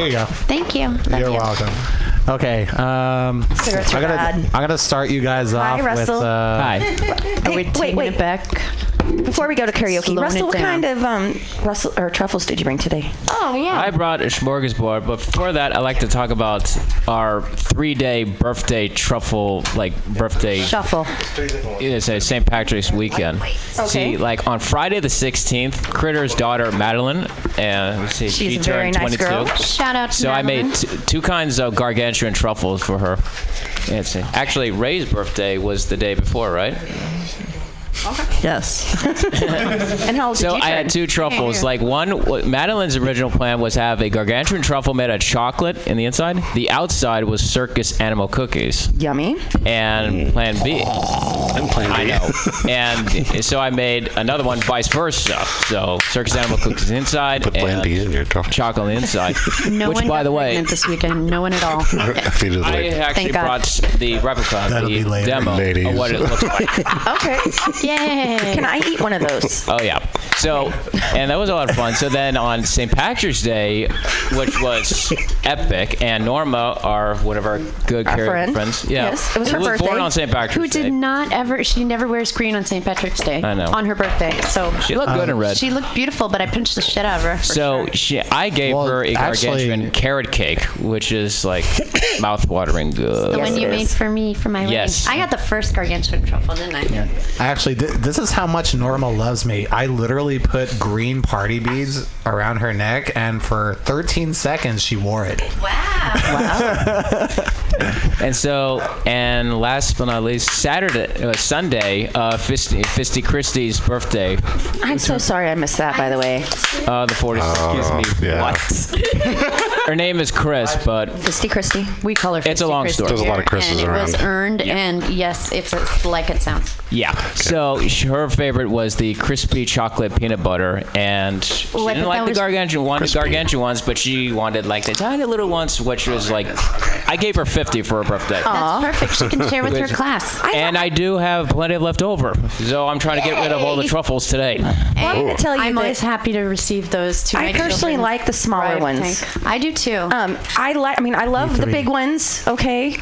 S12: Here you go.
S10: Thank you. Love
S12: You're
S10: you.
S12: welcome. Okay. Um,
S9: Cigarettes are
S12: I'm gonna
S9: bad.
S12: I'm gonna start you guys
S9: Hi,
S12: off with.
S9: Russell.
S12: Uh,
S13: Hi.
S10: Are we
S9: Hey,
S10: taking
S9: wait,
S10: it back?
S9: Before we go to karaoke,
S10: Slowing
S9: Russell, what
S10: down.
S9: kind of um, Russell or truffles did you bring today?
S10: Oh yeah.
S13: I brought a smorgasbord, but before that, I like to talk about our three-day birthday truffle, like birthday
S10: Shuffle.
S13: It's a St. Patrick's weekend. Okay. See, like on Friday the 16th, Critter's daughter Madeline, and let's see,
S9: She's
S13: she
S9: a very
S13: turned
S9: nice
S13: 22.
S9: girl.
S10: Shout out to
S13: So I made t- two kinds of gargantuan truffles for her. Yeah, it's- actually, Ray's birthday was the day before, right?
S19: Yes. <laughs>
S9: and how old
S13: So
S9: did you
S13: I had two truffles. Like one, Madeline's original plan was have a gargantuan truffle made of chocolate in the inside. The outside was circus animal cookies.
S9: Yummy.
S13: And Plan B.
S11: And Plan
S13: I
S11: B.
S13: know. <laughs> And so I made another one vice versa. So circus animal cookies inside
S11: Put Plan
S13: and
S11: B in your truffle.
S13: chocolate on the inside. <laughs>
S10: No
S13: which,
S10: one
S13: by the way,
S10: pregnant this weekend. No one at all.
S11: If
S13: I actually
S10: Thank God.
S13: brought the replica,
S12: That'll be
S13: the
S12: later.
S13: demo
S11: Ladies.
S13: of what it looks like.
S9: Okay.
S10: Yay.
S9: Can I eat one of those? <laughs>
S13: Oh yeah. So, and that was a lot of fun. So then on St. Patrick's Day, which was epic, and Norma, our one of our good
S9: Our
S13: karaoke
S9: friend.
S13: friends, yeah,
S9: Yes, it was her
S13: who
S9: birthday.
S13: born on St. Patrick's Day.
S10: Who
S13: Day.
S10: did not ever? She never wears green on St. Patrick's Day.
S13: I know.
S10: On her birthday, so
S13: She looked good in red.
S10: She looked beautiful, but I pinched the shit out of her.
S13: So
S10: sure.
S13: she, I gave
S12: Well,
S13: her a
S12: actually-
S13: gargantuan carrot cake, which is like <coughs> mouth-watering good.
S10: the
S9: Yes,
S10: one you
S9: is.
S10: made for me for my
S13: Yes.
S10: wedding. I got the first gargantuan truffle, didn't I? Yeah. I?
S12: Actually, th- this is how much Norma loves me. I literally put green party beads around her neck, and for 13 seconds, she wore it. Wow. wow.
S13: and so, and last but not least, Saturday, uh, Sunday, uh, Fisty, Fisty Christie's birthday,
S9: I'm so sorry I missed that, by the way.
S13: uh, the 40th.
S11: Oh,
S13: excuse me.
S11: yeah.
S13: What? <laughs> her name is Chris, but
S9: Fisty Christie.
S10: We call her.
S13: Fisty It's a long
S10: Christy
S13: story.
S11: There's a lot of
S10: here,
S11: Chris's
S10: and It was
S11: around.
S10: earned, and yes, it's a, like it sounds.
S13: yeah. So sh- her favorite was the crispy chocolate peanut butter, and she
S10: Oh,
S13: didn't like the gargantuan one, the gargantuan ones, but she wanted like the tiny little ones, which was like, I gave her 50 for her birthday.
S10: That's perfect. She can share with her
S13: Which-
S10: class.
S13: And I do have plenty of left over, so I'm trying to get rid of all the truffles today.
S9: I'm going to tell you
S10: I'm always happy to receive those. To
S9: I personally
S10: children.
S9: like the smaller
S10: Right,
S9: ones.
S10: tank. I do too.
S9: Um, I like. I mean, I love the big ones. Okay,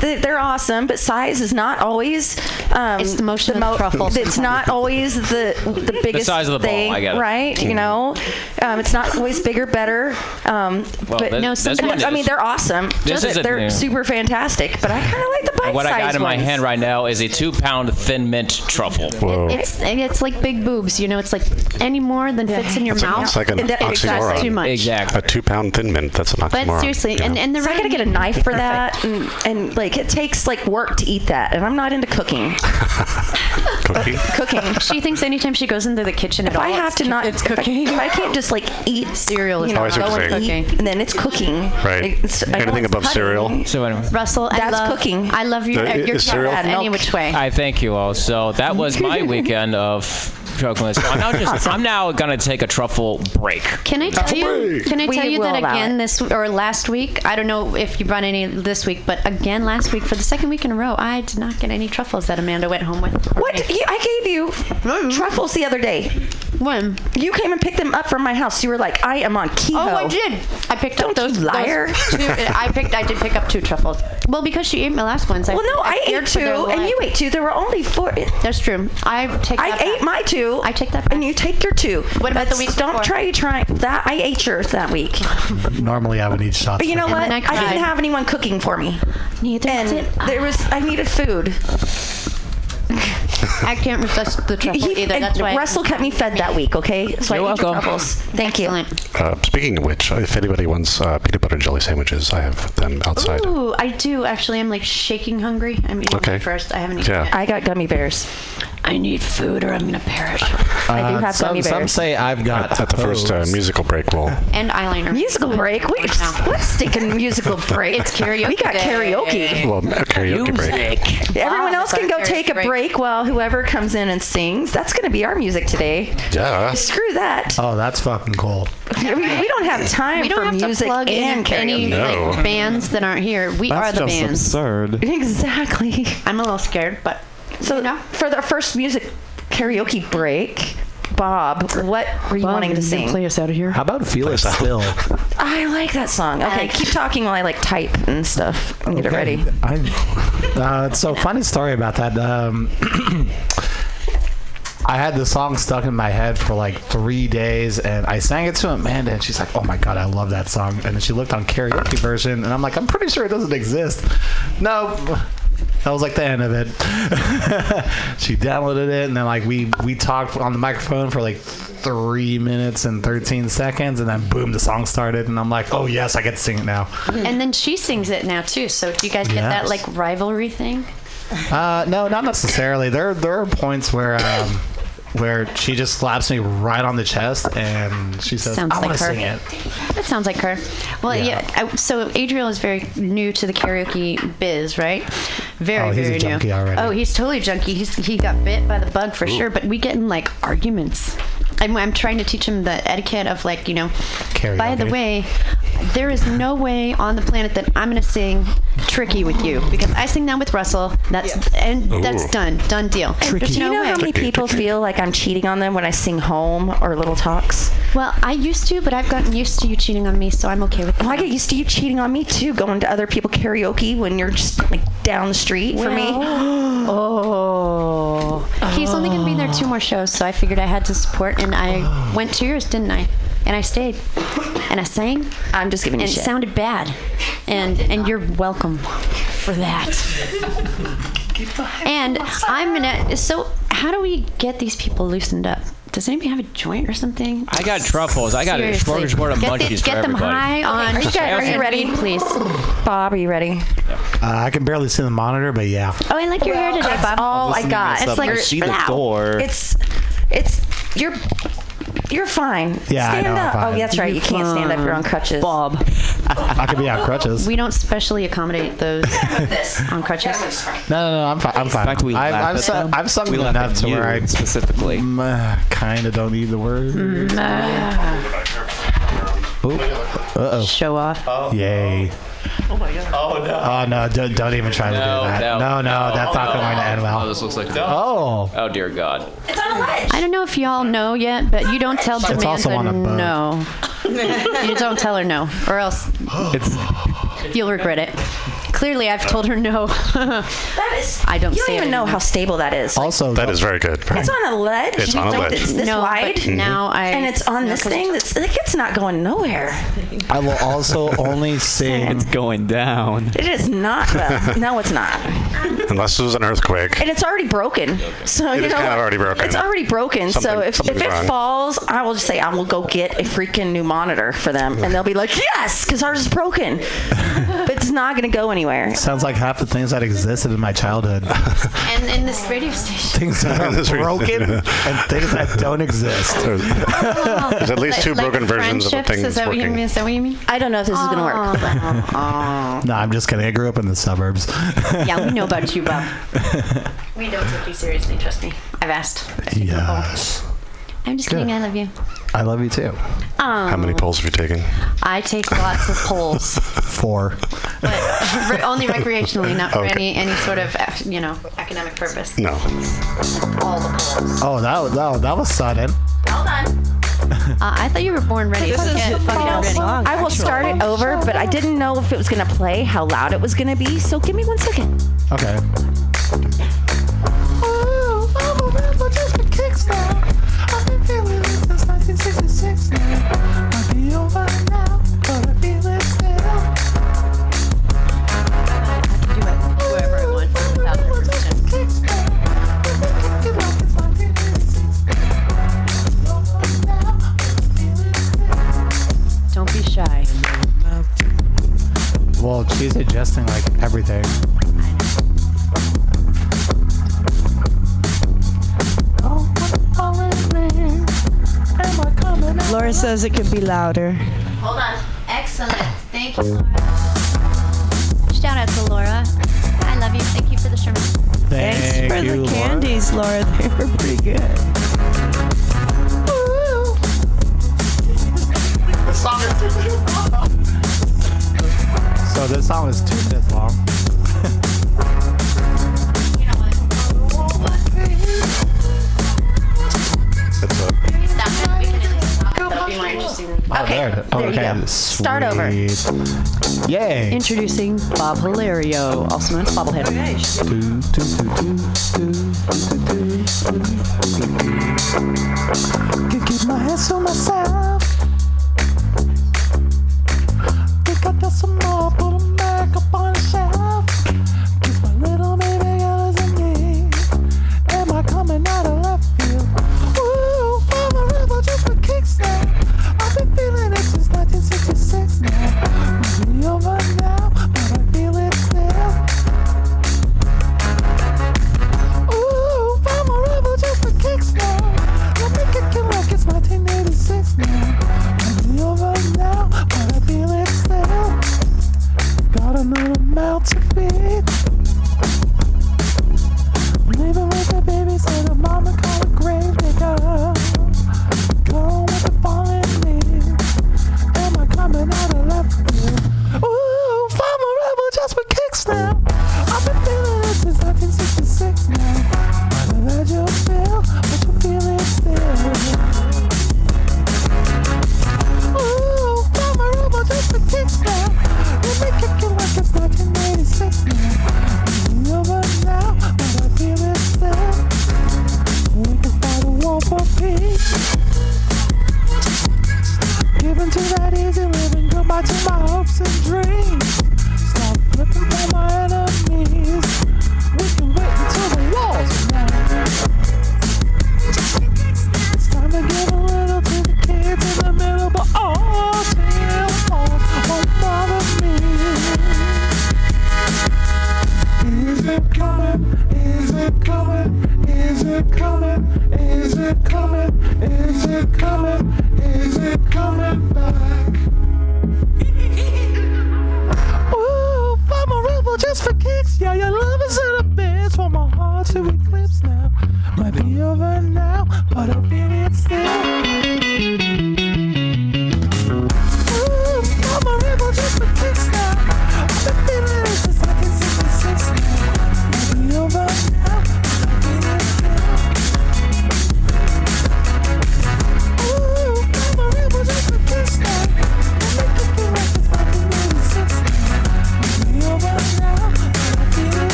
S9: They- they're awesome, but size is not always. Um,
S10: It's the motion of the truffle
S9: It's
S10: sometimes.
S9: not always the the biggest
S13: size of the ball,
S9: thing,
S13: I get it.
S9: right? You know, um, it's not always bigger, better. Um,
S13: Well,
S9: but
S10: No,
S13: this
S10: sometimes-
S9: I mean, they're awesome.
S13: This
S9: they're
S13: is a-
S9: they're
S13: yeah.
S9: super fantastic, but I kind of like the bite
S13: What I got
S9: size
S13: in my hand right now is a two-pound thin mint truffle.
S11: whoa.
S10: It's it's like big boobs, you know. It's like any more than fits in your
S11: It's like-
S10: mouth.
S11: it's like an
S10: it- it's just
S11: oxymoron.
S10: too much.
S13: Exactly.
S11: A two pound thin mint. That's an oxymoron.
S10: But seriously,
S11: Yeah.
S10: and and the
S9: So I gotta get a knife for that, and, and like Like it takes like work to eat that, and I'm not into cooking. <laughs> <laughs>
S11: Cooking. <laughs>
S9: cooking.
S10: She thinks anytime she goes into the kitchen
S9: If
S10: at
S9: I have
S10: it's
S9: to not,
S10: it's
S9: if I-
S10: cooking.
S9: If I, can't just like eat
S10: cereal,
S9: you know,
S11: Oh, I see what
S9: go
S11: you're
S9: and
S11: saying.
S9: eat, and then it's cooking.
S11: Right.
S9: It's-
S11: Anything above
S9: cutting.
S11: cereal?
S13: So anyway.
S10: Russell, I
S9: That's
S10: love
S9: cooking.
S10: I love your,
S11: Uh,
S10: your
S11: is cereal-
S10: cat any which way.
S13: I thank you all. So that was my <laughs> weekend of chocolate. So I'm now just I'm now gonna take a truffle break.
S10: Can I tell you? Can I
S9: We
S10: tell you
S9: will
S10: that
S9: allow
S10: again
S9: it.
S10: this or last week? I don't know if you've run any this week, but again last week for the second week in a row, I did not get any truffles that Amanda went home with.
S9: What? You, I gave you mm-hmm. truffles the other day.
S10: When?
S9: You came and picked them up from my house. You were like, I am on keto.
S10: Oh, I did. I picked up
S9: Don't
S10: those.
S9: you liar.
S10: those two, uh, I picked. I did pick up two truffles. Well, because she ate my last ones.
S9: Well, no, I,
S10: feared
S9: ate
S10: for their
S9: two, and
S10: life.
S9: you ate two. There were only four.
S10: That's true. I take.
S9: I
S10: that
S9: ate
S10: back.
S9: my two.
S10: I take that back.
S9: And you take your two.
S10: What about the week
S9: Don't
S10: before?
S9: try trying that. I ate yours that week. <laughs>
S12: Normally, I would eat shots.
S9: But you know what? I,
S10: I
S9: didn't have anyone cooking for me.
S10: Neither
S9: and
S10: did
S9: there was I needed food. <laughs> <laughs>
S10: I can't resist the truffle
S9: He-
S10: either. That's why
S9: Russell kept me fed that week. Okay, so
S13: You're
S9: I ate your
S13: welcome.
S9: truffles. Thank you.
S11: Uh, speaking of which, if anybody wants uh, peanut butter and jelly sandwiches, I have them outside.
S10: Ooh, I do actually. I'm like shaking hungry. I'm eating
S11: Okay.
S10: okay. first. I haven't eaten.
S11: Yeah.
S10: yet.
S9: I got gummy bears.
S10: I need food or I'm gonna perish.
S9: I do
S12: Uh,
S9: have
S12: some,
S9: gummy bears.
S12: some say I've got
S11: At, at the first uh, musical break, we'll.
S10: And eyeliner.
S9: Musical break? Wait,
S10: No.
S9: what stinking musical <laughs> break?
S10: It's karaoke
S9: We got karaoke.
S11: Well, a karaoke break.
S9: Everyone else can go take a
S10: break.
S9: break while whoever comes in and sings. That's going to be our music today.
S11: Yeah.
S9: Screw that.
S12: Oh, that's fucking cool.
S9: We, we don't have time
S10: We don't
S9: for
S10: have
S9: music
S10: to plug
S9: and
S10: in any
S9: karaoke.
S11: No.
S10: like, bands that aren't here. We are the bands.
S15: That's absurd. <laughs>
S9: Exactly.
S10: I'm a little scared, but
S9: So for the first music karaoke break, Bob, what were you wanting to sing?
S10: Play us out of here.
S12: How about Feel It Still?
S9: I like that song. Okay, keep talking while I like type and stuff and get it ready.
S12: I, uh, so funny story about that. Um, <clears throat> I had the song stuck in my head for like three days, and I sang it to Amanda, and she's like, "Oh my god, I love that song!" And then she looked on karaoke version, and I'm like, "I'm pretty sure it doesn't exist." No, that was like the end of it. <laughs> she downloaded it, and then like we we talked on the microphone for like three minutes and 13 seconds, and then boom, the song started, and I'm like, "Oh yes, I get to sing it now."
S10: And then she sings it now too. So do you guys get that like rivalry thing?
S12: Uh, no, not necessarily. There, there are points where, um, where she just slaps me right on the chest and she says,
S10: Sounds
S12: "I want to sing it."
S10: That sounds like her. Well,
S12: Yeah.
S10: yeah. I, so Adriel is very new to the karaoke biz, right? Very,
S12: Oh, he's a
S10: very new.
S12: already.
S10: Oh, he's totally junkie. He's, he got bit by the bug for sure. But we get in like arguments. I'm, I'm trying to teach him the etiquette of like you know. By the way, there is no way on the planet that I'm gonna sing "Tricky" with you because I sing that with Russell. That's and that's done. Done deal. There's
S9: Do you
S10: no
S9: know
S10: way.
S9: how many people feel like I'm cheating on them when I sing "Home" or "Little Talks"?
S10: Well, I used to, but I've gotten used to you cheating on me, so I'm okay with that.
S9: Well, I get used to you cheating on me too, going to other people karaoke when you're just like down the street for me. <gasps>
S10: oh. He's only going to be there two more shows, so I figured I had to support, and I went to yours, didn't I? And I stayed, and I sang.
S9: I'm just giving you
S10: and
S9: shit.
S10: it sounded bad, and and you're welcome for that. and I'm gonna. So, how do we get these people loosened up? Does anybody have a joint or something?
S13: I got truffles. I got a
S10: Seriously.
S13: smorgasbord of
S10: Get the-
S13: munchies
S10: get
S13: for
S10: them
S13: everybody.
S10: high on.
S9: Are you, guys, are you ready?
S10: please?
S9: Bob, are you ready?
S12: Uh, I can barely see the monitor, but yeah.
S10: Oh, I like your hair today,
S9: That's
S10: Bob.
S9: all I got.
S15: mess
S9: It's
S15: up.
S9: like
S15: I see the door.
S9: It's it's you're you're fine.
S12: Yeah, I
S9: stand
S12: know, I'm fine.
S9: Oh, that's right. You can't stand up. You're on crutches.
S10: Bob. <laughs>
S12: I could be on crutches.
S10: We don't specially accommodate those <laughs> on crutches.
S12: No, no, no. I'm fine. I'm fine.
S15: fact, we
S12: I've, I've,
S15: at
S12: su-
S15: them.
S12: I've sung
S15: We
S12: them enough to where I
S15: specifically.
S12: kind of don't need the word. Uh oh.
S10: Show off.
S12: Yay.
S15: Oh my god. Oh no.
S12: Oh no! Don't, don't even try to do that. No, no, that's not going to end well.
S13: Oh, this looks like.
S12: Oh.
S13: Oh dear God. It's on a ledge.
S10: I don't know if y'all know yet, but you don't tell
S12: It's also on
S10: Samantha
S12: a boat.
S10: no. <laughs> you don't tell her no, or else
S15: It's
S10: you'll regret it. Clearly, I've told her no. <laughs>
S9: That is.
S10: I don't
S9: You don't even know
S10: anymore.
S9: how stable that is.
S12: Also,
S11: That is very good.
S9: It's on a ledge.
S11: It's on a ledge.
S9: It's this
S10: No, but
S9: wide. Mhm.
S10: now I-
S9: and it's on
S10: no,
S9: this
S10: 'cause
S9: thing. That's like it's not going nowhere.
S12: I will also only <laughs> sing.
S15: it's going down.
S9: It is not. Well, <laughs> no, it's not.
S11: Unless it was an earthquake.
S9: And it's already broken. So
S11: It
S9: you
S11: is
S9: know
S11: kind of already broken.
S9: It's already broken. so if, if it
S11: wrong.
S9: falls, I will just say I will go get a freaking new monitor for them, and they'll be like, yes, because ours is broken. but It's not going to go anywhere.
S12: Sounds like half the things that existed in my childhood. <laughs>
S10: And in this radio station.
S12: things that <laughs> are broken and things that don't exist. <laughs>
S11: There's at least two
S10: Like- like
S11: broken versions of a
S10: friendships, is
S11: that's
S10: that what you mean? Is that what you mean?
S9: I don't know if this is going to work.
S12: No, I'm just kidding. I grew up in the suburbs.
S10: Yeah, we know about you, Bob. we don't take you seriously, trust me. I've asked.
S12: yes.
S10: I'm just kidding, I love you.
S12: I love you too.
S10: Um,
S11: How many polls have you taken?
S10: I take lots of polls, <laughs>
S12: Four.
S10: but re- only recreationally, not for
S11: Okay.
S10: any any sort of you know academic purpose.
S11: No.
S10: All the polls.
S12: Oh, that was that, was- that was sudden.
S10: Hold on. Uh, I thought you were born ready.
S19: This is
S10: it,
S19: a
S10: fuck it
S19: fall
S10: already.
S19: song.
S9: I will start it over, but I didn't know if it was going to play, how loud it was going to be. So give me one second.
S12: Okay. Well, she's adjusting like everything.
S19: Laura says it could be louder.
S10: Hold on. Excellent. Thank you. Shout out to Laura. I love you. Thank you for the Sherman.
S12: Thank
S19: Thanks for
S12: you,
S19: the
S12: Laura.
S19: candies, Laura. <laughs> They were pretty good.
S12: So this song is
S10: least stop it. That'll be more interesting.
S12: Oh,
S9: Okay,
S12: there, it-
S9: there you
S12: okay,
S9: go. Start over.
S12: Yay.
S10: Introducing Bob Hilario, also known as Bobblehead.
S12: Can keep my hands to myself. Think I got some more,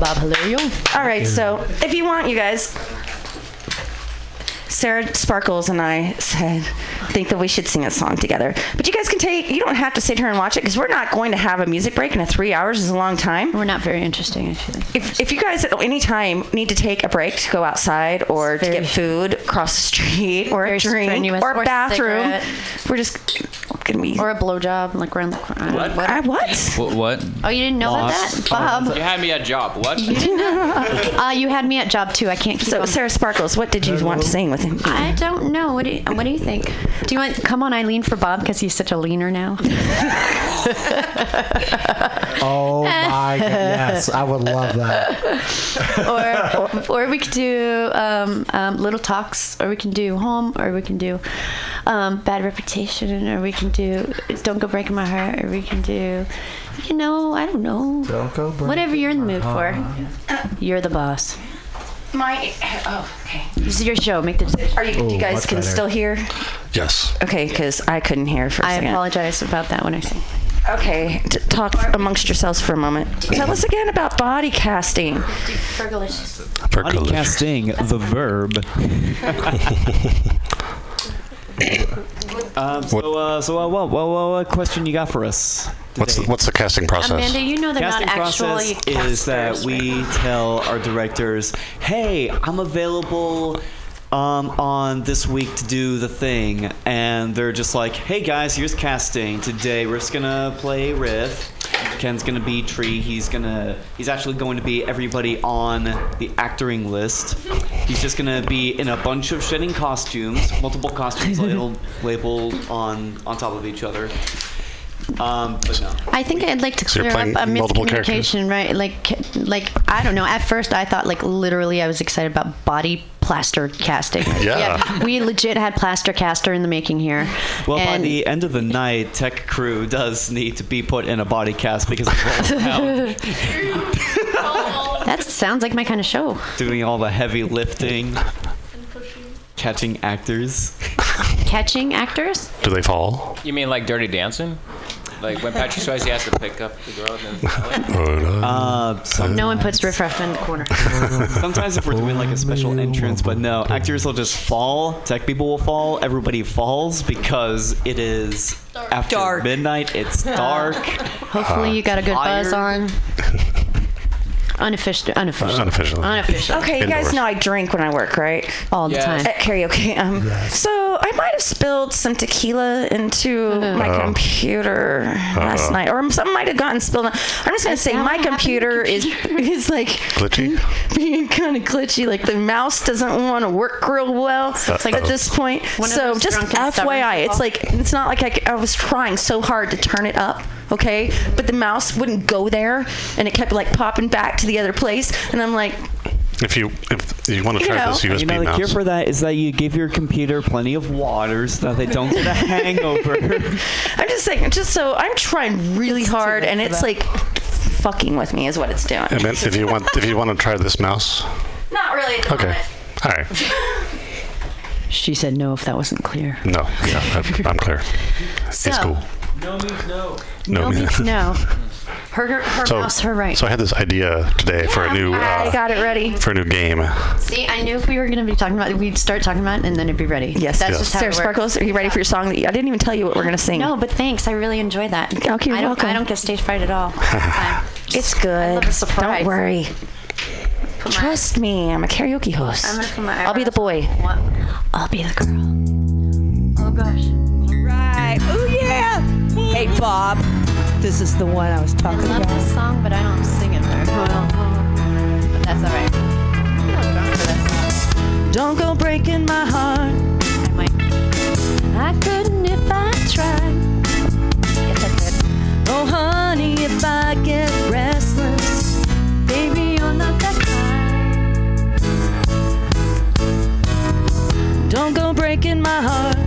S9: Bob
S10: Hilario.
S9: All right. So if you want, you guys. Sarah Sparkles and I said, think that we should sing a song together. But you guys can take, you don't have to sit here and watch it because we're not going to have a music break, and a three hours is a long time.
S10: We're not very interesting, actually.
S9: If, if you guys at any time need to take a break to go outside or to get food across the street or a
S10: Very
S9: drink
S10: strenuous,
S9: or
S10: or
S9: a bathroom,
S10: cigarette.
S9: we're just going to be.
S10: Or a blowjob, like around the corner.
S13: What?
S9: I, what?
S16: What? what?
S10: Oh, you didn't know about that, Bob?
S13: You had me at job. What?
S10: You didn't know? uh, you had me at job too. I can't keep.
S9: So,
S10: on.
S9: Sarah Sparkles, what did you want to sing with him?
S10: I don't know. What do you, What do you think? Do you want come on Eileen for Bob because he's such a leaner now? <laughs> <laughs>
S12: Oh my god, yes, I would love that. <laughs>
S10: or, or or we could do um, um, little talks, or we can do home, or we can do um, bad reputation, or we can do don't go breaking my heart, or we can do, you know, I don't know,
S12: Don't go breaking
S10: whatever you're in the mood
S12: my
S10: for. You're the boss.
S9: My. Oh, okay.
S10: This is your show. Make the decision.
S9: Are you, you guys
S12: much
S9: can
S12: better.
S9: still hear?
S11: Yes.
S9: Okay, because I couldn't hear for a
S10: I
S9: second.
S10: apologize about that when I sing.
S9: Okay, t- talk amongst yourselves for a moment. Tell us again about body casting.
S15: Body casting, the verb. <laughs> um, so, uh, so uh, what, what, what, what question you got for us?
S11: What's the, what's the casting process?
S10: Amanda, you know they're
S15: Casting
S10: not actually
S15: process is that we tell our directors, "Hey, I'm available um, on this week to do the thing," and they're just like, "Hey guys, here's casting. Today we're just gonna play riff. Ken's gonna be Tree. He's gonna. He's actually going to be everybody on the actoring list. He's just gonna be in a bunch of shedding costumes, multiple costumes <laughs> labeled labeled on on top of each other." Um, but no.
S10: I think I'd like to
S11: So you're
S10: clear up
S11: playing
S10: a
S11: multiple characters?
S10: miscommunication, right? Like, like I don't know. At first, I thought like literally I was excited about body plaster casting.
S11: Yeah.
S10: we legit had plaster caster in the making here.
S15: Well, by the end of the night, Tech Crew does need to be put in a body cast because of rolling out, <laughs>
S10: that sounds like my kind of show.
S15: doing all the heavy lifting, catching actors.
S10: Catching actors?
S11: Do they fall?
S13: You mean like Dirty Dancing? Like when Patrick Swayze has to pick up the girl and then. <laughs>
S15: Uh, some,
S10: No one puts riff in the corner. <laughs>
S15: sometimes if we're doing like a special entrance, but no, actors will just fall. Tech people will fall. Everybody falls because it is after
S9: Dark.
S15: midnight. It's <laughs> dark.
S10: Hopefully, you got a good buzz on. Unofficial. Unofficial.
S11: Unofficial.
S10: Unofficial.
S9: Okay, you guys
S11: Indoors.
S9: know I drink when I work, right?
S10: All the
S13: Yes.
S10: time.
S9: At karaoke. Um, So I might have spilled some tequila into uh-huh. my
S11: Uh-oh.
S9: computer last
S11: Uh-oh.
S9: night, or something might have gotten spilled. I'm just gonna say
S10: that
S9: my
S10: what happened to
S9: computer is <laughs> is like
S11: Glitchy?
S9: being kind of glitchy. Like the mouse doesn't want to work real well
S10: it's like
S9: at this point.
S10: one of
S9: So
S10: those
S9: just
S10: drunken stubborn
S9: FYI, it's
S10: people.
S9: like it's not like I, c- I was trying so hard to turn it up. Okay, but the mouse wouldn't go there, and it kept like popping back to the other place, and I'm like,
S11: If you if you want to
S9: You
S11: try
S9: know.
S11: this
S15: You
S11: USB
S15: know, the cure
S11: mouse,
S15: for that is that you give your computer plenty of water so that they don't get a <laughs> hangover.
S9: I'm just saying, just so I'm trying really hard, and it's like fucking with me is what it's doing.
S11: and then if you want if you want to try this mouse,
S9: Not really.
S11: okay,
S9: moment.
S11: all right. <laughs>
S10: She said no if that wasn't clear.
S11: No, yeah, I- I'm clear.
S10: So,
S11: it's cool.
S15: No means no.
S10: No
S11: me-
S10: means no. Her, <laughs> her, her
S11: So,
S10: mouse, her right.
S11: so I had this idea today for a new
S9: I
S11: uh,
S9: got it ready.
S11: for a new game.
S10: See, I knew if we were going to be talking about it, we'd start talking about it and then it'd be ready.
S9: Yes,
S10: That's
S11: Yes.
S10: just how
S9: Sarah
S10: it works.
S9: Sparkles, are you ready for your song? That I didn't even tell you what we're gonna sing.
S10: No, but thanks. I really enjoy that.
S9: Okay, you're
S10: I don't,
S9: welcome.
S10: I don't get stage fright at all. <laughs> Fine.
S9: it's good.
S10: love a surprise.
S9: Don't worry. Trust me, I'm a karaoke host.
S10: I'm gonna put my
S9: I'll be the boy.
S10: What? I'll be the girl. Oh gosh.
S19: All right. Oh yeah. Hey Bob, this is the one I was talking about.
S10: I love
S19: about.
S10: this song, but I don't sing it very well. But that's all right. I'm not drunk for this.
S19: Don't go breaking my heart.
S10: I might. I couldn't if I tried. Yes, I could.
S19: Oh honey, if I get restless,
S10: Baby, you're not that kind.
S19: don't go breaking my heart.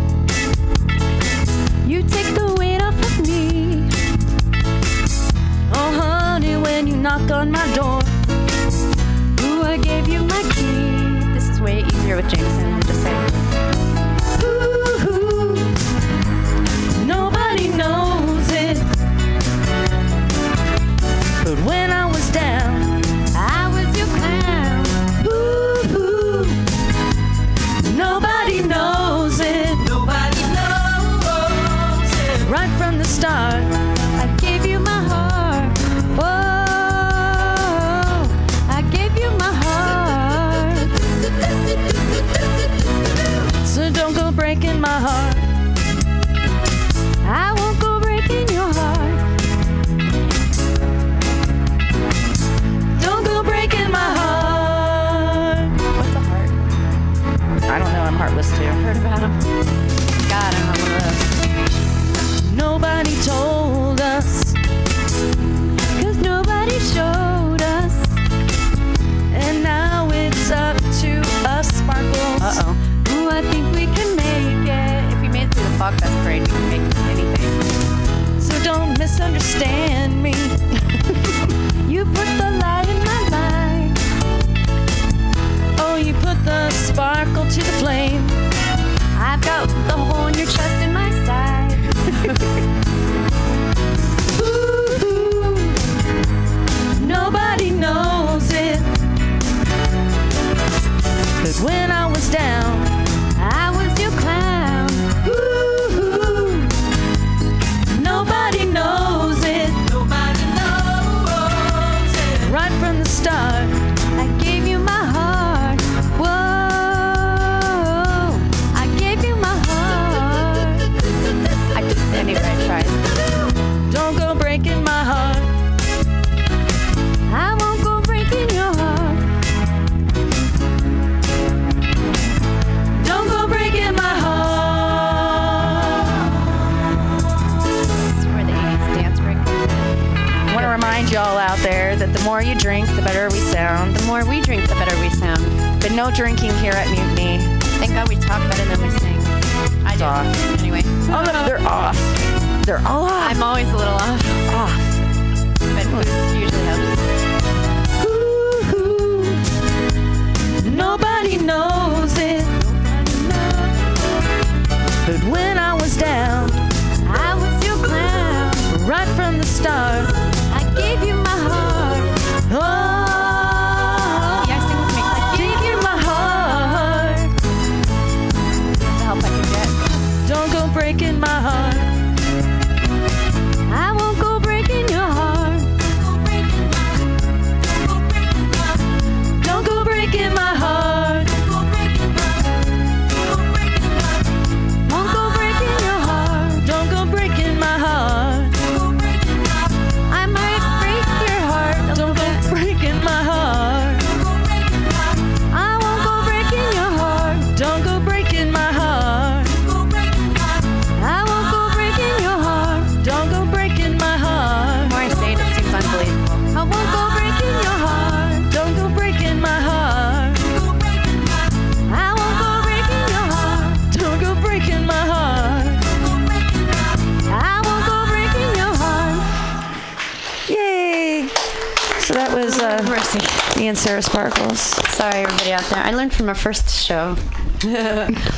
S10: Mercy.
S9: me and Sarah Sparkles.
S10: Sorry, everybody out there. I learned from our first show. <laughs>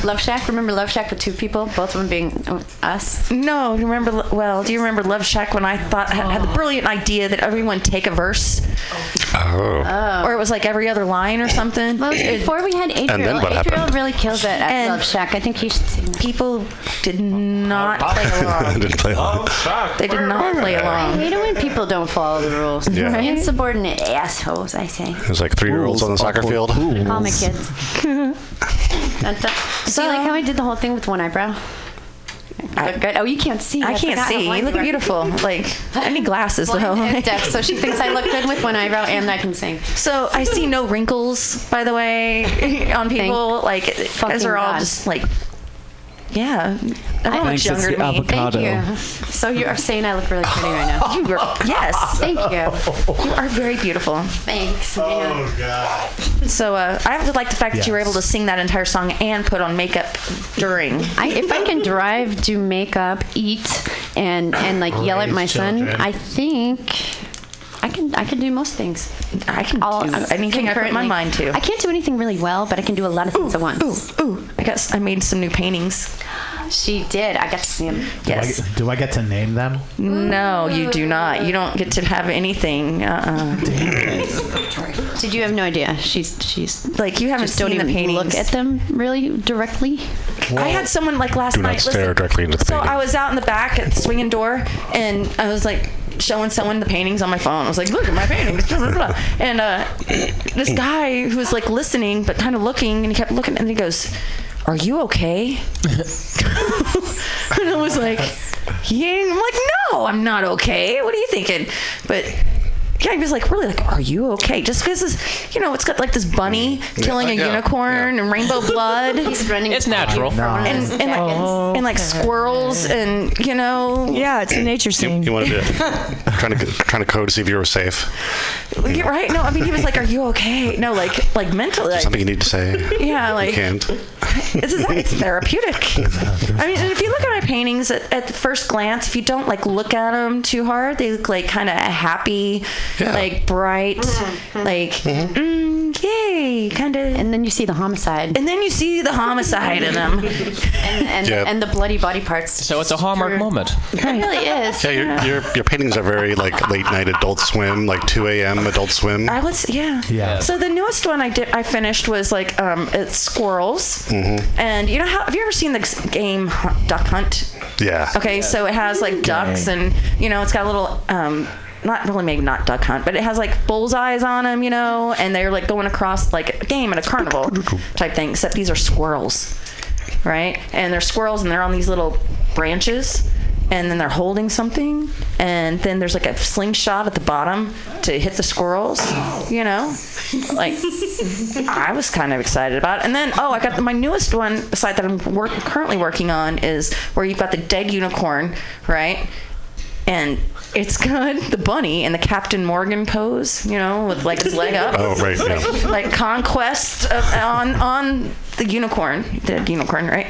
S10: Love Shack. Remember Love Shack with two people, both of them being uh, us.
S9: No, remember? Well, do you remember Love Shack when I thought had, had the brilliant idea that everyone take a verse,
S11: Oh. Oh. Oh.
S9: or it was like every other line or something?
S10: Well, it was before we had Adriel.
S11: then what
S10: Adriel
S11: happened?
S10: really kills it at
S9: And-
S10: Love Shack. I think you should sing that.
S9: People did not play <laughs> along.
S11: Didn't play along.
S9: They did not play
S10: I
S9: along.
S10: hate it when people don't follow the rules.
S11: Yeah. Right?
S10: Insubordinate assholes, I say.
S11: There's like three year olds on the soccer field.
S10: Call me kids. <laughs> Dun, dun. See, like how I did the whole thing with one eyebrow? Good, good. Oh, you can't see.
S9: I can't see. You look beautiful. Like I need <laughs> glasses
S10: Blind
S9: though.
S10: deaf, so she thinks I look good with one eyebrow and I can sing.
S9: So I see no wrinkles, by the way, <laughs> on people. Like guys
S10: fucking
S9: are all
S10: God.
S9: just like, yeah, everyone looks
S12: Thanks, it's
S9: younger
S12: the
S9: to me.
S12: avocado.
S10: Thank you. So you are saying I look really pretty right now.
S9: You are, yes,
S10: Thank you. <laughs>
S9: you are very beautiful.
S10: Thanks. Man.
S12: Oh god.
S9: So uh, I have to like the fact that you were able to sing that entire song and put on makeup during.
S10: I, if I can drive, do makeup, eat, and and like yell at
S12: Raise
S10: my son,
S12: children.
S10: I think I can I can do most things.
S9: I can
S10: All,
S9: do anything I put my mind to.
S10: I can't do anything really well, but I can do a lot of things at once.
S9: Ooh, ooh! I guess I made some new paintings.
S10: She did. I got to see him.
S12: Do I,
S9: Yes.
S12: get, do I get to name them?
S9: No, you do not. You don't get to have anything. Uh-uh.
S10: Did you have no idea? She's she's
S9: Like you haven't
S10: just don't
S9: seen the
S10: even
S9: paintings.
S10: look at them really directly.
S9: I had someone like last
S11: Do not
S9: night.
S11: stare
S9: listen,
S11: directly into the
S9: so
S11: painting.
S9: I was out in the back at the swinging door, and I was like showing someone the paintings on my phone. I was like, "Look at my paintings," and uh, this guy who was like listening but kind of looking, and he kept looking, and he goes, "Are you okay?" <laughs> <laughs> and I was like, "Yeah." I'm like, "No, I'm not okay. What are you thinking?" But yeah, he was like, really like, are you okay? Just because, this, you know, it's got like this bunny killing a
S11: yeah,
S9: unicorn and rainbow <laughs> blood.
S10: He's running.
S13: It's natural.
S9: And, and, like, and like squirrels and you know
S8: Yeah, it's a nature scene.
S11: You wanted to <laughs> trying to trying to code to see if you were safe.
S9: Yeah, right no I mean he was like are you okay no like like mentally like,
S11: Something you need to say.
S9: Yeah, like-
S11: you can't.
S9: it's, it's therapeutic I mean and if you look at my paintings at, at the first glance if you don't like look at them too hard they look like kind of happy like bright like mm, yay kind of
S10: And then you see the homicide.
S9: and then you see the homicide in them
S10: And and,
S11: Yeah.
S10: and the bloody body parts.
S13: So it's a hallmark moment.
S10: It really is.
S11: Yeah, your, your your paintings are very like late night Adult Swim, like 2 a.m. Adult Swim.
S9: I was yeah.
S11: Yeah.
S9: So the newest one I did I finished was like um it's squirrels.
S11: Mm-hmm.
S9: And you know how have you ever seen the game Hunt- Duck Hunt?
S11: Yeah.
S9: Okay, so it has like ducks and you know it's got a little um not really maybe not duck hunt, but it has like bullseyes on them, you know, and they're like going across like a game at a carnival type thing. Except these are squirrels, right? And they're squirrels and they're on these little branches, and then they're holding something, and then there's like a slingshot at the bottom to hit the squirrels, you know, like I was kind of excited about. It. And then oh, I got my newest one beside that I'm work, currently working on is where you've got the dead unicorn, right? And it's got the bunny and the Captain Morgan pose, you know, with like his leg up.
S11: Oh, right, yeah.
S9: Like, like conquest of, on on the unicorn, the unicorn, right?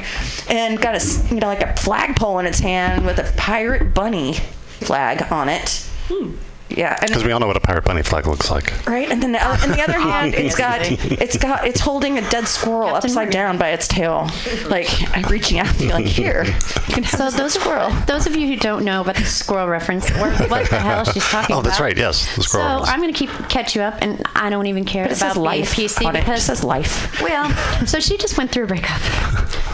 S9: And got a s- you know like a flagpole in its hand with a pirate bunny flag on it. Hmm. Yeah,
S11: Because we all know what a pirate bunny flag looks like.
S9: right? And then the, on the other <laughs> hand, it's got it's got it's holding a dead squirrel upside down by its tail, like I'm reaching out, to be like, here, you can have
S10: So those
S9: squirrel.
S10: those of you who don't know about the squirrel reference, or what the hell she's talking
S11: oh,
S10: about? Oh, about.
S11: that's right. Yes, the squirrel.
S10: So
S11: squirrel.
S10: I'm going to keep catch you up, and I don't even care
S9: But it
S10: about
S9: says life
S10: being PC
S9: on it. It says life.
S10: Well, so she just went through a breakup,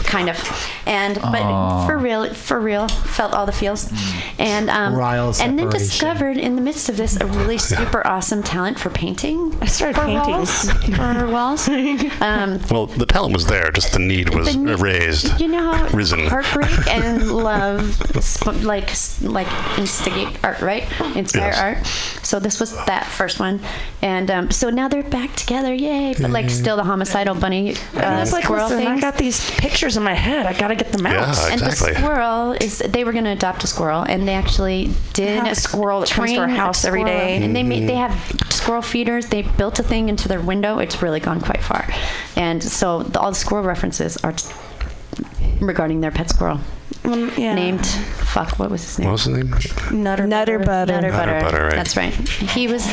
S10: kind of, and but
S12: Aw.
S10: for real, for real, felt all the feels, and um, and then discovered in the midst of this a really super awesome talent for painting. I
S9: started
S10: for
S9: painting.
S10: walls, for walls. <laughs> Um,
S11: well, the talent was there, just the need was
S10: The need-
S11: raised.
S10: you know how
S11: Risen.
S10: heartbreak <laughs> and love sp- like like instigate art, right? Inspire
S11: Yes.
S10: art. So this was that first one, and um, so now they're back together, yay! But like still the homicidal bunny uh,
S9: And I was like,
S10: squirrel
S9: listen, I
S10: things.
S9: got these pictures in my head. I got to get them out.
S11: Yeah, exactly.
S10: and the squirrel is they were going to adopt a squirrel, and they actually did
S9: have a squirrel that comes to our house every day.
S10: squirrel.
S9: day.
S10: and they made they
S11: Mm-hmm.
S10: have squirrel feeders. They built a thing into their window. It's really gone quite far, and so the, all the squirrel references are t- regarding their pet squirrel.
S9: Mm, yeah.
S10: Named fuck, what was his name?
S11: What was his name?
S9: Nutter,
S8: Nutter butter.
S10: Nutter
S11: Nutter
S10: butter.
S11: butter, right.
S10: That's right. He was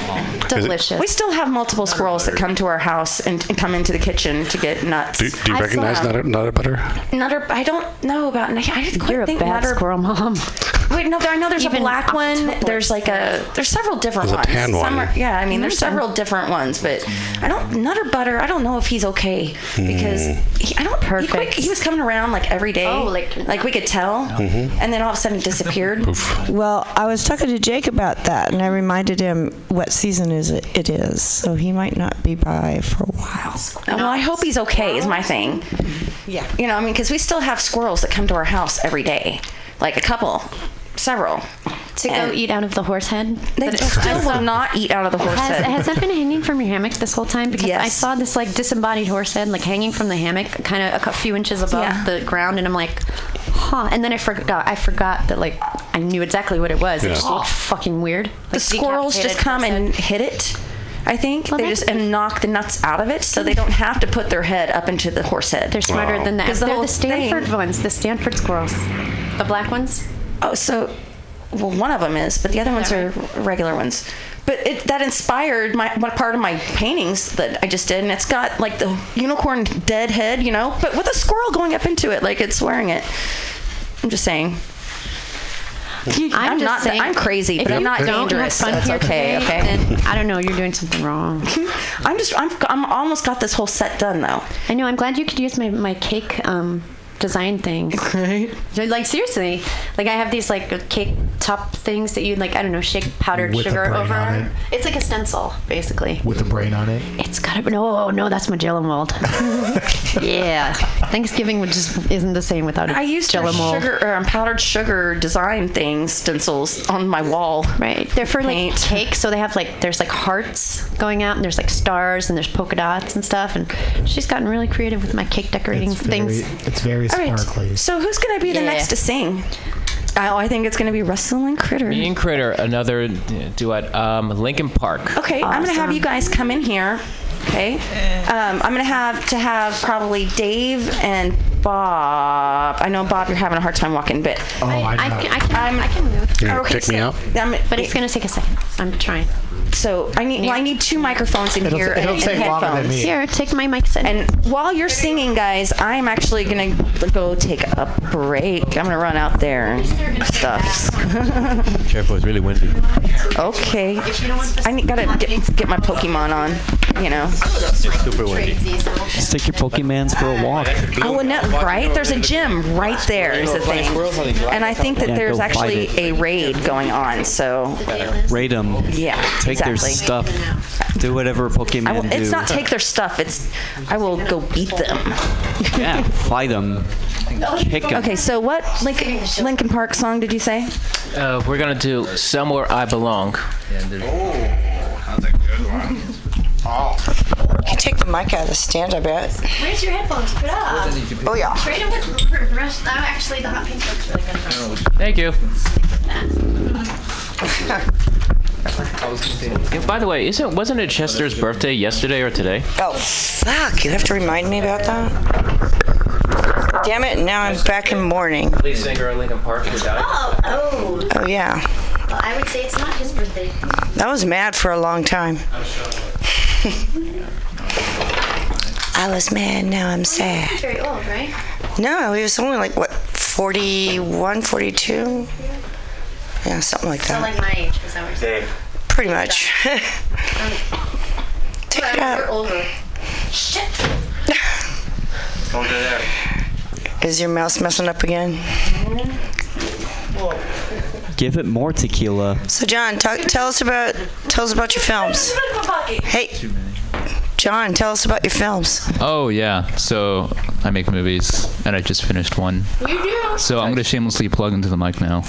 S10: delicious.
S9: We still have multiple squirrels that come to our house and, and come into the kitchen to get nuts.
S11: Do, do you
S9: I
S11: recognize Nutter, Nutter Butter?
S9: Nutter, I don't know about. I just quite
S10: You're a
S9: think
S10: bad
S9: Nutter.
S10: squirrel mom.
S9: Wait, no, there, I know there's
S10: Even
S9: a black one. There's like a. There's several different
S11: There's a
S9: ones.
S11: tan
S9: Some
S11: one.
S9: Are, yeah, I mean, there's
S10: mm-hmm.
S9: several different ones, but I don't. Nutter butter. I don't know if he's okay because hmm. he, I don't. He, quite,
S10: Perfect.
S9: he was coming around like every day.
S10: Oh, like-
S9: like we could tell,
S11: Mm-hmm.
S9: and then all of a sudden he disappeared.
S8: Well, I was talking to Jake about that, and I reminded him what season is it, it is, so he might not be by for a while.
S9: Well, I hope he's okay. Is my thing.
S8: Yeah.
S9: You know, I mean, because we still have squirrels that come to our house every day, like a couple, several.
S10: To go eat out of the horse head.
S9: They
S10: But
S9: still will not eat out of the horse
S10: Has,
S9: head.
S10: has that been hanging from your hammock this whole time? Because I saw this like disembodied horse head like hanging from the hammock, kind of a few inches above
S9: Yeah.
S10: the ground, and I'm like, huh. And then I forgot. I forgot that like I knew exactly what it was. It just looked fucking weird.
S9: the squirrels just come and hit it. I think
S10: Well,
S9: they just and knock the nuts out of it, so they don't have to put their head up into the horse head.
S10: They're smarter
S11: Wow.
S10: than that.
S9: 'Cause the
S10: They're the Stanford
S9: thing-
S10: ones, the Stanford squirrels, the black ones.
S9: Oh, so well, one of them is, but the other ones
S10: that
S9: are regular ones. But it, that inspired my one part of my paintings that I just did, and it's got like the unicorn dead head, you know, but with a squirrel going up into it, like it's wearing it. I'm just saying. I'm,
S10: just
S9: not.
S10: saying,
S9: I'm crazy, but I'm
S10: you
S9: not
S10: don't
S9: dangerous.
S10: Have fun
S9: so it's
S10: here
S9: okay.
S10: today,
S9: Okay.
S10: Then I don't know. You're doing something wrong. <laughs>
S9: I'm just. I'm. I'm almost got this whole set done though.
S10: I know. I'm glad you could use my my cake um, design things. <laughs> Right. Like seriously, like I have these like cake top things that you like. I don't know, shake powdered
S12: With a
S10: sugar
S12: brain
S10: over.
S12: on it.
S10: It's like a stencil, basically.
S12: With the brain on it.
S10: It's gotta be no, no, that's Magellan mold. <laughs> yeah, Thanksgiving would just isn't the same without a
S9: I used to
S10: Jell-O mold.
S9: sugar or um, powdered sugar design things stencils on my wall.
S10: Right. They're for like
S9: Paint.
S10: cake, so they have like there's like hearts going out, and there's like stars, and there's polka dots and stuff. And she's gotten really creative with my cake decorating
S12: It's very,
S10: things.
S12: it's very
S9: All right.
S12: sparkly.
S9: So who's gonna be the
S10: Yeah.
S9: next to sing? Oh, I think it's gonna be Russell and Critter.
S13: Me and Critter, another duet. Um, Linkin Park.
S9: Okay, I'm gonna have you guys come in here. Okay, um, I'm gonna have to have probably Dave and Bob. I know Bob, you're having a hard time walking, but
S12: Oh, I,
S10: I
S12: know.
S10: can, I can, I can move.
S11: You oh, gonna
S9: Okay,
S11: me
S9: so-
S11: out?
S9: I'm-
S10: But it's gonna take a second. I'm trying.
S9: So I need well, I need two microphones in
S12: It'll-
S9: here
S12: it'll
S9: and,
S12: take
S9: and
S12: longer than
S9: headphones.
S12: me.
S10: Here, take my mic set.
S9: And while you're singing, guys, I'm actually gonna go take a break. I'm gonna run out there and stuff. <laughs>
S18: Careful, it's really windy.
S9: okay. I need, gotta get, get my Pokemon on. You know.
S18: It's super windy.
S15: Just take your Pokemans for a walk.
S9: Oh, and that, right? There's a gym right there. Is the thing. And I think that
S15: Yeah,
S9: there's
S15: go fight
S9: actually
S15: it.
S9: a raid going on. So
S15: Raid them.
S9: yeah,
S15: Take their
S9: exactly.
S15: stuff. Do whatever Pokemon
S9: I will,
S15: do.
S9: it's not take their stuff. It's I will go beat them.
S15: yeah, fight them. Kick them.
S9: Okay, so what Lincoln, Linkin Park song did you say?
S13: Uh, we're gonna do somewhere I belong.
S8: You can take the mic out of the stand, I bet.
S10: Where's your headphones? Put up.
S8: Oh, yeah.
S10: Trade them with the rest. I'm actually the hot pink looks really good.
S13: Oh, thank you. <laughs> Yeah, by the way, isn't wasn't it Chester's birthday yesterday or today?
S8: Oh, fuck. You have to remind me about that? Damn it, now I'm back in mourning.
S13: Lead singer of Linkin Park who died.
S10: Oh, oh.
S8: Oh, yeah.
S10: Well, I would say it's not his birthday.
S8: I was mad for a long time. <laughs> I was mad, now I'm sad.
S10: He's very old, right?
S8: No, he was only like, what, 41, 42? Yeah, something like
S10: So
S8: that.
S10: like my age, is that what you're saying?
S8: Pretty much. <laughs> Take it
S10: You're
S8: out.
S10: older. Shit.
S18: Don't do that.
S8: Is your mouse messing up again?
S15: Give it more tequila.
S8: So, John, talk, tell us about tell us about your films. Hey, John, tell us about your films.
S16: Oh yeah, so I make movies, and I just finished one.
S10: You do.
S16: So I'm gonna shamelessly plug into the mic now.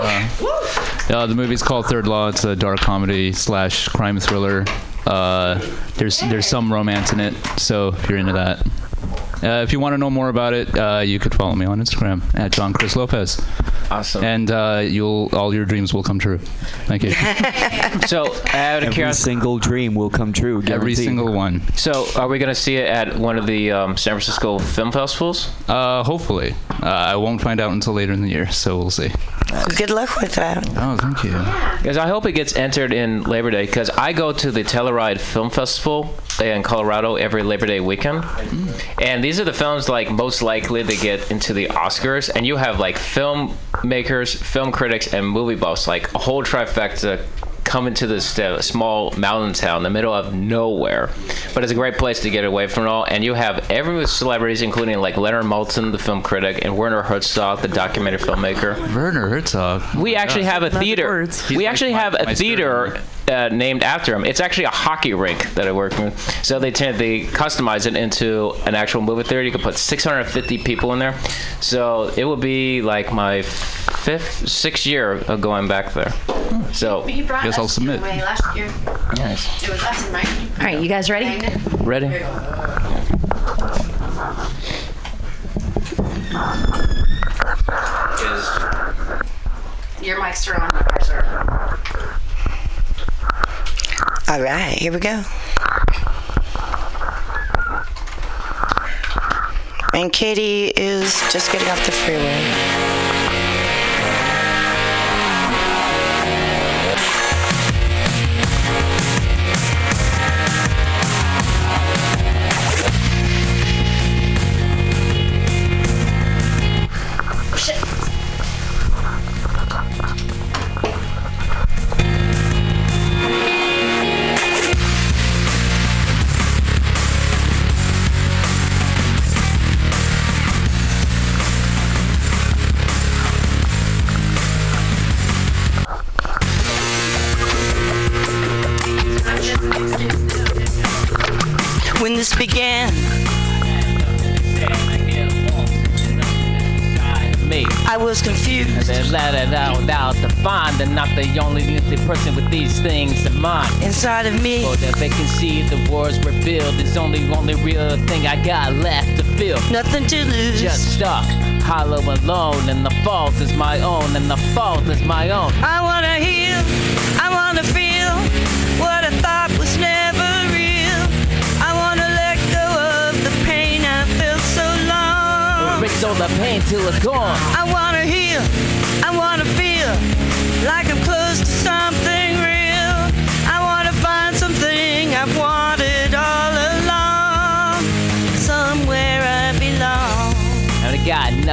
S16: Uh, uh, the movie's called Third Law. It's a dark comedy slash crime thriller. Uh, there's there's some romance in it, so if you're into that. Uh, if you want to know more about it, uh, you could follow me on Instagram at John Chris Lopez.
S13: Awesome.
S16: And uh, you'll all your dreams will come true. Thank you. <laughs>
S13: So, out of
S15: Every
S13: curiosity,
S15: single dream will come true.
S16: Every single one.
S13: so are we gonna see it at one of the um, San Francisco film festivals?
S16: Uh, hopefully. Uh, I won't find out until later in the year, so we'll see.
S8: Good luck with that.
S16: Oh, thank you.
S13: Because I hope it gets entered in Labor Day. Because I go to the Telluride Film Festival in Colorado every Labor Day weekend, mm. and these are the films like most likely to get into the Oscars. And you have like filmmakers, film critics, and movie buffs, like a whole trifecta coming to this uh, small mountain town in the middle of nowhere. But it's a great place to get away from it all. And you have every celebrities, including like Leonard Maltin, the film critic, and Werner Herzog, the documentary filmmaker.
S16: Werner Herzog.
S13: We actually have a theater. We actually have a theater uh, named after him. It's actually a hockey rink that I work with. So they tend they customize it into an actual movie theater. You can put 650 people in there. So it will be like my fifth, sixth year of going back there. So
S10: You brought
S16: Guess I'll submit.
S10: last year.
S13: Nice.
S10: It was awesome, right?
S9: All right, you guys ready?
S13: ready?
S9: Your mics are on. Ours are.
S8: All right, here we go. And Katie is just getting off the freeway.
S13: Stuck, hollow alone, and the fault is my own, and the fault is my own.
S19: I wanna heal, I wanna feel what I thought was never real. I wanna let go of the pain I felt so long.
S13: Erase all the pain till it's gone.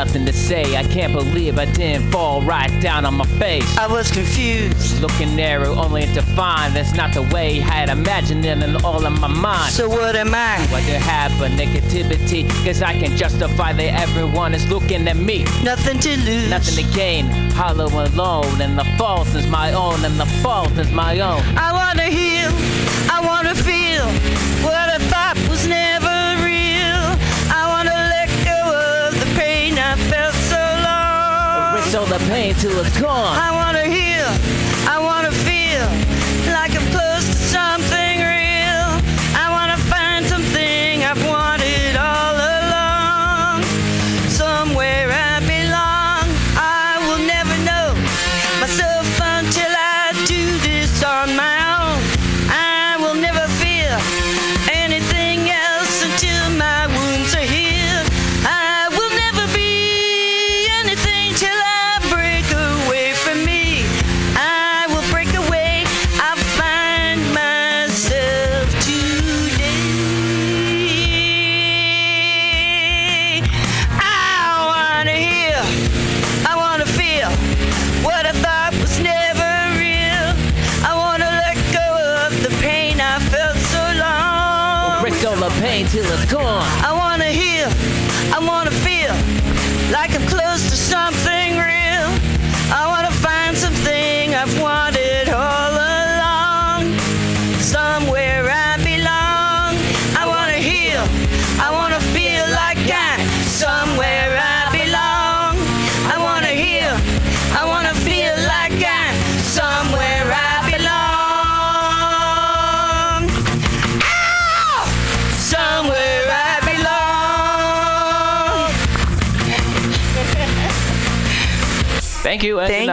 S13: Nothing to say. I can't believe I didn't fall right down on my face.
S19: I was confused.
S13: Looking narrow only to find that's not the way I had imagined it in all in my mind.
S19: So what am I?
S13: What to have but negativity? Cause I can justify that everyone is looking at me.
S19: Nothing to lose.
S13: Nothing to gain. Hollow alone. And the fault is my own. And the fault is my own.
S19: I wanna heal,
S13: all the pain till it's gone.
S19: I wanna heal, I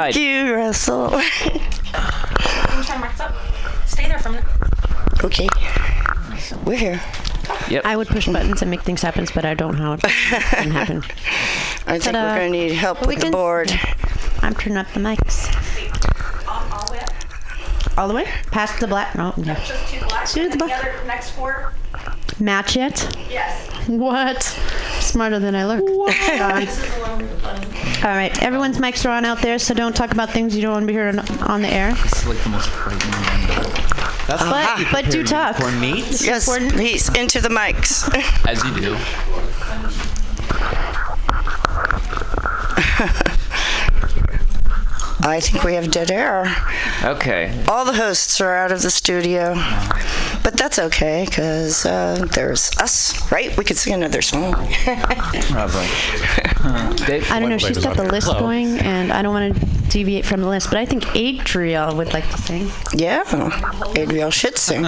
S13: you and good
S19: Thank
S13: night.
S19: you, Russell.
S10: Stay there for a minute.
S19: okay. We're here.
S13: Yep.
S10: I would push buttons and make things happen, but I don't know how it can happen. <laughs>
S19: I think
S10: Ta-da.
S19: we're going to need help
S10: But
S19: with the
S10: can-
S19: board. <laughs>
S10: I'm turning up the mics. All the way? Past the black? Oh, yeah. To the black.
S14: Next four.
S10: Match it?
S14: Yes.
S10: What? Smarter than I look. God. <laughs> All right, everyone's mics are on out there, so don't talk about things you don't want to be heard on, on the air.
S16: It's like the most frightening one.
S15: That's
S10: But but do talk.
S15: For meat?
S19: Yes, please, into the mics. <laughs>
S16: As you do. <laughs>
S19: I think we have dead air.
S13: Okay.
S19: All the hosts are out of the studio. But that's okay, because uh, there's us, right? We could sing another song. <laughs>
S16: Probably. <laughs>
S10: I don't know. She's got the list going, and I don't want to deviate from the list, but I think Adriel would like to sing.
S19: Yeah, Adriel should sing.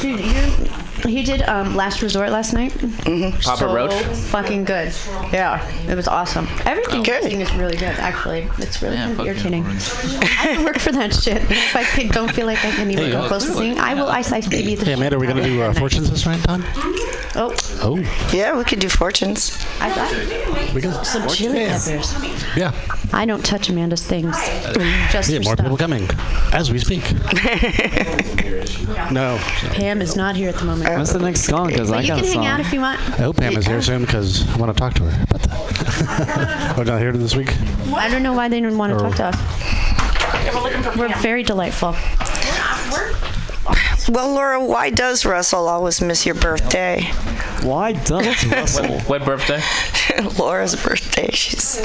S10: Dude, you're, he did um, Last Resort last night. Mm-hmm.
S13: Papa
S10: so
S13: Roach?
S10: fucking good. Yeah, it was awesome. Everything
S19: Good.
S10: good. is really good, actually. It's really
S16: Yeah,
S10: kind of
S16: fuck
S10: irritating. I can work for that shit. If I could- don't feel like I can even
S11: Hey,
S10: go close to singing, I will ice ice baby. The
S11: Hey, Amanda, are we going to do uh, fortunes this round, Don?
S10: Oh,
S11: Oh,
S19: Yeah, we could do fortunes.
S10: I got
S11: we can.
S10: some chili peppers.
S11: Yeah.
S10: I don't touch Amanda's things. Just
S11: Yeah, more
S10: stuff.
S11: people coming as we speak. <laughs> no.
S10: Pam is not here at the moment.
S7: What's the next song? Because
S10: But
S7: I
S10: you
S7: got
S10: can
S7: a
S10: hang
S7: song.
S10: out if you want.
S11: I hope Pam is here soon because I want to talk to her about that. <laughs> oh, not here this week?
S10: I don't know why they didn't want to talk to us. We're very delightful.
S19: Well, Laura, why does Russell always miss your birthday?
S15: Why does <laughs> Russell?
S13: What, what birthday? <laughs>
S19: Laura's birthday. She's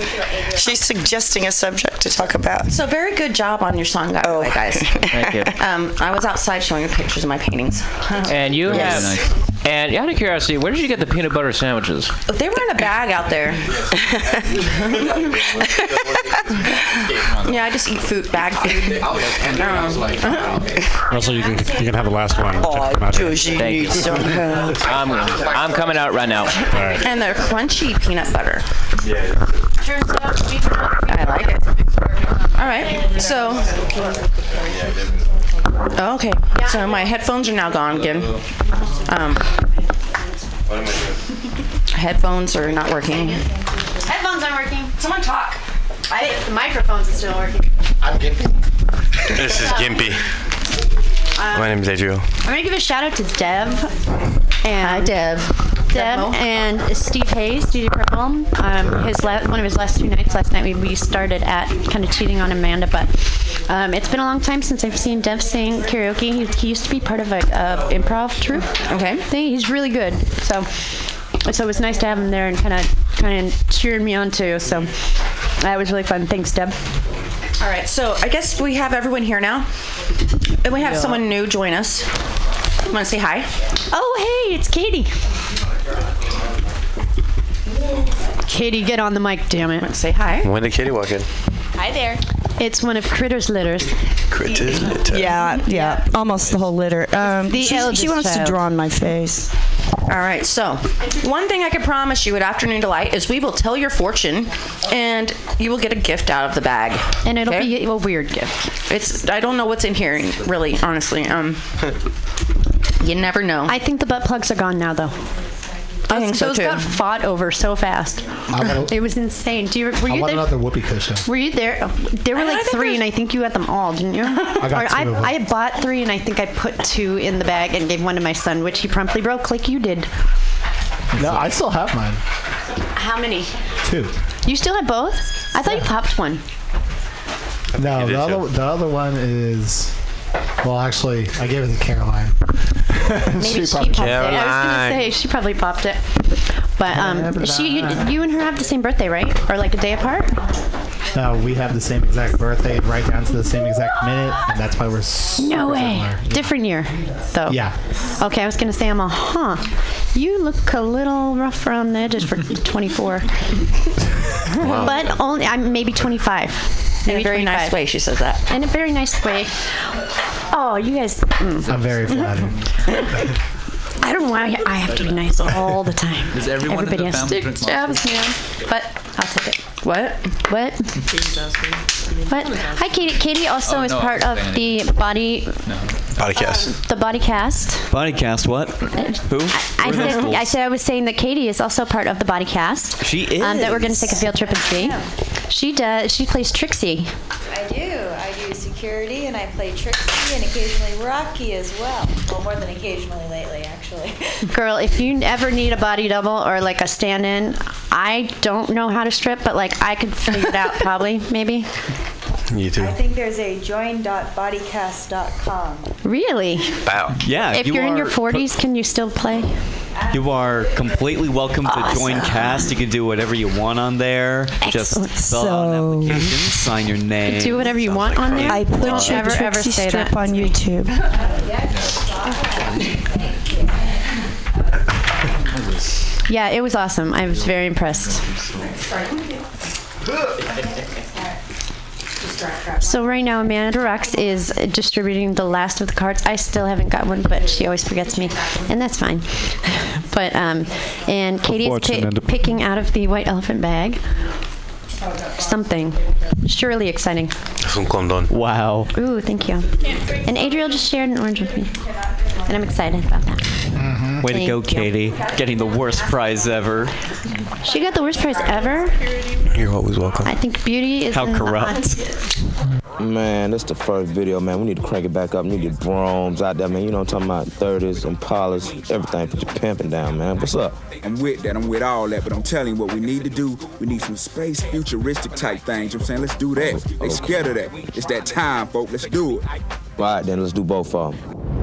S19: she's suggesting a subject to talk about.
S9: So very good job on your song, by the way, guys. <laughs>
S13: Thank you.
S9: Um, I was outside showing you pictures of my paintings. <laughs>
S13: And you
S19: Yes.
S13: have And out of curiosity, where did you get the peanut butter sandwiches?
S9: They were in a bag out there. yeah, I just eat food, bag food.
S11: Russell, you can you can have the last one.
S9: Oh, Josie
S13: Thank you.
S9: needs some help.
S13: I'm, I'm coming out right now.
S9: And they're crunchy peanut butter. I like it. All right, so. Oh, okay, so my headphones are now gone again. Um, headphones are not working.
S10: Headphones aren't working.
S9: Someone talk.
S10: I, the microphones are still working.
S18: I'm Gimpy. This is Gimpy.
S10: Um,
S18: My name is Adriel.
S10: I'm gonna give a shout out to Dev. And Hi,
S9: Dev.
S10: Deb and Steve Hayes, DJ Purple. Um, his la- one of his last two nights last night, we, we started at kind of cheating on Amanda, but um, it's been a long time since I've seen Dev sing karaoke. He, he used to be part of an a improv troupe.
S9: Okay.
S10: Thing. He's really good. So, so it was nice to have him there and kind of kind of cheering me on too. So that was really fun. Thanks, Deb.
S9: All right, so I guess we have everyone here now. And we have
S10: Yeah.
S9: someone new join us. Want to say hi?
S10: Oh, hey, it's Katie. Katie, get on the mic, damn it.
S9: Say hi.
S18: When did Katie walk in?
S10: Hi there. It's one of Critter's litters.
S18: Critters litter.
S8: Yeah, yeah, almost the whole litter. Um,
S10: The
S8: she, she
S10: eldest
S8: wants to draw on my face.
S9: All right, so one thing I can promise you at Afternoon Delight is we will tell your fortune and you will get a gift out of the bag.
S10: And it'll
S9: Okay?
S10: be a weird gift.
S9: It's I don't know what's in here really, honestly. Um you never know.
S10: I think the butt plugs are gone now, though.
S9: I think so
S10: Those
S9: too.
S10: got fought over so fast.
S12: Wanna-
S10: it was insane. Do you were you
S12: I
S10: you
S12: want
S10: there?
S12: another whoopee cushion.
S10: Were you there? Oh, there were
S9: I
S10: like
S9: think
S10: three, and I think you got them all, didn't you? <laughs> I
S12: got
S10: or
S12: two
S10: I,
S12: of them.
S10: I bought three, and I think I put two in the bag and gave one to my son, which he promptly broke, like you did.
S12: No, I still have mine.
S10: How many?
S12: Two.
S10: You still have both? I thought you popped one.
S12: No, the other, the other one is. Well, actually, I gave it to Caroline. <laughs>
S10: Maybe she,
S12: probably-
S10: popped it. I was gonna say she probably popped it. But um, she, you, you and her have the same birthday, right? Or like a day apart?
S12: No, we have the same exact birthday, right down to the same exact minute, and that's why we're super
S10: No way.
S12: similar.
S10: Different year, though.
S12: Yeah.
S10: Okay, I was gonna say I'm a huh. You look a little rough around the edges for <laughs> 24. wow. But only I'm maybe 25.
S9: in a very
S10: 25.
S9: nice way she says that.
S10: In a very nice way. Oh, you guys. mm.
S12: I'm very flattered. <laughs>
S10: I don't know why I have to be nice all the time.
S20: Does everyone in
S10: Everybody
S20: the
S10: has
S20: family
S10: to
S20: drink
S10: jabs, man. But I'll take it.
S9: What?
S10: What? What? Hi, Katie. Katie also
S20: Oh,
S10: is
S20: no,
S10: part
S20: I'm
S10: of
S20: saying
S10: the body,
S18: Podcast.
S10: the Bawdy Caste.
S15: Bodycast what? Who?
S10: I
S15: What are those
S10: said,
S15: fools?
S10: I said I was saying that Katie is also part of the Bawdy Caste.
S15: She
S10: Um, that we're going to take a field trip and see. She does. She plays Trixie.
S21: I do. I do security and I play Trixie and occasionally Rocky as well. Well, more than occasionally lately, actually. <laughs>
S10: Girl, if you ever need a body double or like a stand-in, I don't know how to strip, but like I could figure it out <laughs> probably, maybe.
S18: You too.
S21: I think there's a join.bodycast.com.
S10: Really?
S18: Wow.
S15: Yeah.
S10: if
S15: you
S10: you're in your
S15: are-
S10: 40s, can you still play?
S15: You are completely welcome to join cast. You can do whatever you want on there. Just fill out an application, sign your name.
S10: Do whatever you want on there.
S8: I put
S10: Don't
S8: your
S10: ever ever say
S8: strip
S10: that.
S8: on YouTube.
S10: Yeah, it was awesome. I was very impressed. So right now, Amanda Rux is distributing the last of the cards. I still haven't got one, but she always forgets me, and that's fine. <laughs> but um, and Katie is pi- picking out of the white elephant bag something surely exciting.
S18: Es un condón.
S15: Wow.
S10: Ooh, thank you. And Adriel just shared an orange with me, and I'm excited about that.
S15: Way to go. Katie. Getting the worst prize ever.
S10: She got the worst prize ever.
S18: You're always welcome.
S10: I think beauty is
S15: How corrupt.
S22: Man, this the first video, man. We need to crank it back up. We need the Broms out there, man. You know what I'm talking about? 30s, and Impalas, everything. Put your pimping down, man. What's up?
S23: I'm with that. I'm with all that. But I'm telling you what we need to do. We need some space futuristic type things. You know what I'm saying? Let's do that. They scared of that. It's that time, folk. Let's do it.
S22: All right, then let's do both of them.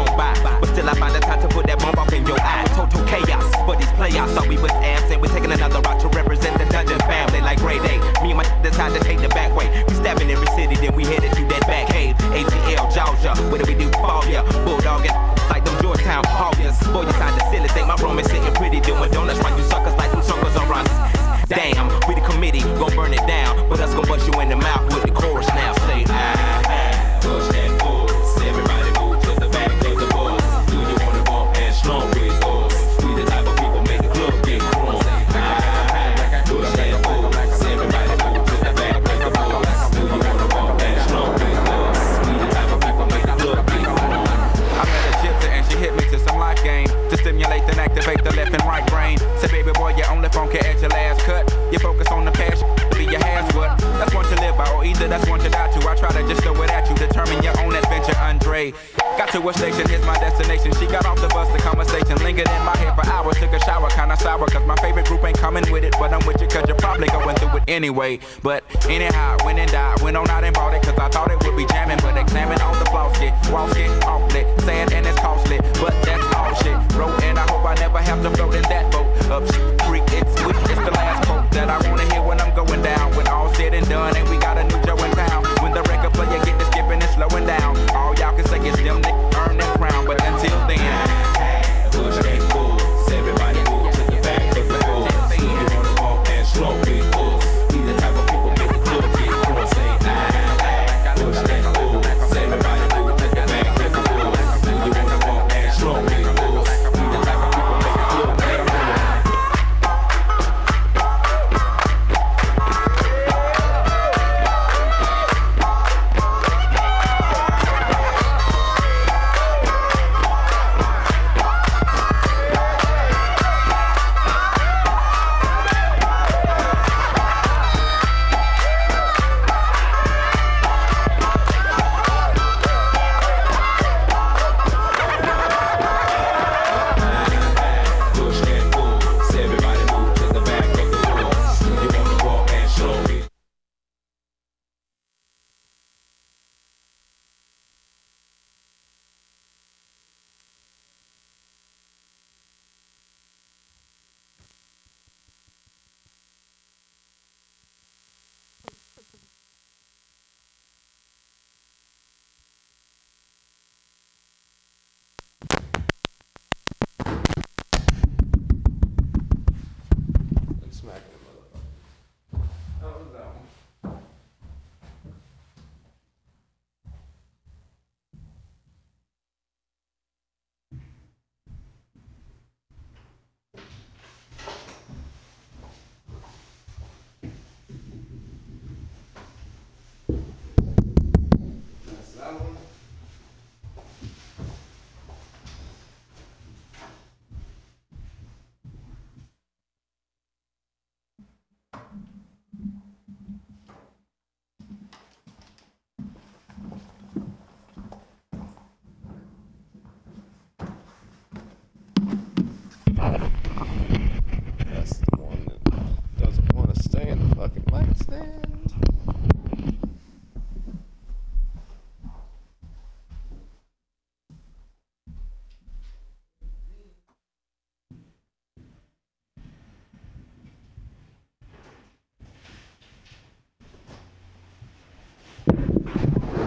S24: by. But still, I find the time to put that bomb off in your eye. Total chaos for these playoffs. Thought we was absent. We're taking another route to represent the dungeon family like Grade Day. Me and my <laughs> decide to take the back way. We stabbing every city, then we headed to that back cave. ATL, Georgia. What do we do? Fall, yeah. Bulldog, <laughs> like them Georgetown Hawkins. Boy,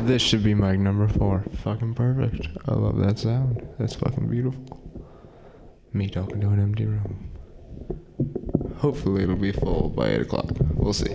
S25: This should be mic number four. Fucking perfect. I love that sound. That's fucking beautiful. Me talking to an empty room. Hopefully it'll be full by 8 o'clock. We'll see.